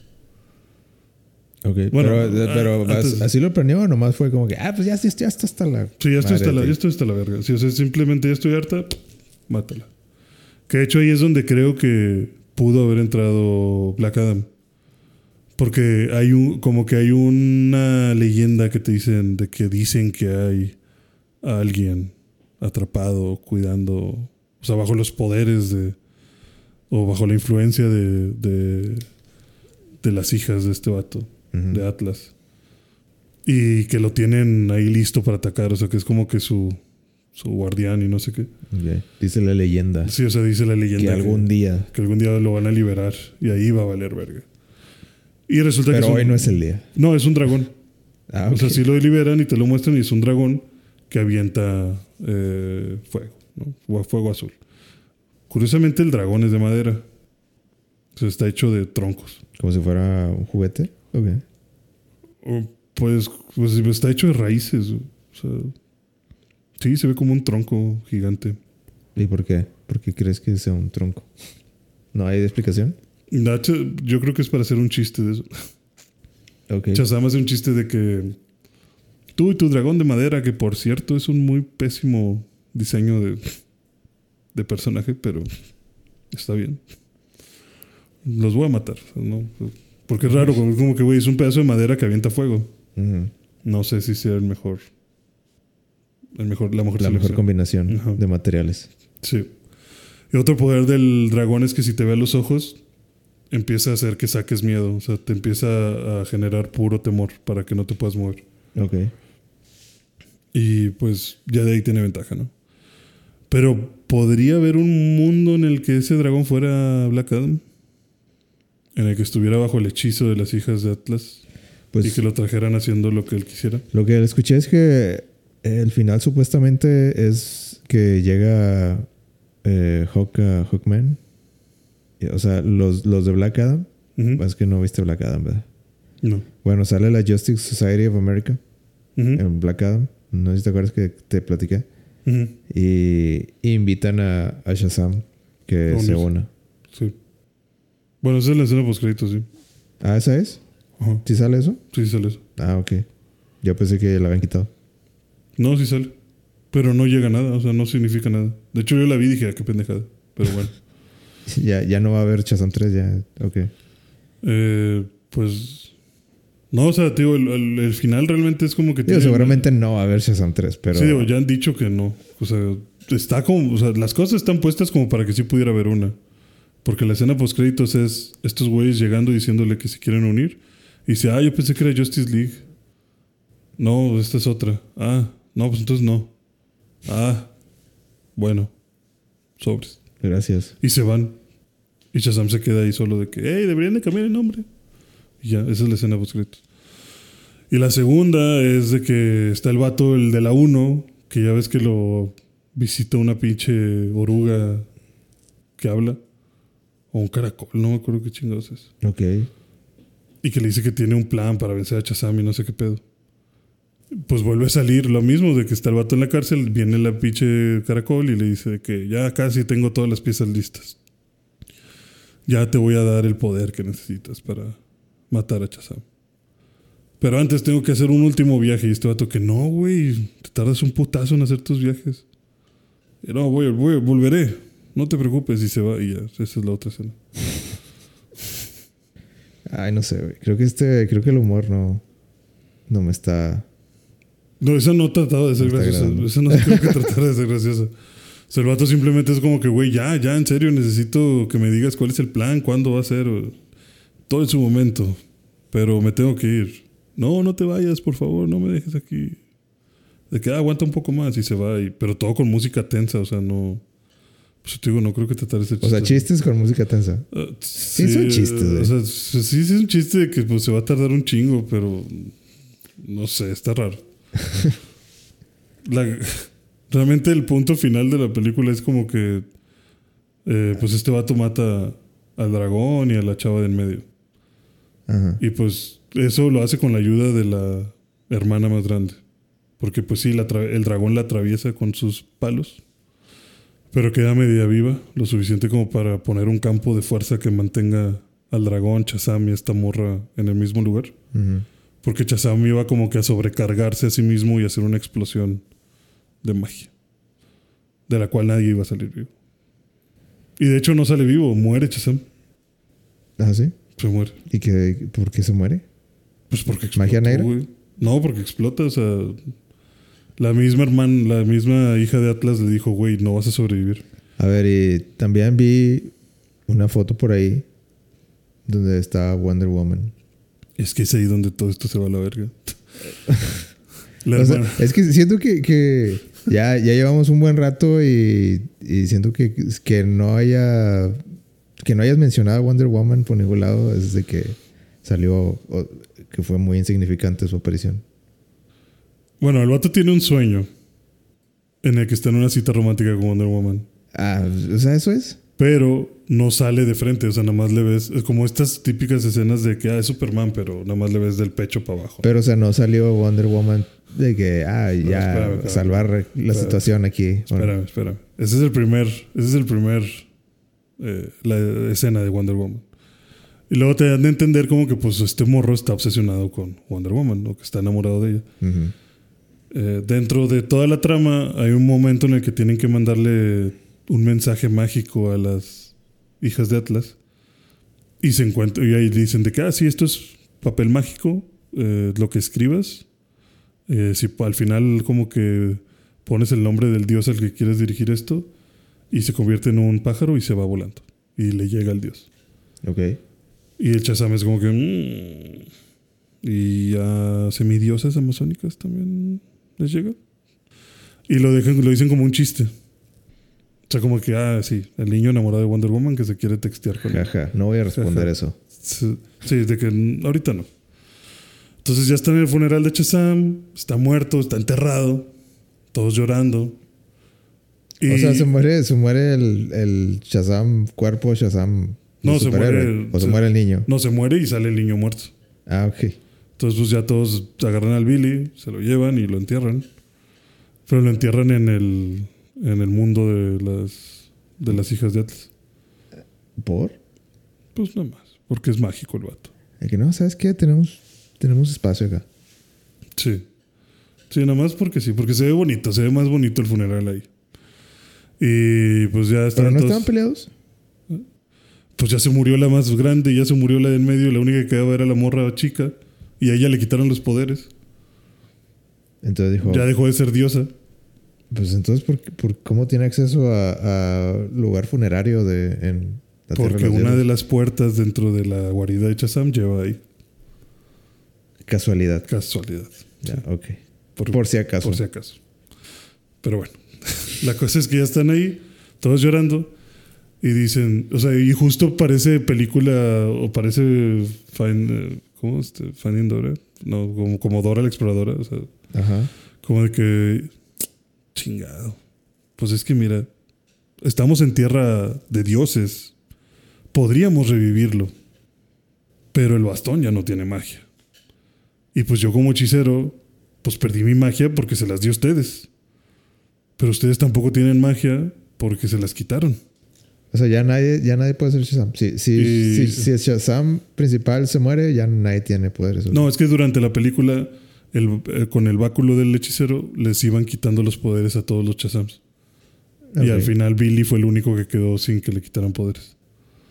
Ok, Bueno, pero, ah, pero antes- así lo planeó, o nomás fue como que, ah, pues ya, ya, ya está hasta la. Sí, ya estoy, hasta la, ya ti". estoy hasta la verga. Sí, o sea, simplemente ya estoy harta, mátala. Que de hecho ahí es donde creo que pudo haber entrado Black Adam. Porque hay un, como que hay una leyenda que te dicen, de que dicen que hay a alguien atrapado, cuidando, o sea, bajo los poderes de, o bajo la influencia de, de, de las hijas de este vato De Atlas. Y que lo tienen ahí listo para atacar. O sea, que es como que su, su guardián y no sé qué. Dice la leyenda Sí, o sea, dice la leyenda. que algún día. que algún día lo van a liberar. Y ahí va a valer verga. Y resulta que Pero un- hoy no es el día. No, es un dragón. Ah, O sea, sí lo liberan y te lo muestran y es un dragón que avienta eh, fuego, ¿no? Fue- Fuego azul. Curiosamente el dragón es de madera. O sea, está hecho de troncos. Como si fuera un juguete. Ok. O, Pues, pues está hecho de raíces. O sea, sí, se ve como un tronco gigante. ¿Y por qué? ¿Por qué crees que sea un tronco? ¿No hay explicación? Yo creo que es para hacer un chiste de eso. Ok. Shazam hace un chiste de que tú y tu dragón de madera, que por cierto es un muy pésimo diseño de, de personaje, pero está bien. Los voy a matar. ¿no? Porque es raro, como que, güey, es un pedazo de madera que avienta fuego. No sé si sea el mejor. El mejor la mejor La mejor combinación Ajá. de materiales. Sí. Y otro poder del dragón es que si te ve a los ojos, empieza a hacer que saques miedo. O sea, te empieza a generar puro temor para que no te puedas mover. Ok. Y pues ya de ahí tiene ventaja, ¿no? Pero ¿podría haber un mundo en el que ese dragón fuera Black Adam? En el que estuviera bajo el hechizo de las hijas de Atlas Pues y que lo trajeran haciendo lo que él quisiera. lo que escuché es que el final supuestamente es que llega eh, Hawk, uh, Hawkman. O sea, los, los de Black Adam. Ujú. Es que no viste Black Adam, ¿verdad? No. Bueno, sale la Justice Society of America en Black Adam. No sé si te acuerdas que te platiqué. Y invitan a, a Shazam que Oh, se no una. Sí. Bueno, esa es la escena post sí. Ah, ¿esa es? Ajá. ¿Sí sale eso? Sí sale eso. Ah, ok. Yo pensé que la habían quitado. No, sí sale. Pero no llega a nada, o sea, no significa nada. De hecho, yo la vi y dije, ah, qué pendejada. Pero bueno. Ya, ya no va a haber Shazam 3, ya. Ok. Eh, pues No, o sea, te digo, el, el- el final realmente es como que Digo, tiene- seguramente no va a haber Shazam 3, pero. Sí, digo, ya han dicho que no. O sea, está como. O sea, las cosas están puestas como para que sí pudiera haber una. Porque la escena post créditos es estos güeyes llegando diciéndole que se quieren unir. Y dice, ah, yo pensé que era Justice League. No, esta es otra. Ah, no, pues entonces no. Ah, bueno. Sobres. Gracias. Y se van. Y Shazam se queda ahí solo de que, hey, deberían de cambiar el nombre. Y ya, esa es la escena post créditos. Y la segunda es de que está el vato, el de la 1, que ya ves que lo visita una pinche oruga que habla. O un caracol, no me acuerdo qué chingados es. Ok. Y que le dice que tiene un plan para vencer a Shazam y no sé qué pedo. Pues vuelve a salir lo mismo, de que está el vato en la cárcel, viene la pinche caracol y le dice que ya casi tengo todas las piezas listas. Ya te voy a dar el poder que necesitas para matar a Shazam. Pero antes tengo que hacer un último viaje. Y este vato que no, güey, te tardas un putazo en hacer tus viajes. Y no, voy, voy, volveré. No te preocupes. Y se va y ya. Esa es la otra escena. Ay, no sé, güey. Creo que este. Creo que el humor no. No me está. No, esa no trataba de ser agradando. Esa no creo que tratara de ser graciosa. O sea, el vato simplemente es como que, güey, ya, ya, en serio, necesito que me digas cuál es el plan, cuándo va a ser. Todo en su momento. Pero me tengo que ir. No, no te vayas, por favor, no me dejes aquí. De que ah, aguanta un poco más y se va. Y, pero todo con música tensa, o sea, no. Pues te digo, no creo que tratar de ser O sea, chistes con música tensa. Sí, son chistes, güey. O sea, sí, sí es un chiste de que pues, se va a tardar un chingo, pero no sé, está raro. La- realmente el punto final de la película es como que eh, pues este vato mata al dragón y a la chava del medio. Ajá. Y pues eso lo hace con la ayuda de la hermana más grande. Porque pues sí, la el dragón la atraviesa con sus palos. Pero queda media viva, lo suficiente como para poner un campo de fuerza que mantenga al dragón, Chazam y esta morra en el mismo lugar. Porque Chazam iba como que a sobrecargarse a sí mismo y hacer una explosión de magia. De la cual nadie iba a salir vivo. Y de hecho no sale vivo, muere Chazam. Ah, sí. Se muere. ¿Y que, por qué se muere? Pues porque explotó, ¿Magia negra? No, porque explota, o sea. La misma hermana, la misma hija de Atlas le dijo, güey, no vas a sobrevivir. A ver, y también vi una foto por ahí donde está Wonder Woman. Es que es ahí donde todo esto se va a la verga. la O sea, hermana. es que siento que, que ya, ya llevamos un buen rato y, y siento que, que no haya que no hayas mencionado a Wonder Woman por ningún lado desde que salió o- que fue muy insignificante su aparición. Bueno, el vato tiene un sueño en el que está en una cita romántica con Wonder Woman. Ah, o sea, eso es. Pero no sale de frente, o sea, nada más le ves. Es como estas típicas escenas de que ah, es Superman, pero nada más le ves del pecho para abajo. Pero, o sea, no salió Wonder Woman de que, ah, ya, espérame, espérame. salvar la Espérame. situación aquí. Espérame, espérame. Ese es el primer, ese es el primer eh, la escena de Wonder Woman. Y luego te dan de entender como que pues este morro está obsesionado con Wonder Woman, ¿no? Que está enamorado de ella. ujú. Eh, dentro de toda la trama hay un momento en el que tienen que mandarle un mensaje mágico a las hijas de Atlas. Y se encuentran, y ahí dicen de que, ah, sí, esto es papel mágico, eh, lo que escribas. eh, si al final como que pones el nombre del dios al que quieres dirigir esto, y se convierte en un pájaro y se va volando. Y le llega al dios. Ok. Y el Chazam es como que. mm. Y a semidiosas amazónicas también les llega. Y lo dejan, lo dicen como un chiste. O sea, como que, ah, sí, el niño enamorado de Wonder Woman que se quiere textear con él. Jaja, no voy a responder Ajá. eso. Sí, de que ahorita no. Entonces ya está en el funeral de Chazam, está muerto, está enterrado, todos llorando. Y O sea, se muere, se muere el, el Shazam cuerpo, Shazam. No, se muere- O se, se- muere el niño. no se muere y sale el niño muerto. Ah, ok. Entonces, pues ya todos agarran al Billy, se lo llevan y lo entierran. Pero lo entierran en el, en el mundo de las, de las hijas de Atlas. ¿Por? Pues nada más, porque es mágico el vato. El que no, ¿sabes qué? Tenemos, tenemos espacio acá. Sí. Sí, nada más porque sí, porque se ve bonito, se ve más bonito el funeral ahí. Y pues ya ¿Pero están no todos- estaban peleados? Pues ya se murió la más grande, ya se murió la del medio, la única que quedaba era la morra chica. Y a ella le quitaron los poderes. Entonces dijo, Ya dejó de ser diosa. pues entonces, ¿por, por cómo tiene acceso a, a lugar funerario de, en la Tierra Porque de una de las puertas dentro de la guarida de Chazam lleva ahí. Casualidad. Casualidad. Ya, Sí. ok. Por, Por si acaso. por si acaso. Pero bueno. la cosa es que ya están ahí, todos llorando. Y dicen, o sea, y justo parece película, o parece Find, eh, ¿cómo? Este, Finding Dora. No, como, como Dora la exploradora. O sea, Ajá. como de que, chingado. Pues es que mira, estamos en tierra de dioses. Podríamos revivirlo. Pero el bastón ya no tiene magia. Y pues yo como hechicero, pues perdí mi magia porque se las di a ustedes. Pero ustedes tampoco tienen magia porque se las quitaron. O sea, ya nadie, ya nadie puede ser Shazam. Si, si, Y- si, si el Shazam principal se muere, ya nadie tiene poderes. No, es que durante la película, el- eh, con el báculo del hechicero, les iban quitando los poderes a todos los Chazams. Y al final Billy fue el único que quedó sin que le quitaran poderes.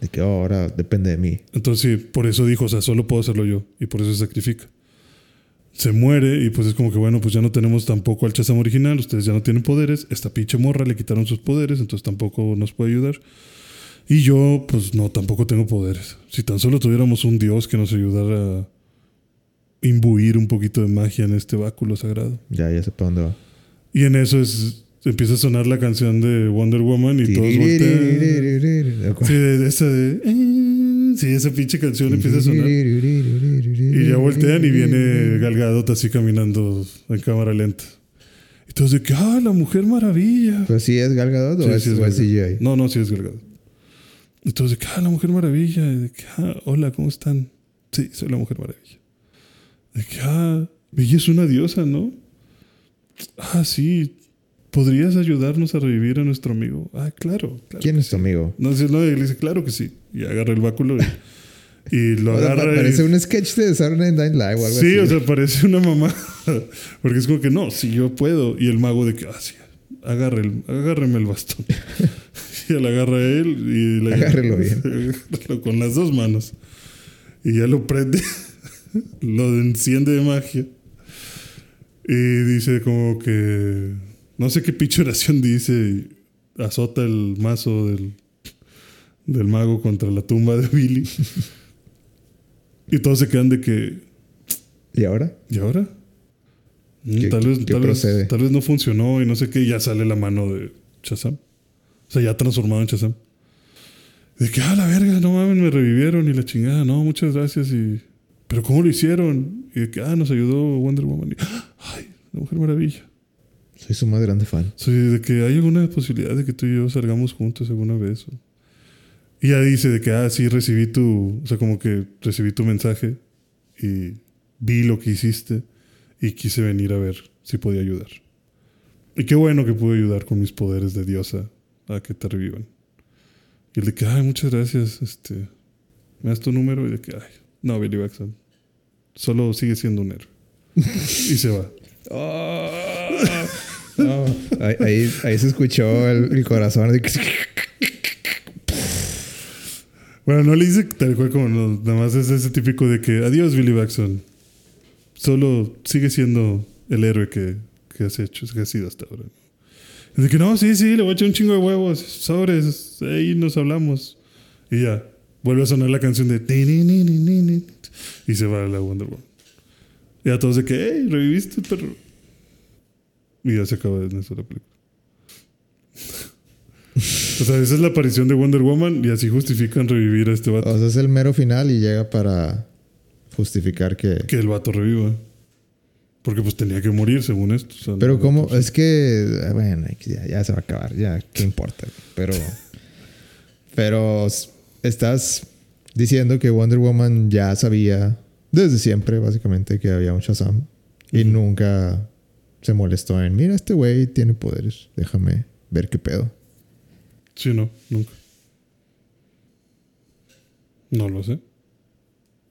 De que oh, ahora depende de mí. Entonces, sí, por eso dijo, o sea, solo puedo hacerlo yo. Y por eso se sacrifica. Se muere y pues es como que, bueno, pues ya no tenemos tampoco al Chazam original, ustedes ya no tienen poderes. Esta pinche morra le quitaron sus poderes, entonces tampoco nos puede ayudar. Y yo, pues no, tampoco tengo poderes. Si tan solo tuviéramos un dios que nos ayudara a imbuir un poquito de magia en este báculo sagrado. Ya, ya sé para dónde va. Y en eso es, empieza a sonar la canción de Wonder Woman y todos voltean. Sí, esa de... Sí, esa pinche canción empieza a sonar. Y ya voltean y viene Gal Gadot así caminando en cámara lenta. Y todos de que, ah, la Mujer Maravilla. ¿Pero sí es Gal Gadot Sí, o es, sí es o es CGI? No, no, sí es Gal Gadot. Y todos de que, ah, la Mujer Maravilla. Y de que, ah, hola, ¿cómo están? Sí, soy la Mujer Maravilla. De que, ah, ella es una diosa, ¿no? Ah, sí. ¿Podrías ayudarnos a revivir a nuestro amigo? Ah, claro. claro ¿Quién es tu sí". amigo? No, sí, no, y le dice, claro que sí. Y agarra el báculo y, y lo O sea, agarra. y- parece un sketch de Saturday Night Live o algo así. Sí, o sea, parece una mamá. Porque es como que no, si yo puedo. Y el mago de que, ah, sí, agarre el, agárreme el bastón. y él agarra a él y le Agárrelo bien. agárralo con las dos manos. Y ya lo prende, lo enciende de magia. Y dice como que, no sé qué pinche oración dice, y azota el mazo del, del mago contra la tumba de Billy. Y todos se quedan de que, ¿Y ahora? ¿Y ahora? Mm, ¿Qué- tal, vez, tal, vez, tal vez no funcionó y no sé qué, y ya sale la mano de Shazam. O sea, ya transformado en Shazam. De que, ah, la verga, no mames, me revivieron y la chingada, no, muchas gracias. y Pero ¿cómo lo hicieron? Y de que, ah, nos ayudó Wonder Woman. Y, ay, la mujer maravilla. Soy su más grande fan. Soy de que hay alguna posibilidad de que tú y yo salgamos juntos alguna vez. o- Y ya dice de que, ah, sí, recibí tu, o sea, como que recibí tu mensaje y vi lo que hiciste y quise venir a ver si podía ayudar. Y qué bueno que pude ayudar con mis poderes de diosa a que te revivan. Y el de que, ay, muchas gracias, este, me das tu número y de que, ay, no, Billy solo sigue siendo un héroe. y se va. No, ahí, ahí, se escuchó el, corazón. de Bueno, no le dice tal cual como no, nada más es ese típico de que adiós Billy Baxton. Solo sigue siendo el héroe que, que has hecho, que has sido hasta ahora. Es de que no, sí, sí, le voy a echar un chingo de huevos, sobres, ahí nos hablamos. Y ya, vuelve a sonar la canción de y se va la Wonder Woman. Y a todos de que, hey, reviviste, perro. Y ya se acaba en eso la película. O sea, esa es la aparición de Wonder Woman y así justifican revivir a este vato. O sea, es el mero final y llega para justificar que... Que el vato reviva. Porque pues tenía que morir según esto. o sea, Pero no- como... Es que... Bueno, ya, ya se va a acabar. Ya, ¿qué importa? Pero... Pero estás diciendo que Wonder Woman ya sabía desde siempre, básicamente, que había un Shazam. Y nunca se molestó en... Mira, este güey tiene poderes. Déjame ver qué pedo. Sí, no, nunca. No lo sé.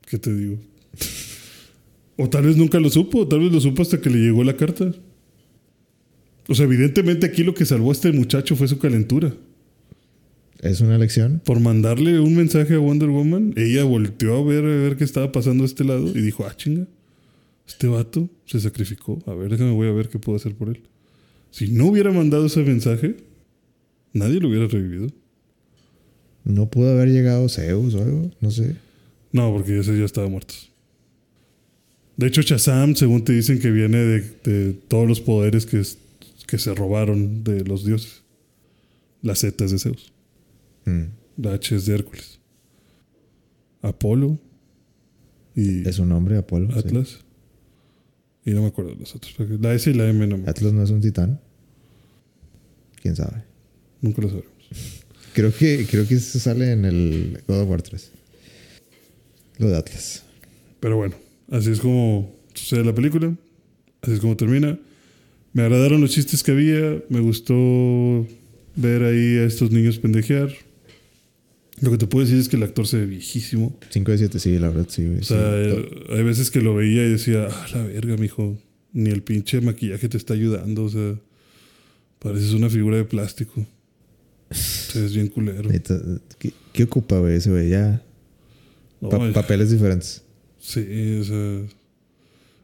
¿Qué te digo? o tal vez nunca lo supo, o tal vez lo supo hasta que le llegó la carta. O sea, evidentemente aquí lo que salvó a este muchacho fue su calentura. ¿Es una lección? Por mandarle un mensaje a Wonder Woman, ella volteó a ver, a ver qué estaba pasando a este lado y dijo, ah, chinga. Este vato se sacrificó. A ver, déjame, voy a ver qué puedo hacer por él. Si no hubiera mandado ese mensaje, nadie lo hubiera revivido. No pudo haber llegado Zeus o algo, no sé. No, porque ese ya estaba muerto. De hecho, Shazam, según te dicen que viene de, de todos los poderes que, que se robaron de los dioses. La Z es de Zeus. Mm. La H es de Hércules. Apolo. Y Es un nombre, Apolo. sí. Atlas. Y no me acuerdo de los otros. La S y la M no me- Atlas no es un titán. ¿Quién sabe? Nunca lo sabremos. Creo que, creo que eso sale en el God of War 3. Lo de Atlas. Pero bueno, así es como sucede la película. Así es como termina. Me agradaron los chistes que había. Me gustó ver ahí a estos niños pendejear. Lo que te puedo decir es que el actor se ve viejísimo. 5 de 7, sí, la verdad, sí, güey. O sea, sí. hay veces que lo veía y decía, ah, la verga, mijo. Ni el pinche maquillaje te está ayudando. O sea, pareces una figura de plástico. Ves bien culero. ¿Qué, qué ocupa, güey, ese güey? Ya. No, Pa- papeles diferentes. Sí, o sea.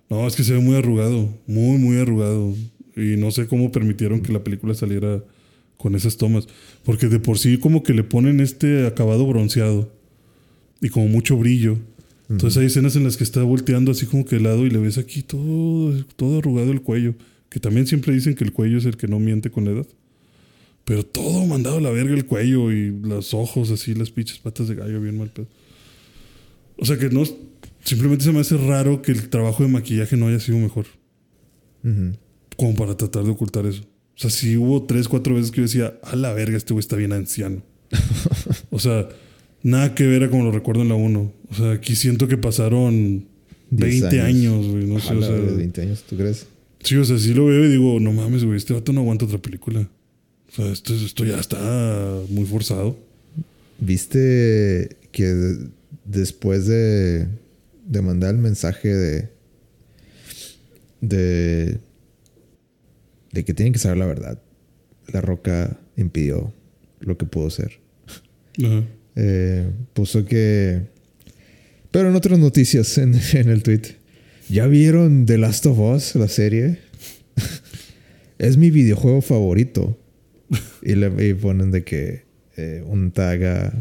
No, es que se ve muy arrugado. Muy, muy arrugado. Y no sé cómo permitieron que la película saliera con esas tomas. Porque de por sí, como que le ponen este acabado bronceado. Y como mucho brillo. Entonces hay escenas en las que está volteando así como que de lado y le ves aquí todo, todo arrugado el cuello. Que también siempre dicen que el cuello es el que no miente con la edad. Pero todo mandado a la verga el cuello y los ojos así, las pinches patas de gallo, bien mal pedo. O sea que no. Simplemente se me hace raro que el trabajo de maquillaje no haya sido mejor. Como para tratar de ocultar eso. O sea, sí hubo tres, cuatro veces que yo decía, a la verga, este güey está bien anciano. o sea, nada que ver a como lo recuerdo en la 1. O sea, aquí siento que pasaron 10 20 años. güey. No sé, o sea, de 20 años, ¿tú crees? Sí, o sea, sí lo veo y digo, no mames, güey, este vato no aguanta otra película. O sea, esto, esto ya está muy forzado. ¿Viste que de- después de, de mandar el mensaje de, de de que tienen que saber la verdad, la roca impidió lo que pudo ser? Ajá. Eh, puso que. Pero en otras noticias en, en el tweet. ¿Ya vieron The Last of Us, la serie? es mi videojuego favorito. y le y ponen de que eh, un tag a,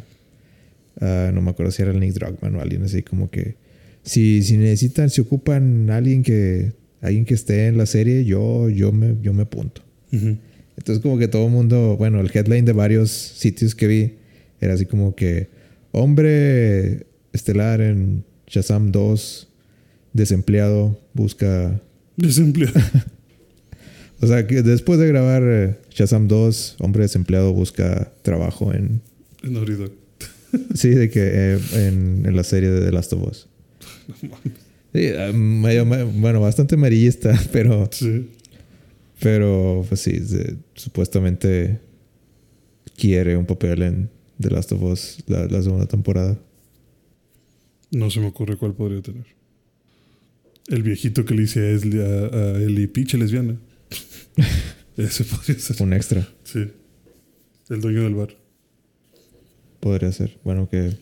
a- No me acuerdo si era el Nick Druckmann o alguien así, como que. Si, si necesitan, si ocupan alguien que. Alguien que esté en la serie, yo, yo me, yo me apunto. Entonces como que todo el mundo, bueno, el headline de varios sitios que vi era así como que hombre estelar en Shazam 2, desempleado, busca... Desempleado. O sea, que después de grabar eh, Shazam 2, hombre desempleado busca trabajo en... en Dog. Sí, de que eh, en, en la serie de The Last of Us. Sí, medio- me- bueno, bastante amarillista, pero... Sí. Pero, pues sí, supuestamente quiere un papel en The Last of Us la, la segunda temporada. No se me ocurre cuál podría tener. El viejito que le dice a, Esli- a, a Ellie, pinche lesbiana. Ese podría ser. Un extra Sí. El dueño del bar. podría ser. Bueno, que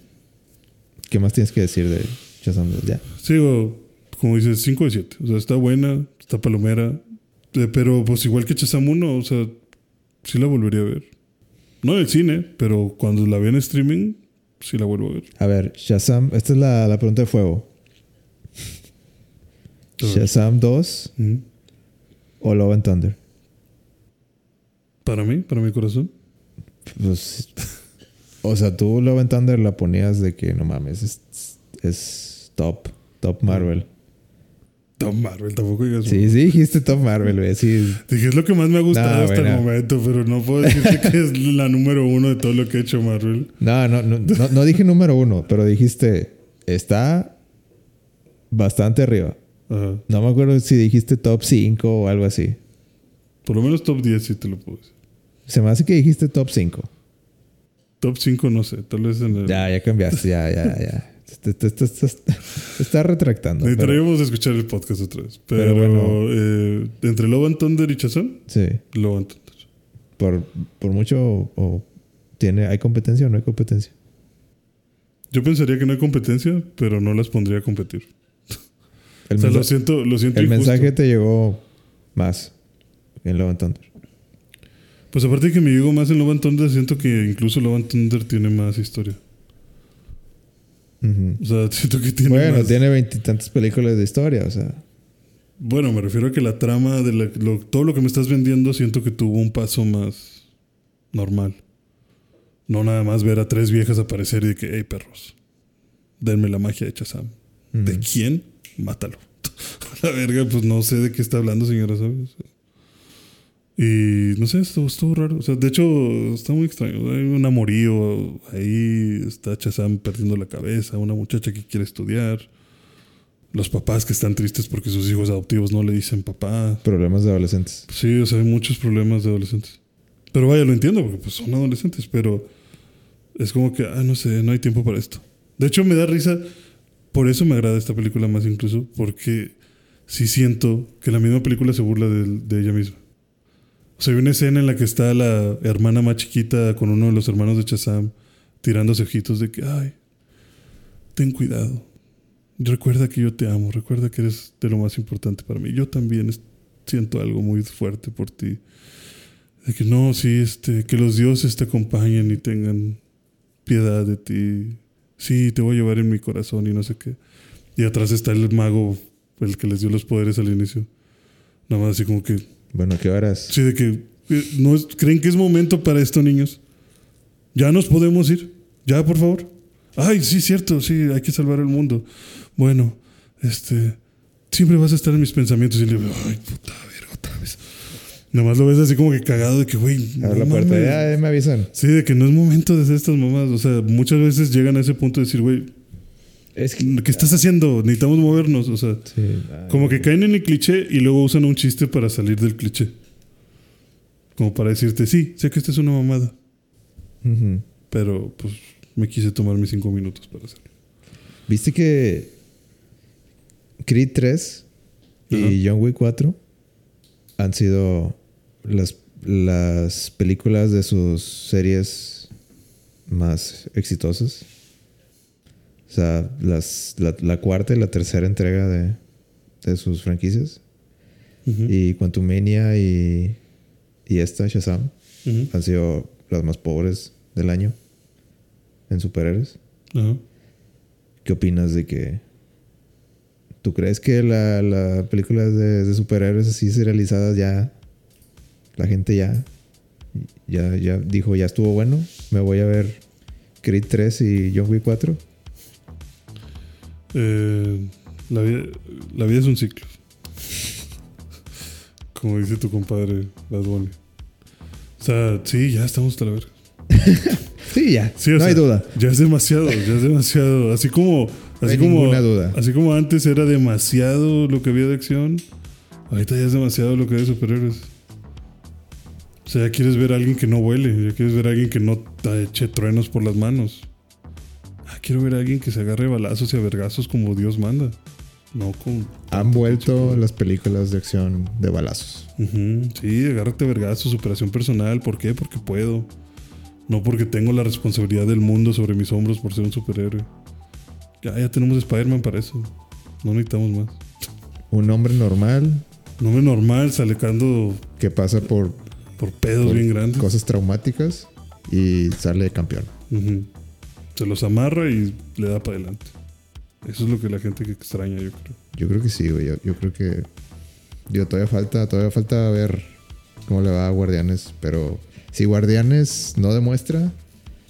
¿qué más tienes que decir de Shazam 2? Ya. Sigo, como dices, 5 de 7. O sea, está buena, está palomera. Eh, Pero pues igual que Chazam 1, o sea, sí la volvería a ver. No en el cine, pero cuando la vea en streaming, sí la vuelvo a ver. A ver, Shazam, esta es la, la pregunta de fuego. Shazam 2 Ujú. O Love and Thunder. Para mí, para mi corazón. Pues, o sea, tú Love and Thunder la ponías de que no mames, es, es top, top Marvel. Tom Marvel, tampoco digas. Sí, sí, dijiste top Marvel, güey. Sí, Dije, es lo que más me ha gustado No, hasta bueno. el momento, pero no puedo decirte que es la número uno de todo lo que ha hecho Marvel. No, no, no, no, no dije número uno, pero dijiste, está bastante arriba. Ajá. No me acuerdo si dijiste top 5 o algo así. Por lo menos top 10 sí te lo puedo decir. Se me hace que dijiste top 5. Top 5 no sé, tal vez en el... Ya, ya cambiaste, ya, ya, ya. Te, te- te- te- estás retractando. pero- escuchar el podcast otra vez. Pero, Pero bueno. eh, entre Love and Thunder y Shazam, sí, Love and Thunder. por, por mucho o, o tiene, ¿hay competencia o no hay competencia? Yo pensaría que no hay competencia, pero no las pondría a competir. El, o sea, lo mensa- siento, lo siento el injusto. mensaje te llegó más en Love and Thunder. Pues aparte de que me llegó más en Love and Thunder, siento que incluso Love and Thunder tiene más historia. O sea, siento que tiene Bueno, más. tiene veintitantas películas de historia, o sea. Bueno, me refiero a que la trama de la- lo- todo lo que me estás vendiendo siento que tuvo un paso más normal. No nada más ver a tres viejas aparecer y de que, hey perros, denme la magia de Chazam. ¿De quién? Mátalo. la verga, pues no sé de qué está hablando, señora, ¿sabes? Y no sé, estuvo, estuvo raro. O sea, de hecho, está muy extraño. Hay un amorío. Ahí está Chazam perdiendo la cabeza. Una muchacha que quiere estudiar. Los papás que están tristes porque sus hijos adoptivos no le dicen papá. Problemas de adolescentes. Sí, o sea, hay muchos problemas de adolescentes. Pero vaya, lo entiendo porque pues, son adolescentes, pero es como que, ah, no sé, no hay tiempo para esto. De hecho, me da risa, por eso me agrada esta película más incluso, porque sí siento que la misma película se burla de, ella misma. O sea, hay una escena en la que está la hermana más chiquita con uno de los hermanos de Chazam tirándose ojitos de que, ay, ten cuidado. Recuerda que yo te amo, recuerda que eres de lo más importante para mí. Yo también siento algo muy fuerte por ti. De que no, sí, este, que los dioses te acompañen y tengan piedad de ti. Sí, te voy a llevar en mi corazón y no sé qué. Y atrás está el mago, el que les dio los poderes al inicio. Nada más así como que, Bueno, ¿qué horas? sí, de que, eh, ¿no es- ¿creen que es momento para esto, niños? Ya nos podemos ir. Ya, por favor. Ay, sí, cierto, sí, hay que salvar el mundo. Bueno, este, siempre vas a estar en mis pensamientos. Y le digo, ay, puta. Nada más lo ves así como que cagado de que, güey, Abre la puerta. Ya, me avisan. Sí, de que no es momento de hacer estas mamás. O sea, muchas veces llegan a ese punto de decir, güey, Es ¿qué estás haciendo? Necesitamos movernos. O sea, Sí, ay, como que caen en el cliché y luego usan un chiste para salir del cliché. Como para decirte, sí, sé que esta es una mamada, pero pues me quise tomar mis cinco minutos para hacerlo. ¿Viste que Creed 3 y John Wick 4 han sido las, las películas de sus series más exitosas? O sea, las, la, la cuarta y la tercera entrega de, de sus franquicias. Ujú, Y Quantumania y, y esta, Shazam, han sido las más pobres del año en superhéroes. ¿Qué opinas de que... ¿Tú crees que la, la película de, de superhéroes así serializadas ya... La gente ya... Ya, ya dijo, ya estuvo bueno. Me voy a ver Creed 3 y John Wick 4. Eh, la, vida, la vida es un ciclo. Como dice tu compadre Bad Bunny. O sea, sí, ya estamos hasta la verga. Sí, ya. Sí, no sea, hay duda. Ya es demasiado, ya es demasiado. Así como, No así hay como, ninguna duda. así como antes era demasiado lo que había de acción, ahorita ya es demasiado lo que hay de superhéroes. O sea, ya quieres ver a alguien que no huele, ya quieres ver a alguien que no te eche truenos por las manos. Ah, quiero ver a alguien que se agarre balazos y a vergazos como Dios manda. No con. Han vuelto las películas de acción de balazos. Sí, agárrate a vergazos, superación personal. ¿Por qué? Porque puedo. No porque tengo la responsabilidad del mundo sobre mis hombros por ser un superhéroe. Ya, ya tenemos Spider-Man para eso. No necesitamos más. Un hombre normal Un hombre normal salecando que pasa por por pedos Por bien grandes. cosas traumáticas y sale campeón. Se los amarra y le da para adelante. Eso es lo que la gente que extraña, yo creo. Yo creo que sí, güey. Yo, yo creo que. Digo, todavía falta, todavía falta ver cómo le va a Guardianes. Pero si Guardianes no demuestra,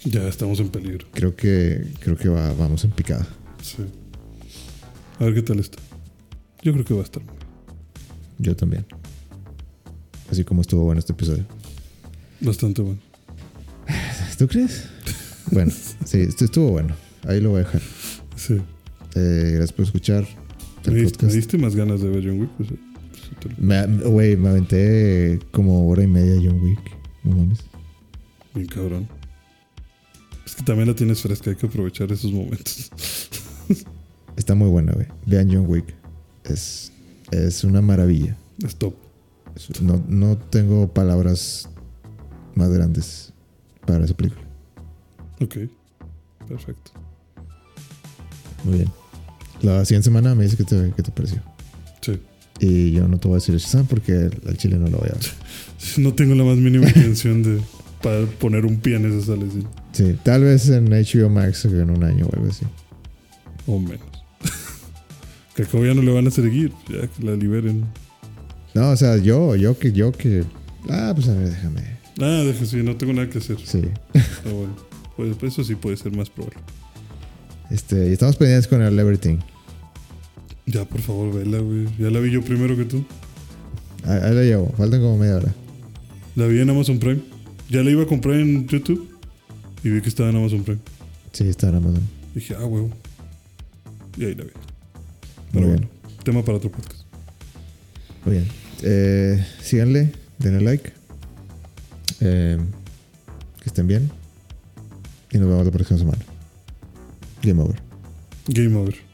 Ya estamos en peligro. creo que creo que va, vamos en picada. Sí. A ver qué tal está. Yo creo que va a estar. Yo también. Así como estuvo bueno este episodio. Bastante bueno. ¿Tú crees? Bueno, sí, estuvo bueno. Ahí lo voy a dejar. Sí. Eh, gracias por escuchar ¿Me diste, me podcast. diste más ganas de ver John Wick? Pues, eh, pues, lo- Me- Güey, me aventé como hora y media John Wick. No mames. Bien cabrón. Es que también la tienes fresca, hay que aprovechar esos momentos. Está muy buena, güey. Vean John Wick. Es, es una maravilla. Es- No, no tengo palabras más grandes para esa película. Ok. Perfecto. Muy bien. La siguiente semana me dice que te, que te pareció. Sí. Y yo no te voy a decir Shazam porque al chile no lo voy a ver. No tengo la más mínima intención de para poner un pie en esa sala. Sí. Sí, tal vez en HBO Max en un año o algo así. O menos. que acabo ya no le van a seguir. Ya que la liberen. No, o sea, yo, yo que, yo que. Ah, pues a ver, déjame. Ah, deja, sí, no tengo nada que hacer. Sí. Ah, bueno. Pues eso sí puede ser más probable. Este, y estamos pendientes con el Everything. Ya, por favor, vela, güey. Ya la vi yo primero que tú. Ahí, ahí la llevo, faltan como media hora. La vi en Amazon Prime. Ya la iba a comprar en YouTube. Y vi que estaba en Amazon Prime. Sí, está en Amazon. Dije, ah, huevo. Y ahí la vi. Muy Pero bien. bueno, tema para otro podcast. Muy bien. Eh, síganle, denle like. Eh, que estén bien. Y nos vemos la próxima semana. Game over. Game over.